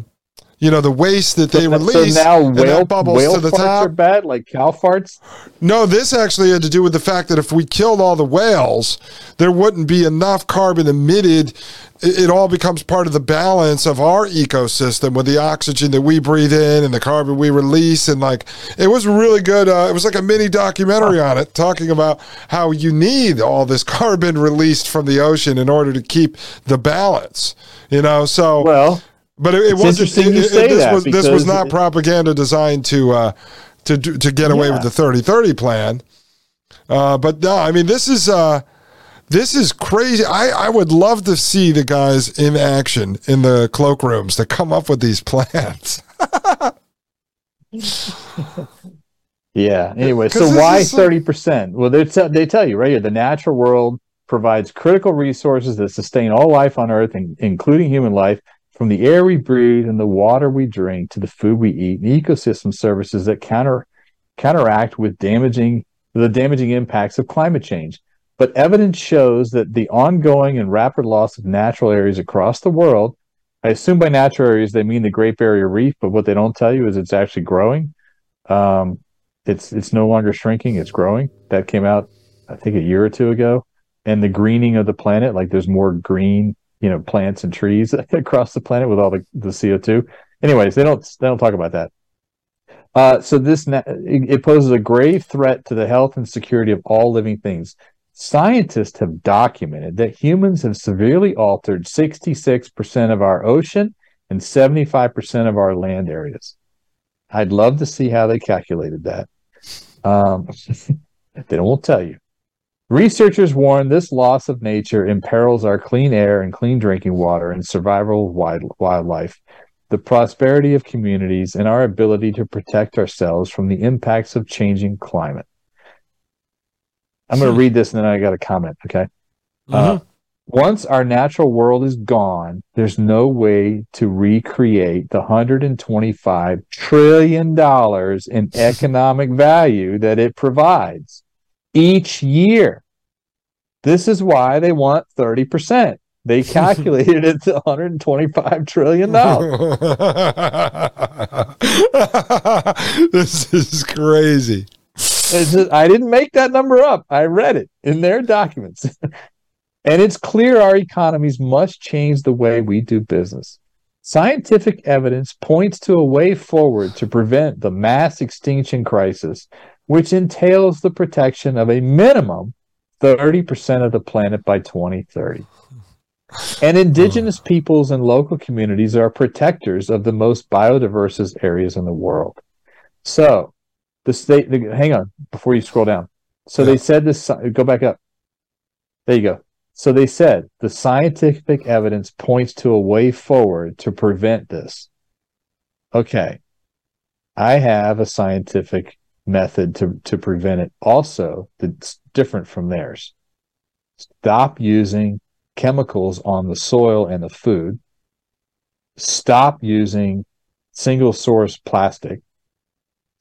you know the waste that they so, release. So now whale bubbles whale to the farts top. are bad, like cow farts. No, this actually had to do with the fact that if we killed all the whales, there wouldn't be enough carbon emitted. It, it all becomes part of the balance of our ecosystem with the oxygen that we breathe in and the carbon we release. And like, it was really good. Uh, it was like a mini documentary on it, talking about how you need all this carbon released from the ocean in order to keep the balance. You know, so well but it, it was interesting it, you say this that was this was not propaganda designed to uh, to to get away yeah. with the thirty thirty plan. Uh, but no, I mean this is uh, this is crazy. I, I would love to see the guys in action in the cloakrooms to come up with these plans. yeah. Anyway, so why thirty percent? Well, they t- they tell you right here the natural world provides critical resources that sustain all life on Earth, in- including human life. From the air we breathe and the water we drink to the food we eat, and ecosystem services that counter counteract with damaging the damaging impacts of climate change. But evidence shows that the ongoing and rapid loss of natural areas across the world, I assume by natural areas they mean the Great Barrier Reef, but what they don't tell you is it's actually growing. Um, it's it's no longer shrinking; it's growing. That came out, I think, a year or two ago. And the greening of the planet, like there's more green you know plants and trees across the planet with all the, the CO2. Anyways, they don't they don't talk about that. Uh, so this it poses a grave threat to the health and security of all living things. Scientists have documented that humans have severely altered 66% of our ocean and 75% of our land areas. I'd love to see how they calculated that. Um, they won't tell you. Researchers warn this loss of nature imperils our clean air and clean drinking water and survival of wild, wildlife, the prosperity of communities, and our ability to protect ourselves from the impacts of changing climate. I'm going to read this and then I got a comment. Okay. Uh, mm-hmm. Uh, once our natural world is gone, there's no way to recreate the 125 trillion dollars in economic value that it provides each year. This is why they want 30%. They calculated it to 125 trillion dollars. this is crazy. Just, I didn't make that number up. I read it in their documents. and it's clear our economies must change the way we do business. Scientific evidence points to a way forward to prevent the mass extinction crisis, which entails the protection of a minimum 30% of the planet by 2030. And indigenous peoples and local communities are protectors of the most biodiverse areas in the world. So, the state, the, hang on before you scroll down. So, yeah. they said this, go back up. There you go. So, they said the scientific evidence points to a way forward to prevent this. Okay. I have a scientific method to, to prevent it also that's different from theirs. Stop using chemicals on the soil and the food. Stop using single source plastic.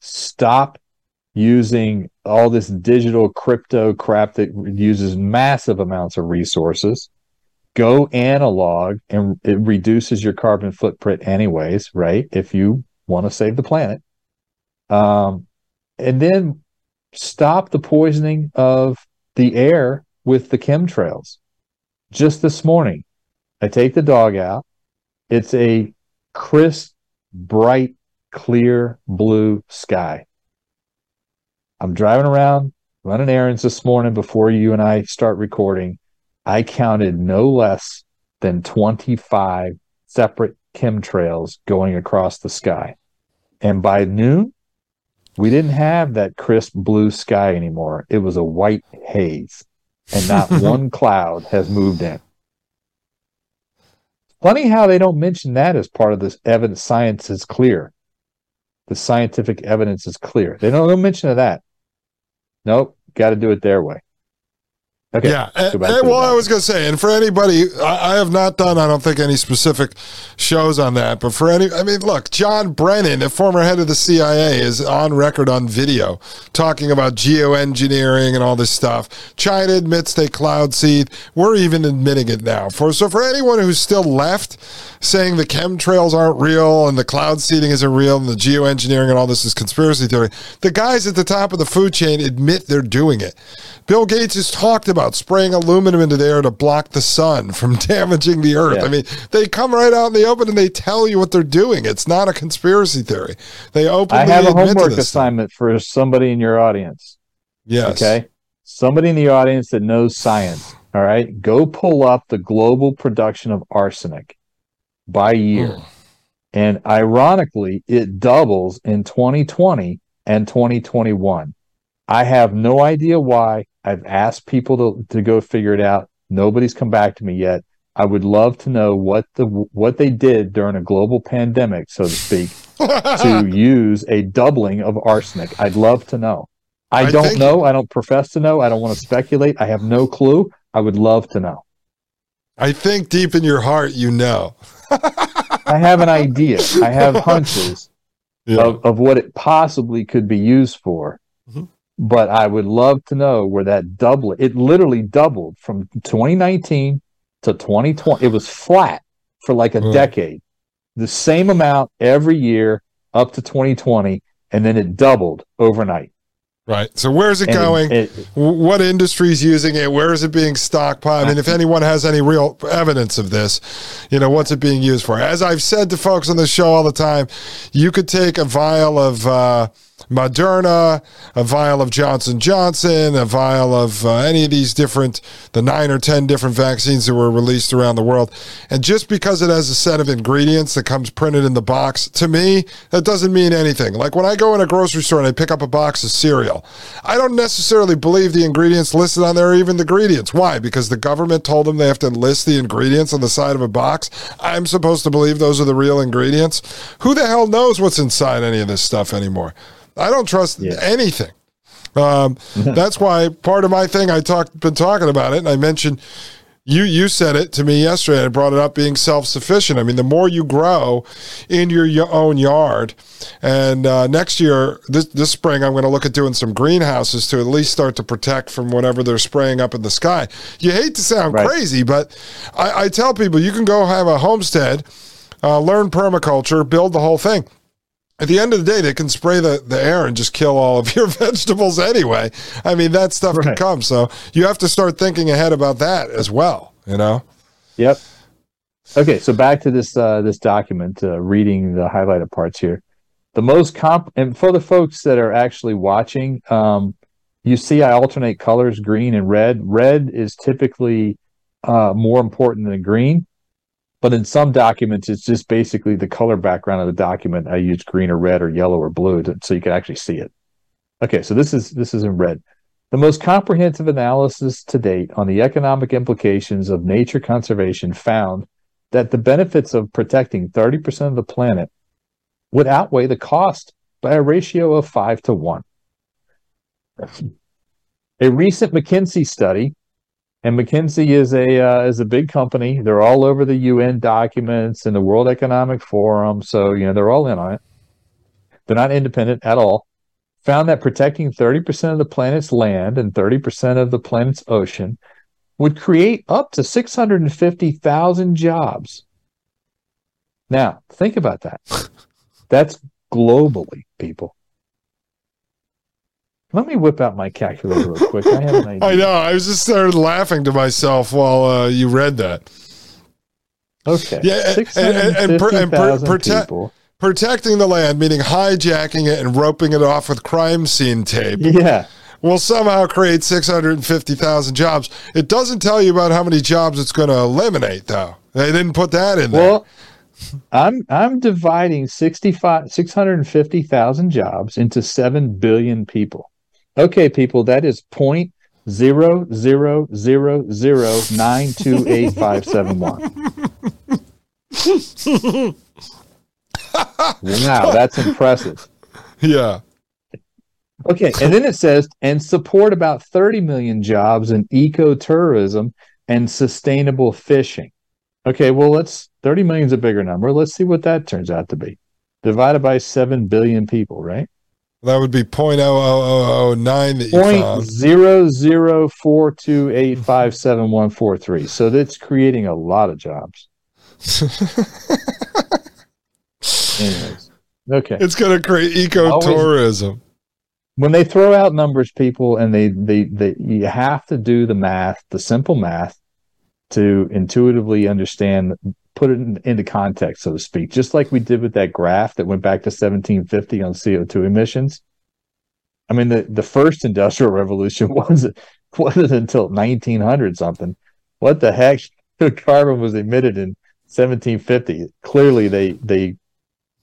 Stop using all this digital crypto crap that uses massive amounts of resources. Go analog and it reduces your carbon footprint anyways, right? If you want to save the planet. Um, and then stop the poisoning of the air with the chemtrails. Just this morning, I take the dog out. It's a crisp, bright, clear blue sky. I'm driving around running errands this morning before you and I start recording. I counted no less than 25 separate chemtrails going across the sky. And by noon, we didn't have that crisp blue sky anymore. It was a white haze, and not one cloud has moved in. Funny how they don't mention that as part of this evidence. Science is clear. The scientific evidence is clear. They don't, don't mention of that. Nope, got to do it their way. Okay. Yeah. And, and, well, I was going to say, and for anybody, I, I, have not done, I don't think, any specific shows on that. But for any, I mean, look, John Brennan, the former head of the CIA, is on record on video talking about geoengineering and all this stuff. China admits they cloud seed. We're even admitting it now. For so for anyone who's still left saying the chemtrails aren't real and the cloud seeding isn't real and the geoengineering and all this is conspiracy theory, the guys at the top of the food chain admit they're doing it. Bill Gates has talked about spraying aluminum into the air to block the sun from damaging the earth. Yeah. I mean, they come right out in the open and they tell you what they're doing. It's not a conspiracy theory. They openly I have a homework assignment for somebody in your audience. Yes. Okay. Somebody in the audience that knows science. All right. Go pull up the global production of arsenic by year. Mm. And ironically, it doubles in 2020 and 2021. I have no idea why. I've asked people to, to go figure it out. Nobody's come back to me yet. I would love to know what the what they did during a global pandemic, so to speak, to use a doubling of arsenic. I'd love to know. I, I don't know. I don't profess to know. I don't want to speculate. I have no clue. I would love to know. I think deep in your heart, you know. I have an idea. I have hunches yeah. of, of what it possibly could be used for. Mm-hmm but I would love to know where that double it literally doubled from 2019 to 2020. It was flat for like a mm. decade, the same amount every year up to 2020, and then it doubled overnight. Right. So where's it and going? It, it, what industry is using it? Where is it being stockpiled? I mean, if anyone has any real evidence of this, you know, what's it being used for? As I've said to folks on the show all the time, you could take a vial of uh, Moderna, a vial of Johnson Johnson, a vial of uh, any of these different, the nine or 10 different vaccines that were released around the world. And just because it has a set of ingredients that comes printed in the box, to me, that doesn't mean anything. Like when I go in a grocery store and I pick up a box of cereal, I don't necessarily believe the ingredients listed on there are even the ingredients. Why? Because the government told them they have to list the ingredients on the side of a box. I'm supposed to believe those are the real ingredients. Who the hell knows what's inside any of this stuff anymore? I don't trust yeah. anything. Um, that's why part of my thing I talked been talking about it, and I mentioned you you said it to me yesterday. I brought it up being self sufficient. I mean, the more you grow in your, your own yard, and uh, next year this this spring I'm going to look at doing some greenhouses to at least start to protect from whatever they're spraying up in the sky. You hate to sound right. crazy, but I, I, tell people you can go have a homestead, uh, learn permaculture, build the whole thing at the end of the day, they can spray the, the air and just kill all of your vegetables anyway. I mean, that stuff right. can come. So you have to start thinking ahead about that as well, you know? Yep. Okay, so back to this uh, this document, uh, reading the highlighted parts here. The most comp, and for the folks that are actually watching, um, you see I alternate colors, green and red. Red is typically uh, more important than green. But in some documents, it's just basically the color background of the document. I use green or red or yellow or blue to, so you can actually see it. Okay, so this is this is in red. The most comprehensive analysis to date on the economic implications of nature conservation found that the benefits of protecting 30% of the planet would outweigh the cost by a ratio of 5 to 1. A recent McKinsey study And McKinsey is a uh, is a big company. They're all over the UN documents and the World Economic Forum. So you know they're all in on it. They're not independent at all. Found that protecting 30% of the planet's land and 30% of the planet's ocean would create up to 650,000 jobs. Now, think about that. That's globally, people. Let me whip out my calculator real quick. I have an idea. I know. I was just started laughing to myself while uh, you read that. Okay. Yeah, and, and, per, and per, prote- protecting the land, meaning hijacking it and roping it off with crime scene tape. Yeah. Will somehow create 650,000 jobs. It doesn't tell you about how many jobs it's going to eliminate, though. They didn't put that in there. Well, I'm I'm dividing 65 650,000 jobs into 7 billion people. Okay, people, that is point zero zero zero zero nine two eight five seven one. wow, that's impressive. Yeah. Okay, and then it says and support about 30 million jobs in ecotourism and sustainable fishing. Okay, well let's 30 million is a bigger number. Let's see what that turns out to be. Divided by 7 billion people, right? That would be point oh oh oh oh nine that you Point found. zero zero four two eight five seven one four three. So that's creating a lot of jobs. Anyways, okay. It's going to create ecotourism. When they throw out numbers, people, and they, they they you have to do the math, the simple math, to intuitively understand, put it in, into context, so to speak. Just like we did with that graph that went back to 1750 on CO2 emissions. I mean, the, the first industrial revolution wasn't wasn't until 1900 something. What the heck? Carbon was emitted in 1750. Clearly, they they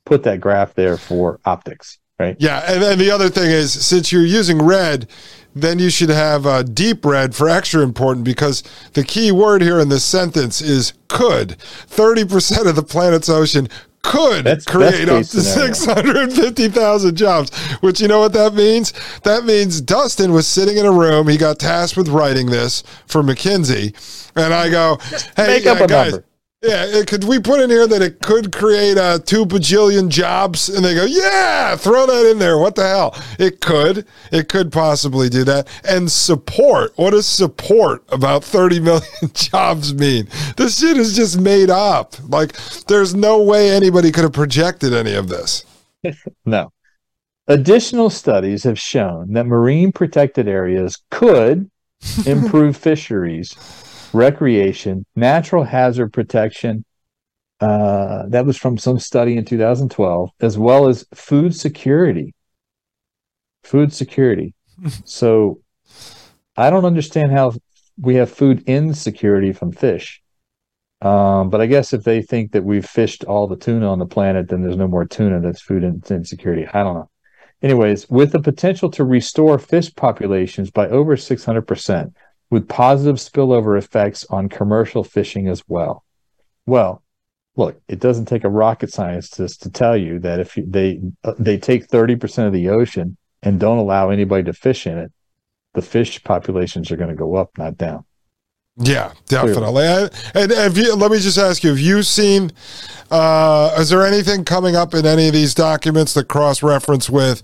put that graph there for optics, right? Yeah, and then the other thing is, since you're using red, then you should have uh, deep red for extra important because the key word here in this sentence is could. 30% of the planet's ocean could That's create up to 650,000 jobs, which you know what that means? That means Dustin was sitting in a room. He got tasked with writing this for McKinsey. And I go, hey, make up uh, a guys, number. Yeah, it- could we put in here that it could create uh, two bajillion jobs? And they go, yeah, throw that in there. What the hell? It could. It could possibly do that. And support. What does support about 30 million jobs mean? This shit is just made up. Like, there's no way anybody could have projected any of this. No. Additional studies have shown that marine protected areas could improve fisheries, recreation, natural hazard protection. Uh, that was from some study in 2012, as well as food security. Food security. so I don't understand how we have food insecurity from fish. Um, but I guess if they think that we've fished all the tuna on the planet, then there's no more tuna. That's food insecurity. I don't know. Anyways, with the potential to restore fish populations by over 600%, with positive spillover effects on commercial fishing as well. Well, look, it doesn't take a rocket scientist to tell you that if they uh, they take 30% of the ocean and don't allow anybody to fish in it, the fish populations are going to go up, not down. Yeah, definitely. I- And have you, let me just ask you: Have you seen? Uh, is there anything coming up in any of these documents that cross-reference with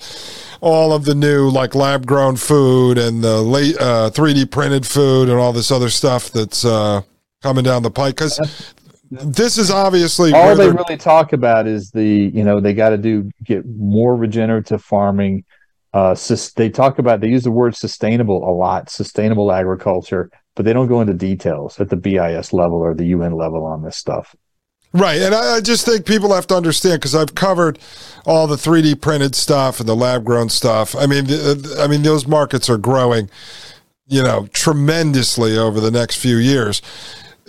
all of the new, like lab-grown food and the late uh, 3D printed food and all this other stuff that's uh, coming down the pike? Because this is obviously all they really talk about is the you know they got to do get more regenerative farming uh sus- they talk about they use the word sustainable a lot sustainable agriculture but they don't go into details at the bis level or the un level on this stuff Right, and I, I just think people have to understand because I've covered all the 3D printed stuff and the lab grown stuff. I mean, I mean those markets are growing, you know, tremendously over the next few years.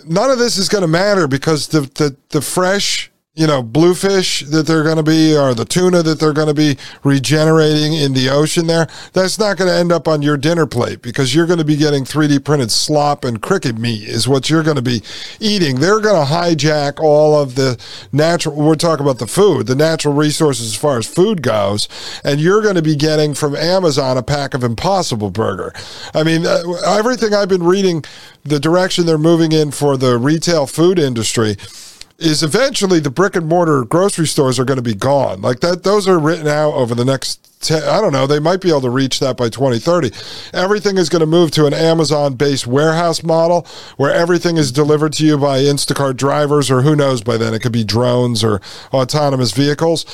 None of this is going to matter because the, the the fresh, you know, bluefish that they're going to be, or the tuna that they're going to be regenerating in the ocean there, that's not going to end up on your dinner plate because you're going to be getting 3D printed slop and cricket meat is what you're going to be eating. They're going to hijack all of the natural, we're talking about the food, the natural resources as far as food goes, and you're going to be getting from Amazon a pack of Impossible Burger. I mean, uh, everything I've been reading, the direction they're moving in for the retail food industry is eventually the brick and mortar grocery stores are going to be gone. Like that, those are written out over the next I don't know, they might be able to reach that by 2030. Everything is going to move to an Amazon based warehouse model where everything is delivered to you by Instacart drivers, or who knows by then, it could be drones or autonomous vehicles.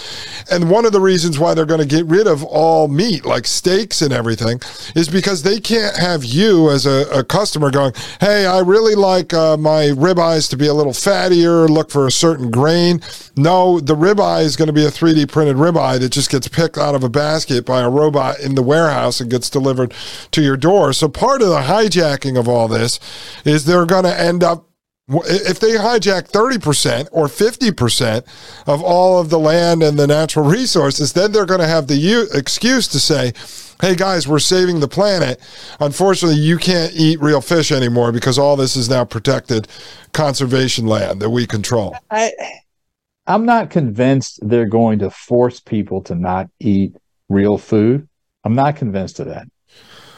And one of the reasons why they're going to get rid of all meat, like steaks and everything, is because they can't have you as a, a customer going, hey, I really like uh, my ribeyes to be a little fattier, look for a certain grain. No, the ribeye is going to be a 3D printed ribeye that just gets picked out of a bag basket by a robot in the warehouse and gets delivered to your door. So part of the hijacking of all this is they're going to end up if they hijack 30% or 50% of all of the land and the natural resources, then they're going to have the u- excuse to say, hey guys, we're saving the planet. Unfortunately, you can't eat real fish anymore because all this is now protected conservation land that we control. I, I'm not convinced they're going to force people to not eat real food. I'm not convinced of that.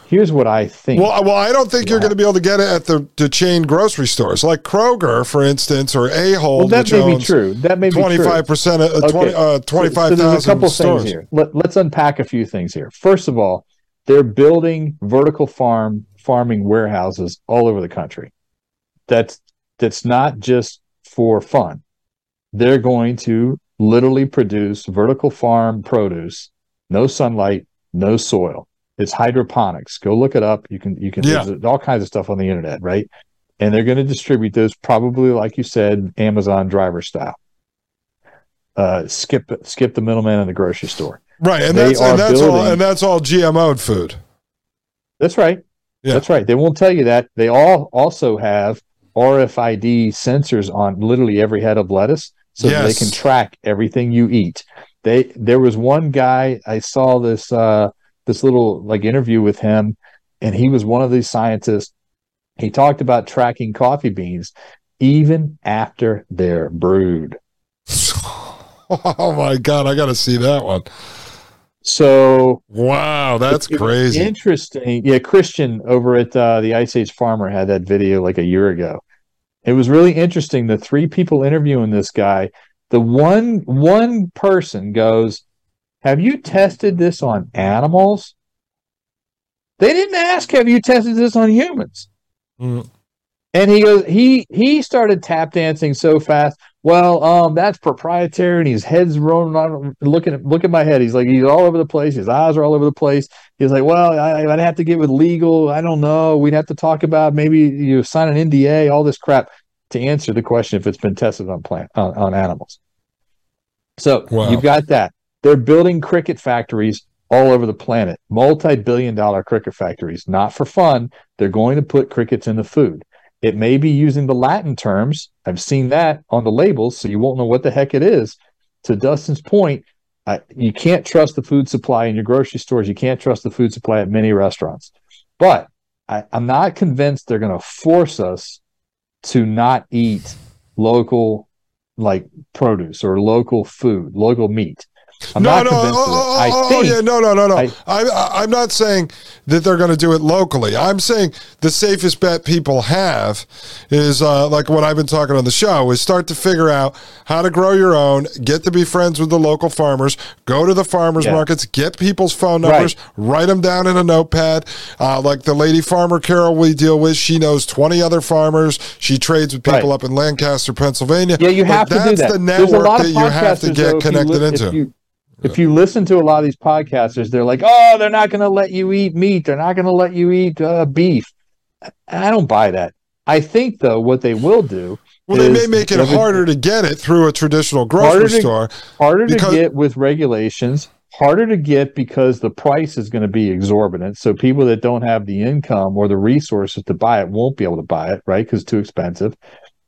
Here's what I think. Well, well, I don't think yeah. you're going to be able to get it at the, the chain grocery stores like Kroger, for instance, or Ahold. Well, that may be true. That may be 25 percent of uh, okay. uh, 25,000 so, so a couple stores. things here. Let, let's unpack a few things here. First of all, they're building vertical farm farming warehouses all over the country. That's that's not just for fun. They're going to literally produce vertical farm produce no sunlight, no soil. It's hydroponics. Go look it up. You can you can yeah. there's all kinds of stuff on the internet, right? And they're going to distribute those probably, like you said, Amazon driver style. Uh, skip skip the middleman in the grocery store. Right, and they that's and that's building, all and that's all GMO food. That's right. Yeah. That's right. They won't tell you that. They all also have RFID sensors on literally every head of lettuce so yes. they can track everything you eat they there was one guy I saw this uh, this little like interview with him, and he was one of these scientists. He talked about tracking coffee beans even after they're brewed. oh my god, I got to see that one. So wow, that's crazy. Interesting. Yeah, Christian over at uh, the Ice Age Farmer had that video like a year ago. It was really interesting. The three people interviewing this guy the one one person goes, "Have you tested this on animals?" They didn't ask, "Have you tested this on humans?" Mm. And he goes, he he started tap dancing so fast. Well, um, that's proprietary, and his head's rolling on, looking at look at my head. He's like, he's all over the place. His eyes are all over the place. He's like, well, I, would have to get with legal. I don't know. We'd have to talk about maybe you sign an NDA, all this crap to answer the question if it's been tested on plant on, on animals. So wow. you've got that. They're building cricket factories all over the planet, multi-billion dollar cricket factories, not for fun. They're going to put crickets in the food. It may be using the Latin terms. I've seen that on the labels, so you won't know what the heck it is. To Dustin's point, I, you can't trust the food supply in your grocery stores. You can't trust the food supply at many restaurants. But I, I'm not convinced they're going to force us to not eat local like produce or local food, local meat. I'm no, no, oh, oh, I oh, think, yeah, no, no, no, no. I, I, I'm not saying that they're going to do it locally. I'm saying the safest bet people have is uh, like what I've been talking on the show is start to figure out how to grow your own, get to be friends with the local farmers, go to the farmers yeah. markets, get people's phone numbers, right. write them down in a notepad. Uh, like the lady farmer Carol we deal with, she knows 20 other farmers. She trades with people right. up in Lancaster, Pennsylvania. Yeah, you have to do that. the network that you have to get connected li- into if you listen to a lot of these podcasters, they're like, "Oh, they're not going to let you eat meat. They're not going to let you eat uh, beef." I don't buy that. I think though, what they will do. Well, they may make it harder to get it through a traditional grocery harder to, store. Harder because- to get with regulations. Harder to get because the price is going to be exorbitant. So people that don't have the income or the resources to buy it won't be able to buy it, right? Because it's too expensive.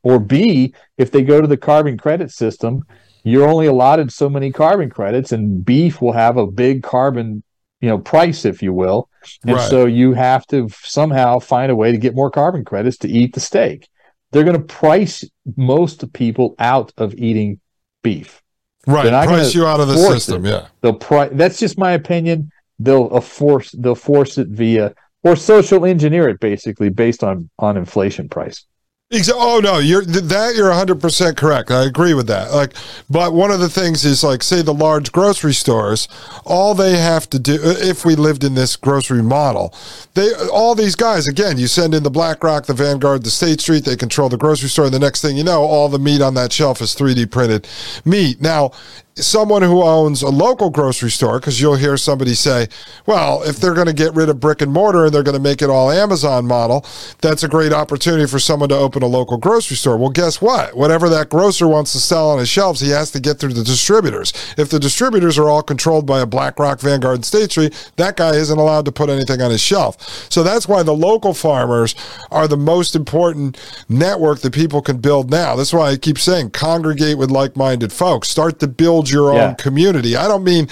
Or B, if they go to the carbon credit system, you're only allotted so many carbon credits, and beef will have a big carbon, you know, price, if you will. And Right. so you have to somehow find a way to get more carbon credits to eat the steak. They're going to price most people out of eating beef. Right. Price you out of the system. it. Yeah. They'll pri- That's just my opinion. They'll uh, force they'll force it via or social engineer it basically based on on inflation price. Oh no, you're th- that you're 100% correct. I agree with that. Like but one of the things is like say the large grocery stores, all they have to do if we lived in this grocery model, they all these guys again, you send in the BlackRock, the Vanguard, the State Street, they control the grocery store and the next thing you know, all the meat on that shelf is 3D printed meat. Now, someone who owns a local grocery store because you'll hear somebody say, "Well, if they're going to get rid of brick and mortar and they're going to make it all Amazon model, that's a great opportunity for someone to open a local grocery store." Well, guess what? Whatever that grocer wants to sell on his shelves, he has to get through the distributors. If the distributors are all controlled by a BlackRock, Vanguard, State Street, that guy isn't allowed to put anything on his shelf. So that's why the local farmers are the most important network that people can build now. That's why I keep saying congregate with like-minded folks. Start to build your Yeah. own community. I don't mean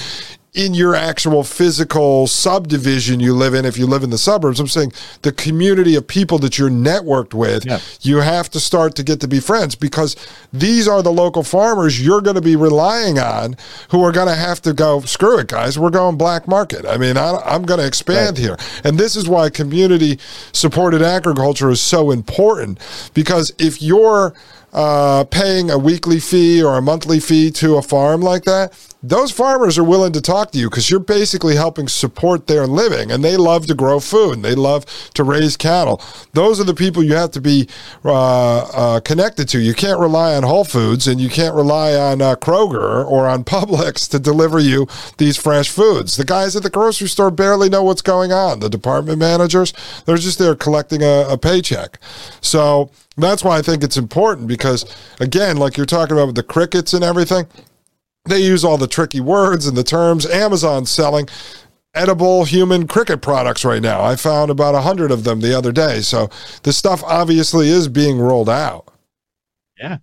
in your actual physical subdivision you live in if you live in the suburbs. I'm saying the community of people that you're networked with, Yeah. you have to start to get to be friends because these are the local farmers you're going to be relying on who are going to have to go, screw it, guys, we're going black market. I mean, I, I'm going to expand here. And this is why community supported agriculture is so important because if you're uh, paying a weekly fee or a monthly fee to a farm like that, those farmers are willing to talk to you because you're basically helping support their living and they love to grow food they love to raise cattle. Those are the people you have to be uh, uh, connected to. You can't rely on Whole Foods and you can't rely on uh, Kroger or on Publix to deliver you these fresh foods. The guys at the grocery store barely know what's going on. The department managers, they're just there collecting a, a paycheck. So that's why I think it's important because, again, like you're talking about with the crickets and everything, they use all the tricky words and the terms. Amazon's selling edible human cricket products right now. I found about a hundred of them the other day. So the stuff obviously is being rolled out, Yeah.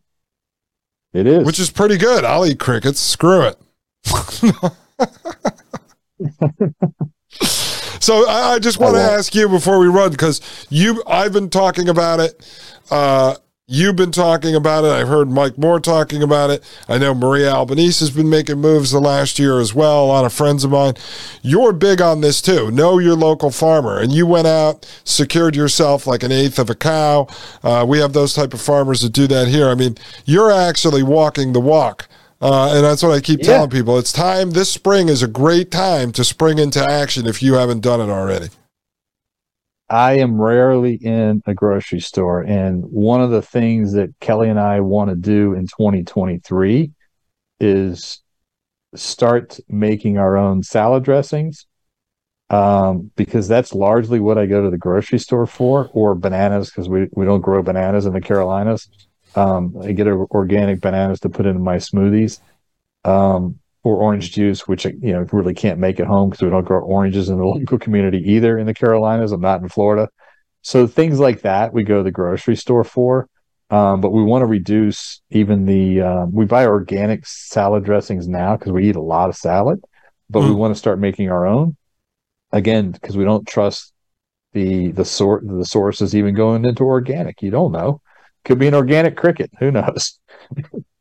It is. which is pretty good. I'll eat crickets. Screw it. so I, I just want to ask you before we run because you, I've been talking about it. Uh, You've been talking about it. I've heard Mike Moore talking about it. I know Maria Albanese has been making moves the last year as well. A lot of friends of mine. You're big on this too. Know your local farmer. And you went out, secured yourself like an eighth of a cow. Uh, we have those type of farmers that do that here. I mean, you're actually walking the walk. Uh, and that's what I keep Yeah. telling people. It's time. This spring is a great time to spring into action if you haven't done it already. I am rarely in a grocery store. And one of the things that Kelly and I want to do in 2023 is start making our own salad dressings. Um, because that's largely what I go to the grocery store for, or bananas, because we, we don't grow bananas in the Carolinas. Um, I get or- organic bananas to put into my smoothies. Um, or orange juice, which you know really can't make at home because we don't grow oranges in the local community either in the Carolinas. I'm not in Florida, so things like that we go to the grocery store for. Um, but we want to reduce even the um, we buy organic salad dressings now because we eat a lot of salad, but we Mm. want to start making our own again because we don't trust the the sort the sources even going into organic. You don't know, could be an organic cricket. Who knows?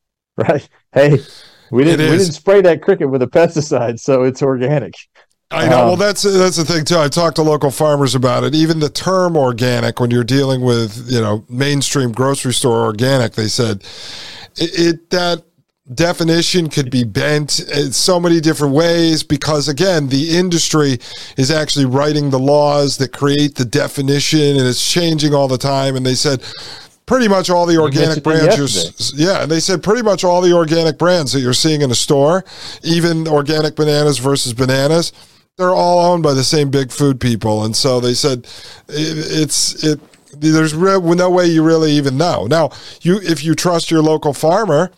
right? Hey, we didn't we didn't spray that cricket with a pesticide, so it's organic. I know. Um, well, that's that's the thing too. I talked to local farmers about it. Even the term organic, when you're dealing with you know mainstream grocery store organic, they said it, it that definition could be bent in so many different ways because again the industry is actually writing the laws that create the definition and it's changing all the time and they said pretty much all the organic brands you're, yeah and they said pretty much all the organic brands that you're seeing in a store even organic bananas versus bananas they're all owned by the same big food people. And so they said it, it's it there's re- no way you really even know. Now you if you trust your local farmer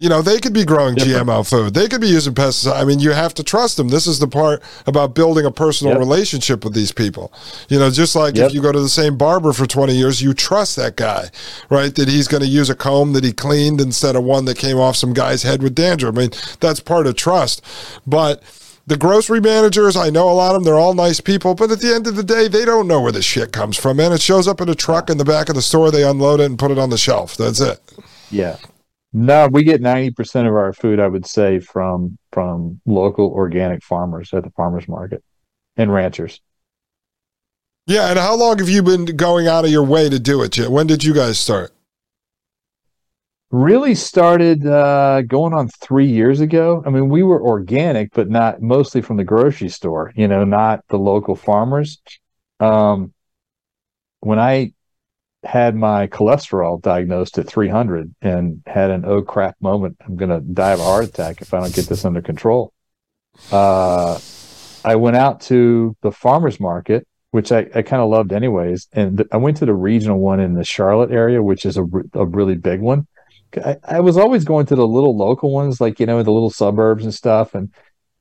You know, they could be growing Different. GMO food. They could be using pesticides. I mean, you have to trust them. This is the part about building a personal yep. relationship with these people. You know, just like yep. if you go to the same barber for 20 years, you trust that guy, right? That he's going to use a comb that he cleaned instead of one that came off some guy's head with dandruff. I mean, that's part of trust. But the grocery managers, I know a lot of them, they're all nice people, but at the end of the day, they don't know where the shit comes from, man. It shows up in a truck in the back of the store, they unload it and put it on the shelf. That's it. Yeah. No, we get ninety percent of our food, I would say, from from local organic farmers at the farmers market and ranchers. Yeah, and how long have you been going out of your way to do it? When did you guys start? Really started uh, going on three years ago. I mean, we were organic, but not mostly from the grocery store. You know, not the local farmers. Um, when I had my cholesterol diagnosed at 300 and had an oh crap moment. I'm going to die of a heart attack if I don't get this under control. Uh, I went out to the farmer's market, which I, I kind of loved anyways. And th- I went to the regional one in the Charlotte area, which is a, a really big one. I, I was always going to the little local ones, like, you know, the little suburbs and stuff. And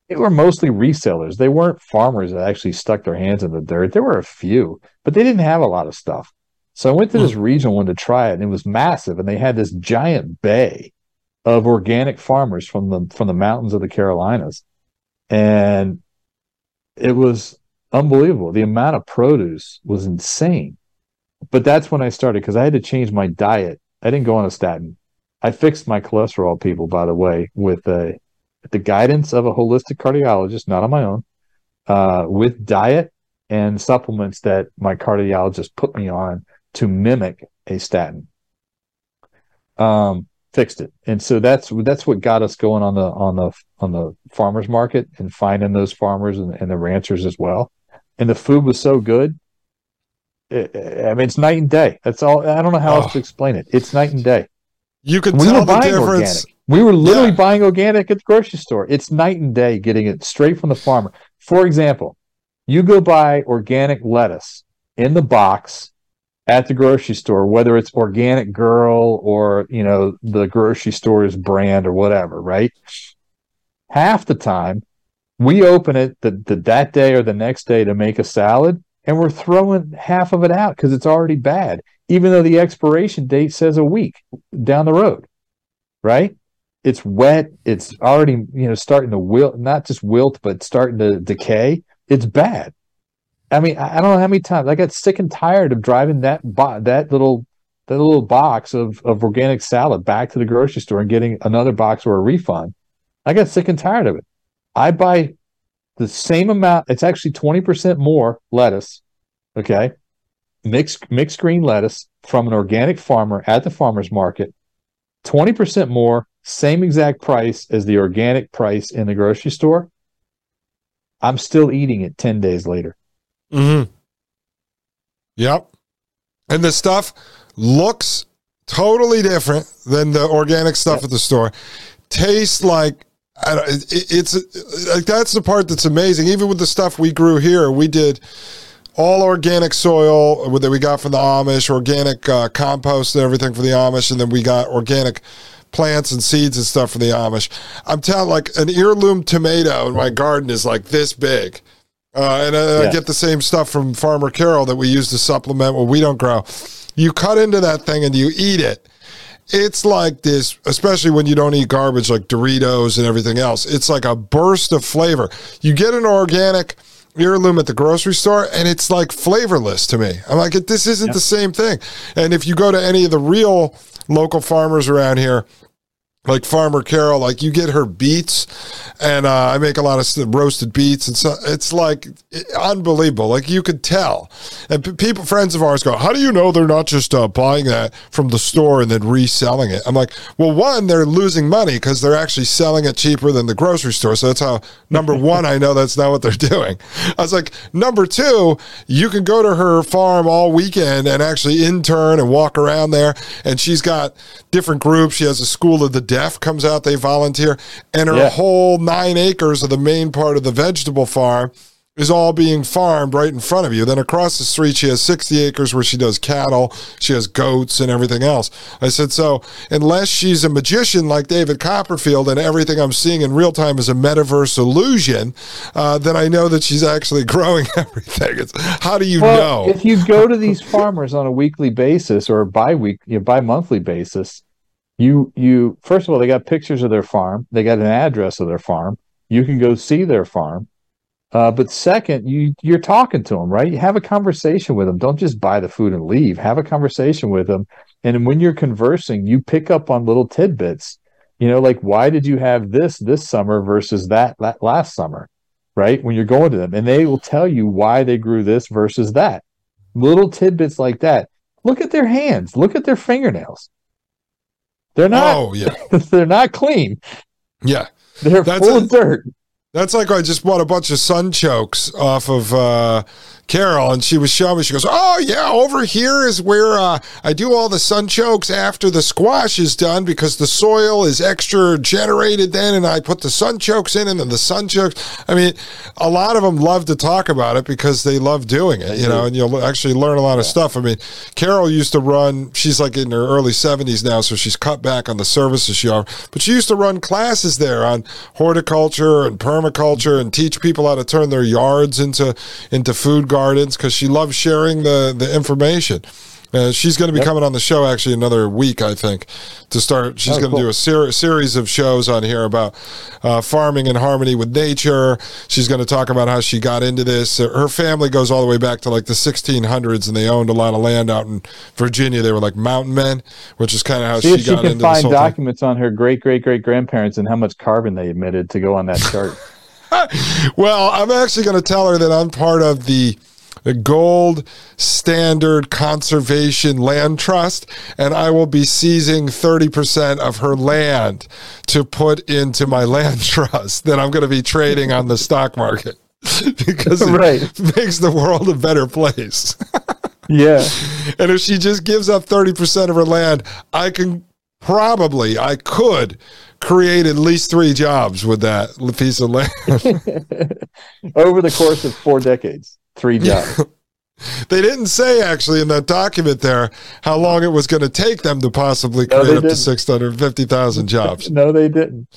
they were mostly resellers. They weren't farmers that actually stuck their hands in the dirt. There were a few, but they didn't have a lot of stuff. So I went to this hmm. regional one to try it, and it was massive. And they had this giant bay of organic farmers from the from the mountains of the Carolinas, and it was unbelievable. The amount of produce was insane. But that's when I started because I had to change my diet. I didn't go on a statin. I fixed my cholesterol, people, by the way, with a the guidance of a holistic cardiologist, not on my own, uh, with diet and supplements that my cardiologist put me on to mimic a statin. Um, fixed it, and so that's that's what got us going on the on the on the farmers market and finding those farmers and, and the ranchers as well. And the food was so good. It, I mean, it's night and day. That's all. I don't know how oh. else to explain it. It's night and day. You could we tell the difference. Organic. We were literally yeah. buying organic at the grocery store. It's night and day getting it straight from the farmer. For example, you go buy organic lettuce in the box at the grocery store, whether it's organic girl or, you know, the grocery store's brand or whatever, right? Half the time we open it the, the, that day or the next day to make a salad and we're throwing half of it out because it's already bad, even though the expiration date says a week down the road, right? It's wet. It's already, you know, starting to wilt, not just wilt, but starting to decay. It's bad. I mean, I don't know how many times I got sick and tired of driving that bo- that little that little box of, of organic salad back to the grocery store and getting another box or a refund. I got sick and tired of it. I buy the same amount. It's actually 20% more lettuce. Okay. Mixed mixed green lettuce from an organic farmer at the farmer's market. 20% more, same exact price as the organic price in the grocery store. I'm still eating it 10 days later. Mm-hmm. Yep. And the stuff looks totally different than the organic stuff yep. at the store. Tastes like it's like that's the part that's amazing. Even with the stuff we grew here, we did all organic soil that we got from the Amish, organic uh, compost and everything for the Amish, and then we got organic plants and seeds and stuff for the Amish. I'm telling like an heirloom tomato in my garden is like this big. Uh, and uh, yeah. I get the same stuff from Farmer Carol that we use to supplement what we don't grow. You cut into that thing and you eat it. It's like this, especially when you don't eat garbage like Doritos and everything else. It's like a burst of flavor. You get an organic heirloom at the grocery store and it's like flavorless to me. I'm like, this isn't yep. the same thing. And if you go to any of the real local farmers around here, like Farmer Carol, like you get her beets, and uh, I make a lot of roasted beets, and so it's like unbelievable. Like you could tell, and people, friends of ours, go, "How do you know they're not just uh, buying that from the store and then reselling it?" I'm like, "Well, one, they're losing money because they're actually selling it cheaper than the grocery store. So that's how number one, I know that's not what they're doing." I was like, "Number two, you can go to her farm all weekend and actually intern and walk around there, and she's got different groups. She has a school of the deaf comes out, they volunteer, and her yeah. whole nine acres of the main part of the vegetable farm is all being farmed right in front of you. Then across the street, she has 60 acres where she does cattle, she has goats and everything else. I said, so unless she's a magician like David Copperfield and everything I'm seeing in real time is a metaverse illusion, uh, then I know that she's actually growing everything. It's, how do you well, know? If you go to these farmers on a weekly basis or bi-week, you know, bi-monthly basis, you you first of all they got pictures of their farm, they got an address of their farm. You can go see their farm uh, but second, you you're talking to them, right? You have a conversation with them. Don't just buy the food and leave. Have a conversation with them, and when you're conversing, you pick up on little tidbits. You know, like why did you have this this summer versus that, that last summer, right? When you're going to them, and they will tell you why they grew this versus that. Little tidbits like that. Look at their hands. Look at their fingernails. They're not. Oh yeah. they're not clean. Yeah. They're That's full a- of dirt. That's like I just bought a bunch of sun chokes off of uh, Carol, and she was showing me. She goes, "Oh yeah, over here is where uh, I do all the sun chokes after the squash is done because the soil is extra generated then, and I put the sun chokes in, and then the sun chokes. I mean, a lot of them love to talk about it because they love doing it, you know, and you'll actually learn a lot of stuff. I mean, Carol used to run. She's like in her early seventies now, so she's cut back on the services she offers, but she used to run classes there on horticulture and permaculture and teach people how to turn their yards into into food gardens because she loves sharing the the information. Uh, she's going to be coming on the show actually another week, I think, to start. She's Oh, going to cool. do a ser- series of shows on here about uh, farming in harmony with nature. She's going to talk about how she got into this. Her family goes all the way back to like the 1600s, and they owned a lot of land out in Virginia. They were like mountain men, which is kind of how See she she got can into this find whole thing. documents on her great great great grandparents and how much carbon they emitted to go on that chart. Well, I'm actually going to tell her that I'm part of the the Gold Standard Conservation Land Trust, and I will be seizing 30% of her land to put into my land trust that I'm going to be trading on the stock market because it Right. makes the world a better place. yeah. and if she just gives up 30% of her land, I can probably, I could create at least three jobs with that piece of land. Over the course of four decades, three jobs. They didn't say actually in that document there how long it was going to take them to possibly create they up to didn't. six hundred fifty thousand jobs. no, they didn't.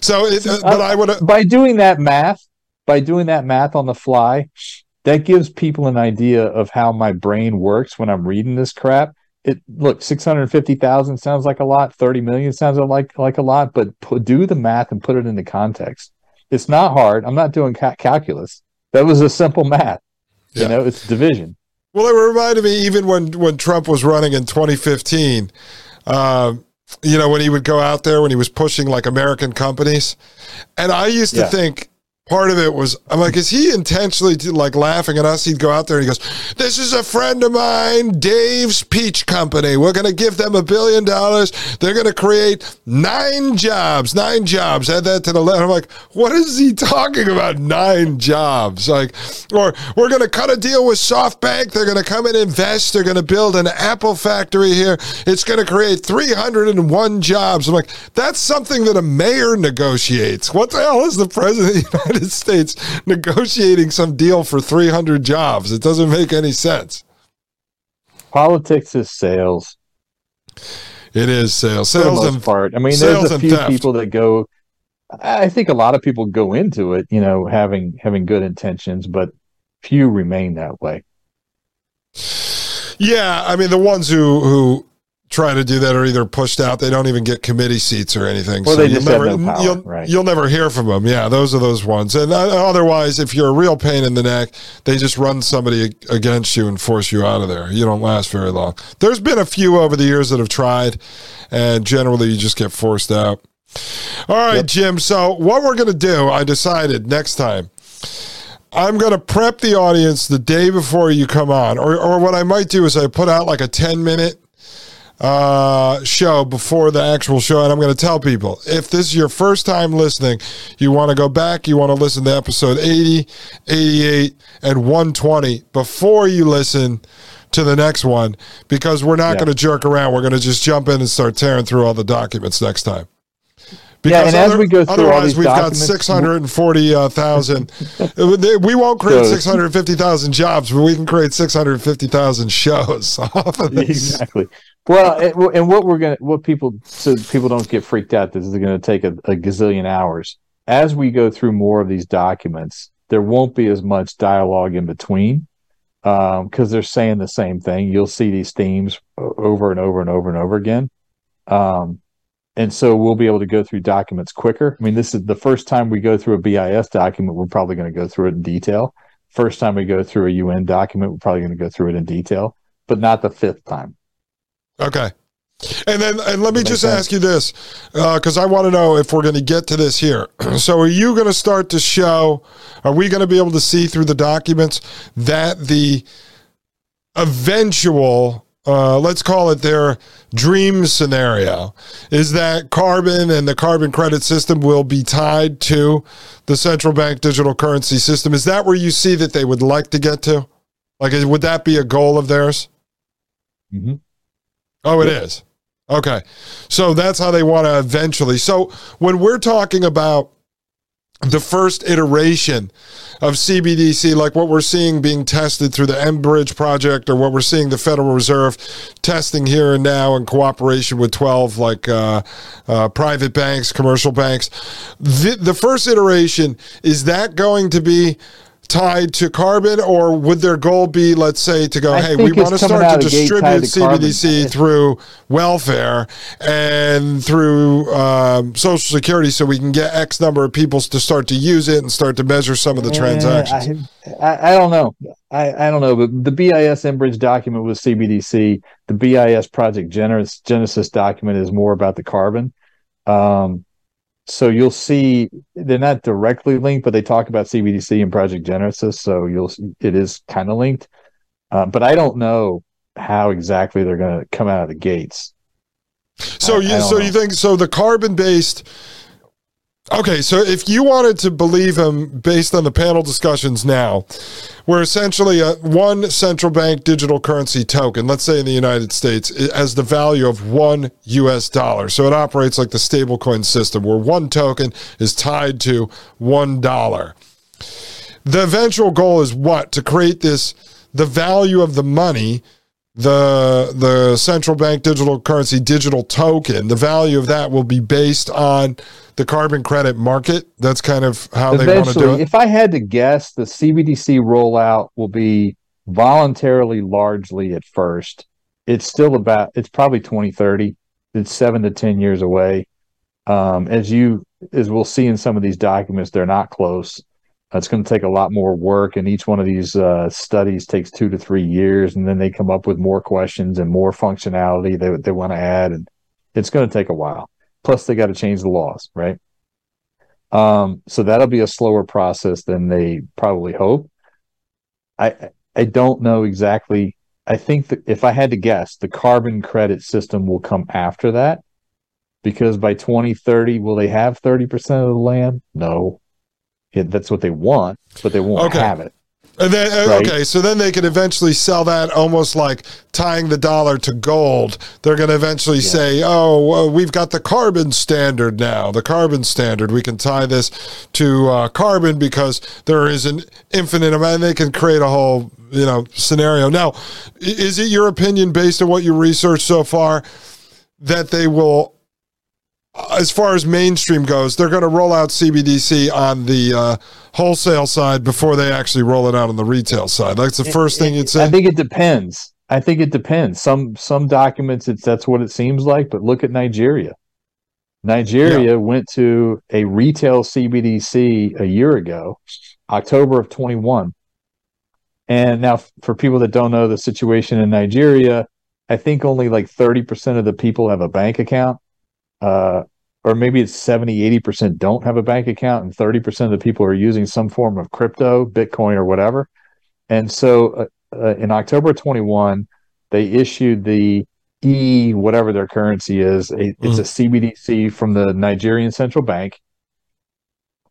So, it, uh, but I would. by doing that math, by doing that math on the fly, that gives people an idea of how my brain works when I'm reading this crap. It look six hundred fifty thousand sounds like a lot. Thirty million sounds like like a lot, but put, do the math and put it into context. It's not hard. I'm not doing ca- calculus. That was a simple math. Yeah. You know, it's division. Well, it reminded me even when when Trump was running in 2015. Um, you know, when he would go out there when he was pushing like American companies, and I used to Yeah. think part of it was I'm like, is he intentionally like laughing at us? He'd go out there and he goes, "This is a friend of mine, Dave's Peach Company. We're going to give them a billion dollars. They're going to create nine jobs, nine jobs." Add that to the list. I'm like, what is he talking about? Nine jobs, like, or we're going to cut a deal with SoftBank. They're going to come and invest. They're going to build an Apple factory here. It's going to create 301 jobs. I'm like, that's something that a mayor negotiates. What the hell is the president of the United States negotiating some deal for 300 jobs? It doesn't make any sense. Politics is sales It is sales. Sales most and part. I mean, there's a few theft. people that go. I think a lot of people go into it, you know, having having good intentions, but few remain that way. Yeah, I mean the ones who who try to do that are either pushed out. They don't even get committee seats or anything. Or they you'll just have never, no power, you'll, right. you'll never hear from them. Yeah, those are those ones. And uh, otherwise, if you're a real pain in the neck, they just run somebody against you and force you out of there. You don't last very long. There's been a few over the years that have tried, and generally you just get forced out. All right, Yep. Jim. So what we're gonna do, I decided next time. I'm going to prep the audience the day before you come on. Or, or what I might do is I put out like a 10 minute uh, show before the actual show. And I'm going to tell people if this is your first time listening, you want to go back, you want to listen to episode 80, 88, and 120 before you listen to the next one because we're not Yeah. going to jerk around. We're going to just jump in and start tearing through all the documents next time. yeah, and other, as we go through all otherwise these we've got documents- hundred and forty thousand. we won't create So- six hundred fifty thousand jobs, but we can create six hundred fifty thousand shows off of this. exactly. Well, and, what we're gonna, what people, so people don't get freaked out. This is to take a, a gazillion hours. As we go through more of these documents, there won't be as much dialogue in between because they're saying the same thing. You'll see these themes over and over and over and over again. Um, and so we'll be able to go through documents quicker. I mean, this is the first time we go through a BIS document. We're probably going to go through it in detail. First time we go through a UN document, we're probably going to go through it in detail, but not the fifth time. Okay. And then, and let me just sense. ask you this, because I want to know if we're going to get to this here. so, are you going to start to show? Are we going to be able to see through the documents that the eventual, uh, let's call it their dream scenario, is that carbon and the carbon credit system will be tied to the central bank digital currency system? Is that where you see that they would like to get to? Like, would that be a goal of theirs? Mm-hmm. Oh, it is. Okay. So that's how they want to eventually. So when we're talking about the first iteration of CBDC, like what we're seeing being tested through the mBridge project, or what we're seeing the Federal Reserve testing here and now in cooperation with 12 like uh, uh, private banks, commercial banks, the, the first iteration, is that going to be tied to carbon or would their goal be let's say to go I hey we want to start to of the gate distribute to carbon. cbdc through welfare and through um, social security so we can get x number of people to start to use it and start to measure some of the transactions Eh, I, I, I don't know. I, I don't know. But the BIS mBridge document was CBDC. The BIS Project Genesis, Genesis document is more about the carbon. Um, so you'll see they're not directly linked, but they talk about CBDC and Project Genesis. So you'll it is kind of linked. Uh, but I don't know how exactly they're going to come out of the gates. So I- you I so know. you think so the carbon based Okay, so if you wanted to believe him based on the panel discussions now, we're essentially a one central bank digital currency token, let's say in the United States, has the value of one US dollar. So it operates like the stablecoin system where one token is tied to one dollar. The eventual goal is what? To create this the value of the money the the central bank digital currency digital token the value of that will be based on the carbon credit market that's kind of how they want to do Eventually, it if I had to guess, the CBDC rollout will be voluntarily largely at first. It's still about, it's probably 2030. It's seven to 10 years away. Um, as you, as we'll see in some of these documents, they're not close. It's going to take a lot more work, and each one of these uh, studies takes two to three years, and then they come up with more questions and more functionality they, they want to add, and it's going to take a while. Plus, they got to change the laws, right? Um, so that'll be a slower process than they probably hope. I I don't know exactly. I think that if I had to guess, the carbon credit system will come after that because by 2030, will they have 30% of the land? No. Yeah, that's what they want, but they won't Okay. have it. and then uh, Right. okay so then they could eventually sell that almost like tying the dollar to gold they're going to eventually say oh well, we've got the carbon standard now the carbon standard we can tie this to uh, carbon because there is an infinite amount and they can create a whole you know scenario now is it your opinion based on what you researched so far that they will as far as mainstream goes, they're going to roll out CBDC on the uh, wholesale side before they actually roll it out on the retail side. That's the first thing you'd say. I think it depends. I think it depends. Some some documents it's that's what it seems like, but look at Nigeria. Nigeria went to a retail CBDC a year ago, October of 21. And now for people that don't know the situation in Nigeria, I think only like 30% of the people have a bank account. Uh or maybe it's 70, 80% don't have a bank account and 30% of the people are using some form of crypto, Bitcoin or whatever. And so uh, uh, in October 21, they issued the E, whatever their currency is. A, It's a CBDC from the Nigerian central bank.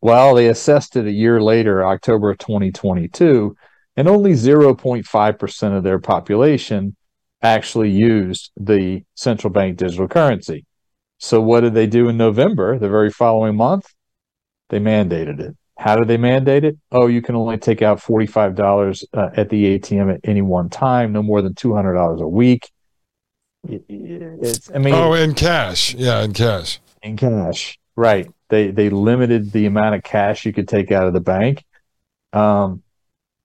Well, they assessed it a year later, October of 2022, and only 0.5% of their population actually used the central bank digital currency. So what did they do in November, the very following month? They mandated it. How did they mandate it? Oh, you can only take out $45 uh, at the ATM at any one time, no more than $200 a week. It's, I mean, oh, in cash. Yeah, in cash. In cash. Right. They they limited the amount of cash you could take out of the bank. Um,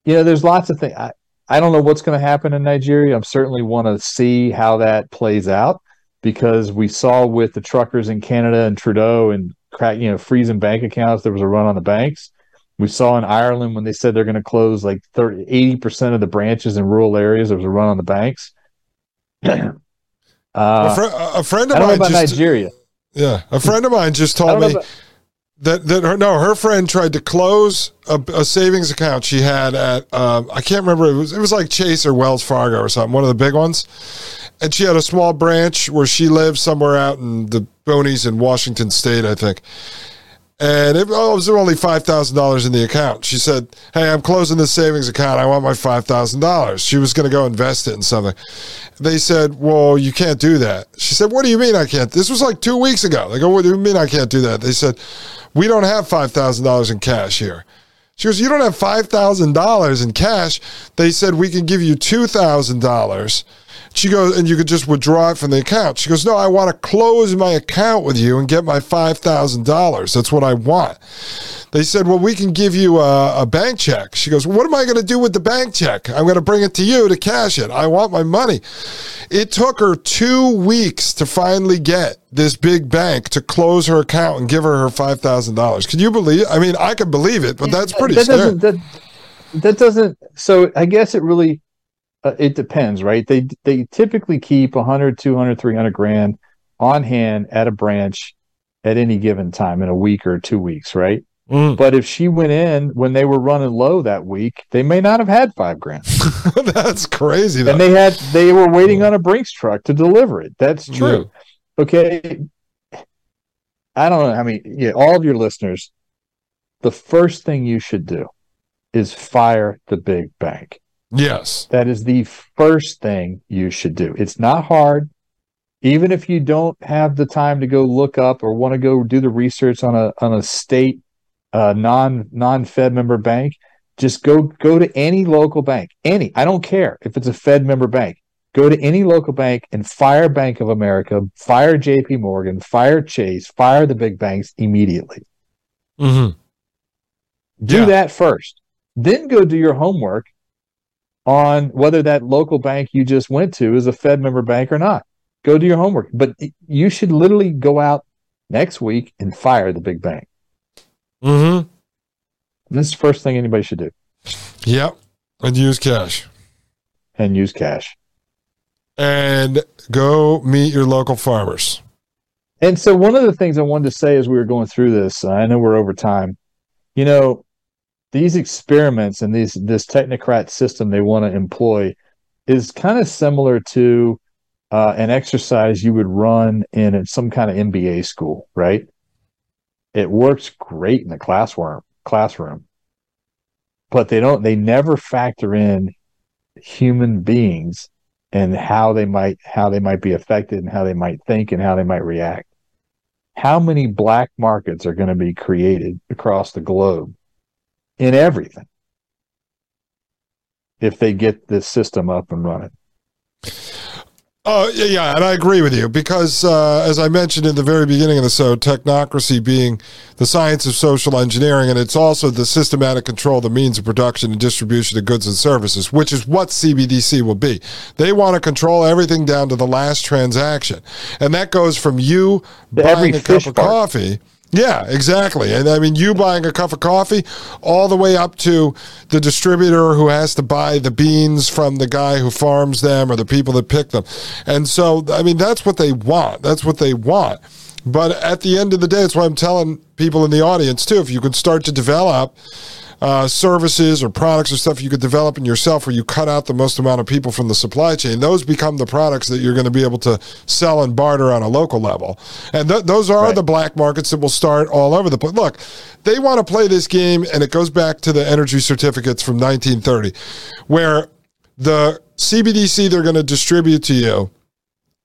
you know, there's lots of things. I, I don't know what's going to happen in Nigeria. I'm certainly want to see how that plays out because we saw with the truckers in Canada and Trudeau and crack, you know, freezing bank accounts, there was a run on the banks. We saw in Ireland when they said they're going to close like 30, 80% of the branches in rural areas, there was a run on the banks. uh, a, fr- a, friend of mine about just, Nigeria. Yeah, a friend of mine just told me about, that that her no her friend tried to close a, a savings account she had at um, I can't remember it was it was like Chase or Wells Fargo or something one of the big ones, and she had a small branch where she lived somewhere out in the boonies in Washington State I think, and it, oh, it was only five thousand dollars in the account. She said, "Hey, I'm closing this savings account. I want my five thousand dollars." She was going to go invest it in something. They said, "Well, you can't do that." She said, "What do you mean I can't?" This was like two weeks ago. They go, "What do you mean I can't do that?" They said, "We don't have five thousand dollars in cash here." She goes, "You don't have five thousand dollars in cash." They said, "We can give you two thousand dollars." She goes, and you could just withdraw it from the account. She goes, No, I want to close my account with you and get my $5,000. That's what I want. They said, Well, we can give you a, a bank check. She goes, well, What am I going to do with the bank check? I'm going to bring it to you to cash it. I want my money. It took her two weeks to finally get this big bank to close her account and give her her $5,000. Can you believe? I mean, I can believe it, but that's pretty that, doesn't, that, that doesn't, so I guess it really, uh, it depends, right? They they typically keep 100, 200, 300 grand on hand at a branch at any given time in a week or two weeks, right? Mm. But if she went in when they were running low that week, they may not have had five grand. That's crazy. Though. And they had they were waiting on a Brinks truck to deliver it. That's true. Yeah. Okay. I don't know. I mean, yeah, all of your listeners, the first thing you should do is fire the big bank. Yes. That is the first thing you should do. It's not hard. Even if you don't have the time to go look up or want to go do the research on a on a state uh, non non Fed member bank, just go go to any local bank. Any, I don't care if it's a Fed member bank. Go to any local bank and fire Bank of America, fire J.P. Morgan, fire Chase, fire the big banks immediately. Mm-hmm. Do yeah. that first. Then go do your homework on whether that local bank you just went to is a Fed member bank or not. Go do your homework. But you should literally go out next week and fire the big bank. Mm-hmm. This is the first thing anybody should do. Yep. And use cash. And use cash. And go meet your local farmers. And so, one of the things I wanted to say as we were going through this, I know we're over time. You know, these experiments and these this technocrat system they want to employ is kind of similar to uh, an exercise you would run in some kind of MBA school, right? It works great in the classroom, classroom, but they don't. They never factor in human beings and how they might how they might be affected and how they might think and how they might react. How many black markets are going to be created across the globe in everything if they get this system up and running. Oh, yeah, yeah, and I agree with you because, uh, as I mentioned in the very beginning of the show, technocracy being the science of social engineering, and it's also the systematic control of the means of production and distribution of goods and services, which is what CBDC will be. They want to control everything down to the last transaction, and that goes from you buying a cup of coffee yeah, exactly. And I mean, you buying a cup of coffee all the way up to the distributor who has to buy the beans from the guy who farms them or the people that pick them. And so, I mean, that's what they want. That's what they want. But at the end of the day, it's why I'm telling people in the audience too. If you could start to develop uh, services or products or stuff you could develop in yourself where you cut out the most amount of people from the supply chain, those become the products that you're going to be able to sell and barter on a local level. And th- those are right. the black markets that will start all over the place. Look, they want to play this game, and it goes back to the energy certificates from 1930, where the CBDC they're going to distribute to you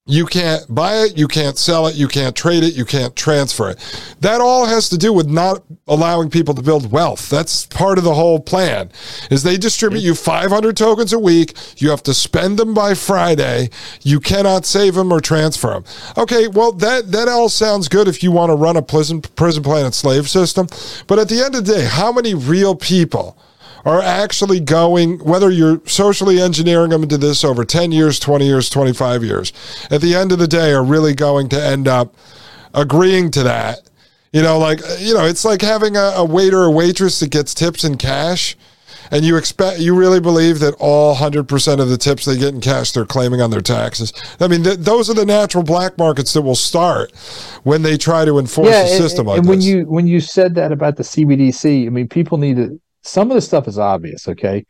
You can't buy it, you can't sell it, you can't trade it, you can't transfer it. That all has to do with not allowing people to build wealth. That's part of the whole plan. Is they distribute you 500 tokens a week, you have to spend them by Friday, you cannot save them or transfer them. Okay, well that that all sounds good if you want to run a prison prison planet slave system, but at the end of the day, how many real people are actually going, whether you're socially engineering them into this over 10 years, 20 years, 25 years, at the end of the day, are really going to end up agreeing to that. You know, like, you know, it's like having a, a waiter or waitress that gets tips in cash. And you expect, you really believe that all 100% of the tips they get in cash, they're claiming on their taxes. I mean, th- those are the natural black markets that will start when they try to enforce yeah, a system and, like and this. when you when you said that about the CBDC, I mean, people need to some of the stuff is obvious, okay?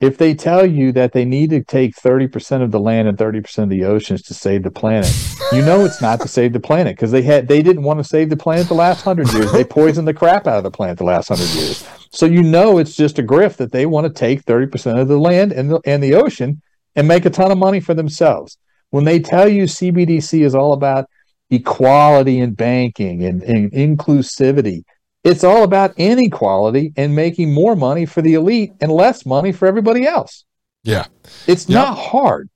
If they tell you that they need to take 30% of the land and 30% of the oceans to save the planet, you know it's not to save the planet because they had they didn't want to save the planet the last 100 years. They poisoned the crap out of the planet the last 100 years. So you know it's just a grift that they want to take 30% of the land and the, and the ocean and make a ton of money for themselves. When they tell you CBDC is all about equality in banking and, and inclusivity, it's all about inequality and making more money for the elite and less money for everybody else. yeah. It's Yep. not hard.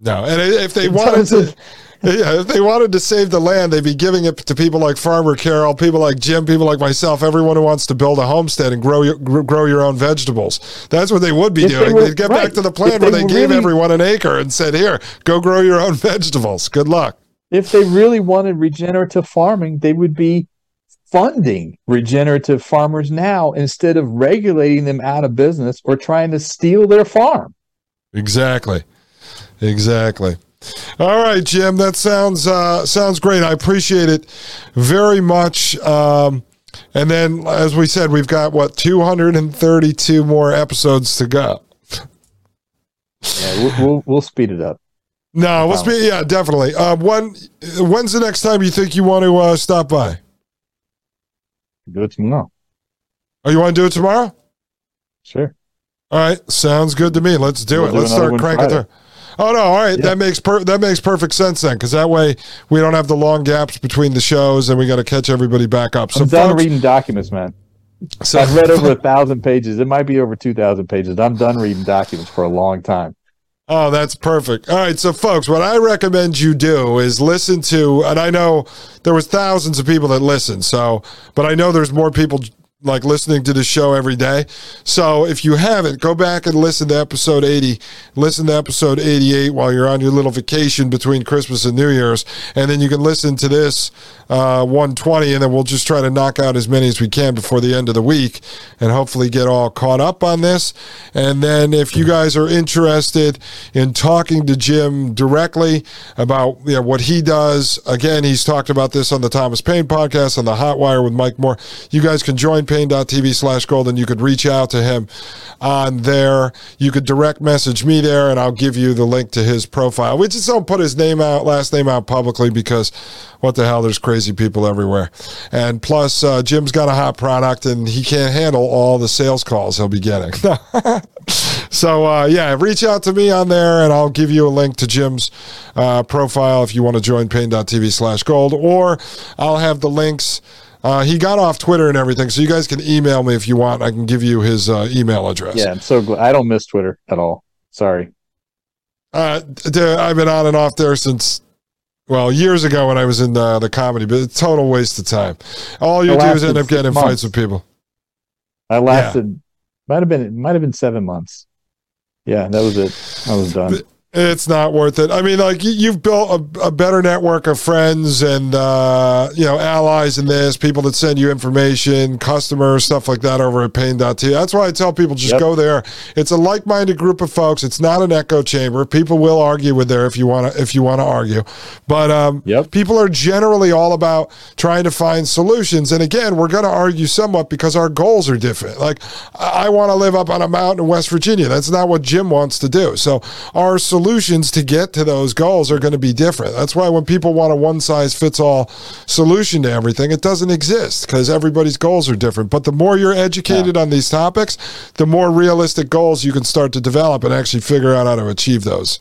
No, and if they wanted to, yeah, if they wanted to save the land, they'd be giving it to people like Farmer Carol, people like Jim, people like myself, everyone who wants to build a homestead and grow your, grow your own vegetables. That's what they would be If they doing. were- They'd get back to the plan If where they they gave really- everyone an acre and said, "Here, go grow your own vegetables. Good luck." If they really wanted regenerative farming, they would be funding regenerative farmers now instead of regulating them out of business or trying to steal their farm. Exactly. Exactly. All right, Jim. That sounds uh, sounds great. I appreciate it very much. Um, and then, as we said, we've got what 232 more episodes to go. Yeah, we'll, we'll, we'll speed it up. No, we'll speak. Yeah, definitely. Uh, when when's the next time you think you want to uh, stop by? Do it tomorrow. Oh, you want to do it tomorrow? Sure. All right, sounds good to me. Let's do We'll it. do Let's start cranking through. Oh no! All right, Yeah. that makes per- that makes perfect sense then, because that way we don't have the long gaps between the shows, and we got to catch everybody back up. So, I'm done folks- reading documents, man. so I've read over a thousand pages. It might be over two thousand pages. I'm done reading documents for a long time. Oh, that's perfect. All right, so folks, what I recommend you do is listen to, and I know there was thousands of people that listened, so, but I know there's more people like listening to the show every day. So if you haven't, go back and listen to episode 80, listen to episode 88 while you're on your little vacation between Christmas and New Year's, and then you can listen to this uh, 120, and then we'll just try to knock out as many as we can before the end of the week, and hopefully get all caught up on this. And then if you guys are interested in talking to Jim directly about you know, what he does, again, he's talked about this on the Thomas Paine podcast on the Hotwire with Mike Moore. You guys can join Paine.tv slash gold and you could reach out to him on there. You could direct message me there and I'll give you the link to his profile. We just don't put his name out, last name out publicly because what the hell, there's crazy people everywhere. And plus, uh, Jim's got a hot product and he can't handle all the sales calls he'll be getting. so, uh, yeah, reach out to me on there and I'll give you a link to Jim's uh, profile if you want to join Paine.tv slash gold, or I'll have the links. Uh, he got off Twitter and everything, so you guys can email me if you want. I can give you his uh, email address. Yeah, I'm so glad. I don't miss Twitter at all. Sorry. Uh, I've been on and off there since, well, years ago when I was in uh, the comedy, but it's a total waste of time. All you do is end up getting in six fights with people. I lasted. Might have been. It might have been seven months. Yeah, that was it. I was done. It's not worth it. I mean, like you- you've built a, a better network of friends and uh, you know allies in this, people that send you information, customers, stuff like that over at Paine.tv. That's why I tell people just Yep. go there. It's a like-minded group of folks. It's not an echo chamber. People will argue with there if you want to if you want to argue, but um, Yep. people are generally all about trying to find solutions. And again, we're going to argue somewhat because our goals are different. Like I, I want to live up on a mountain in West Virginia. That's not what Jim wants to do. So our solution solutions to get to those goals are going to be different. That's why when people want a one size fits all solution to everything, it doesn't exist because everybody's goals are different. But the more you're educated yeah. on these topics, the more realistic goals you can start to develop and actually figure out how to achieve those.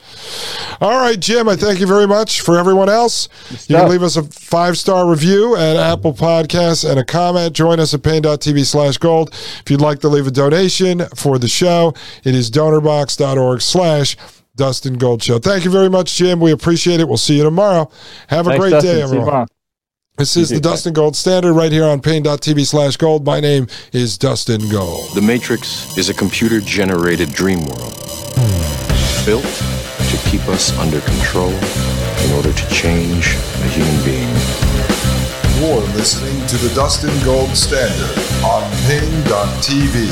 All right, Jim, I thank you very much. For everyone else, you can leave us a five star review at Apple Podcasts and a comment. Join us at Paine.tv slash gold. If you'd like to leave a donation for the show, it is donorbox.org slash Dustin Gold Show. Thank you very much, Jim. We appreciate it. We'll see you tomorrow. Have a Thanks, great Dustin. day, everyone. This is the Dustin Gold Standard right here on Paine.tv slash gold. My name is Dustin Gold. The Matrix is a computer generated dream world built to keep us under control in order to change a human being. You're listening to the Dustin Gold Standard on Paine.tv.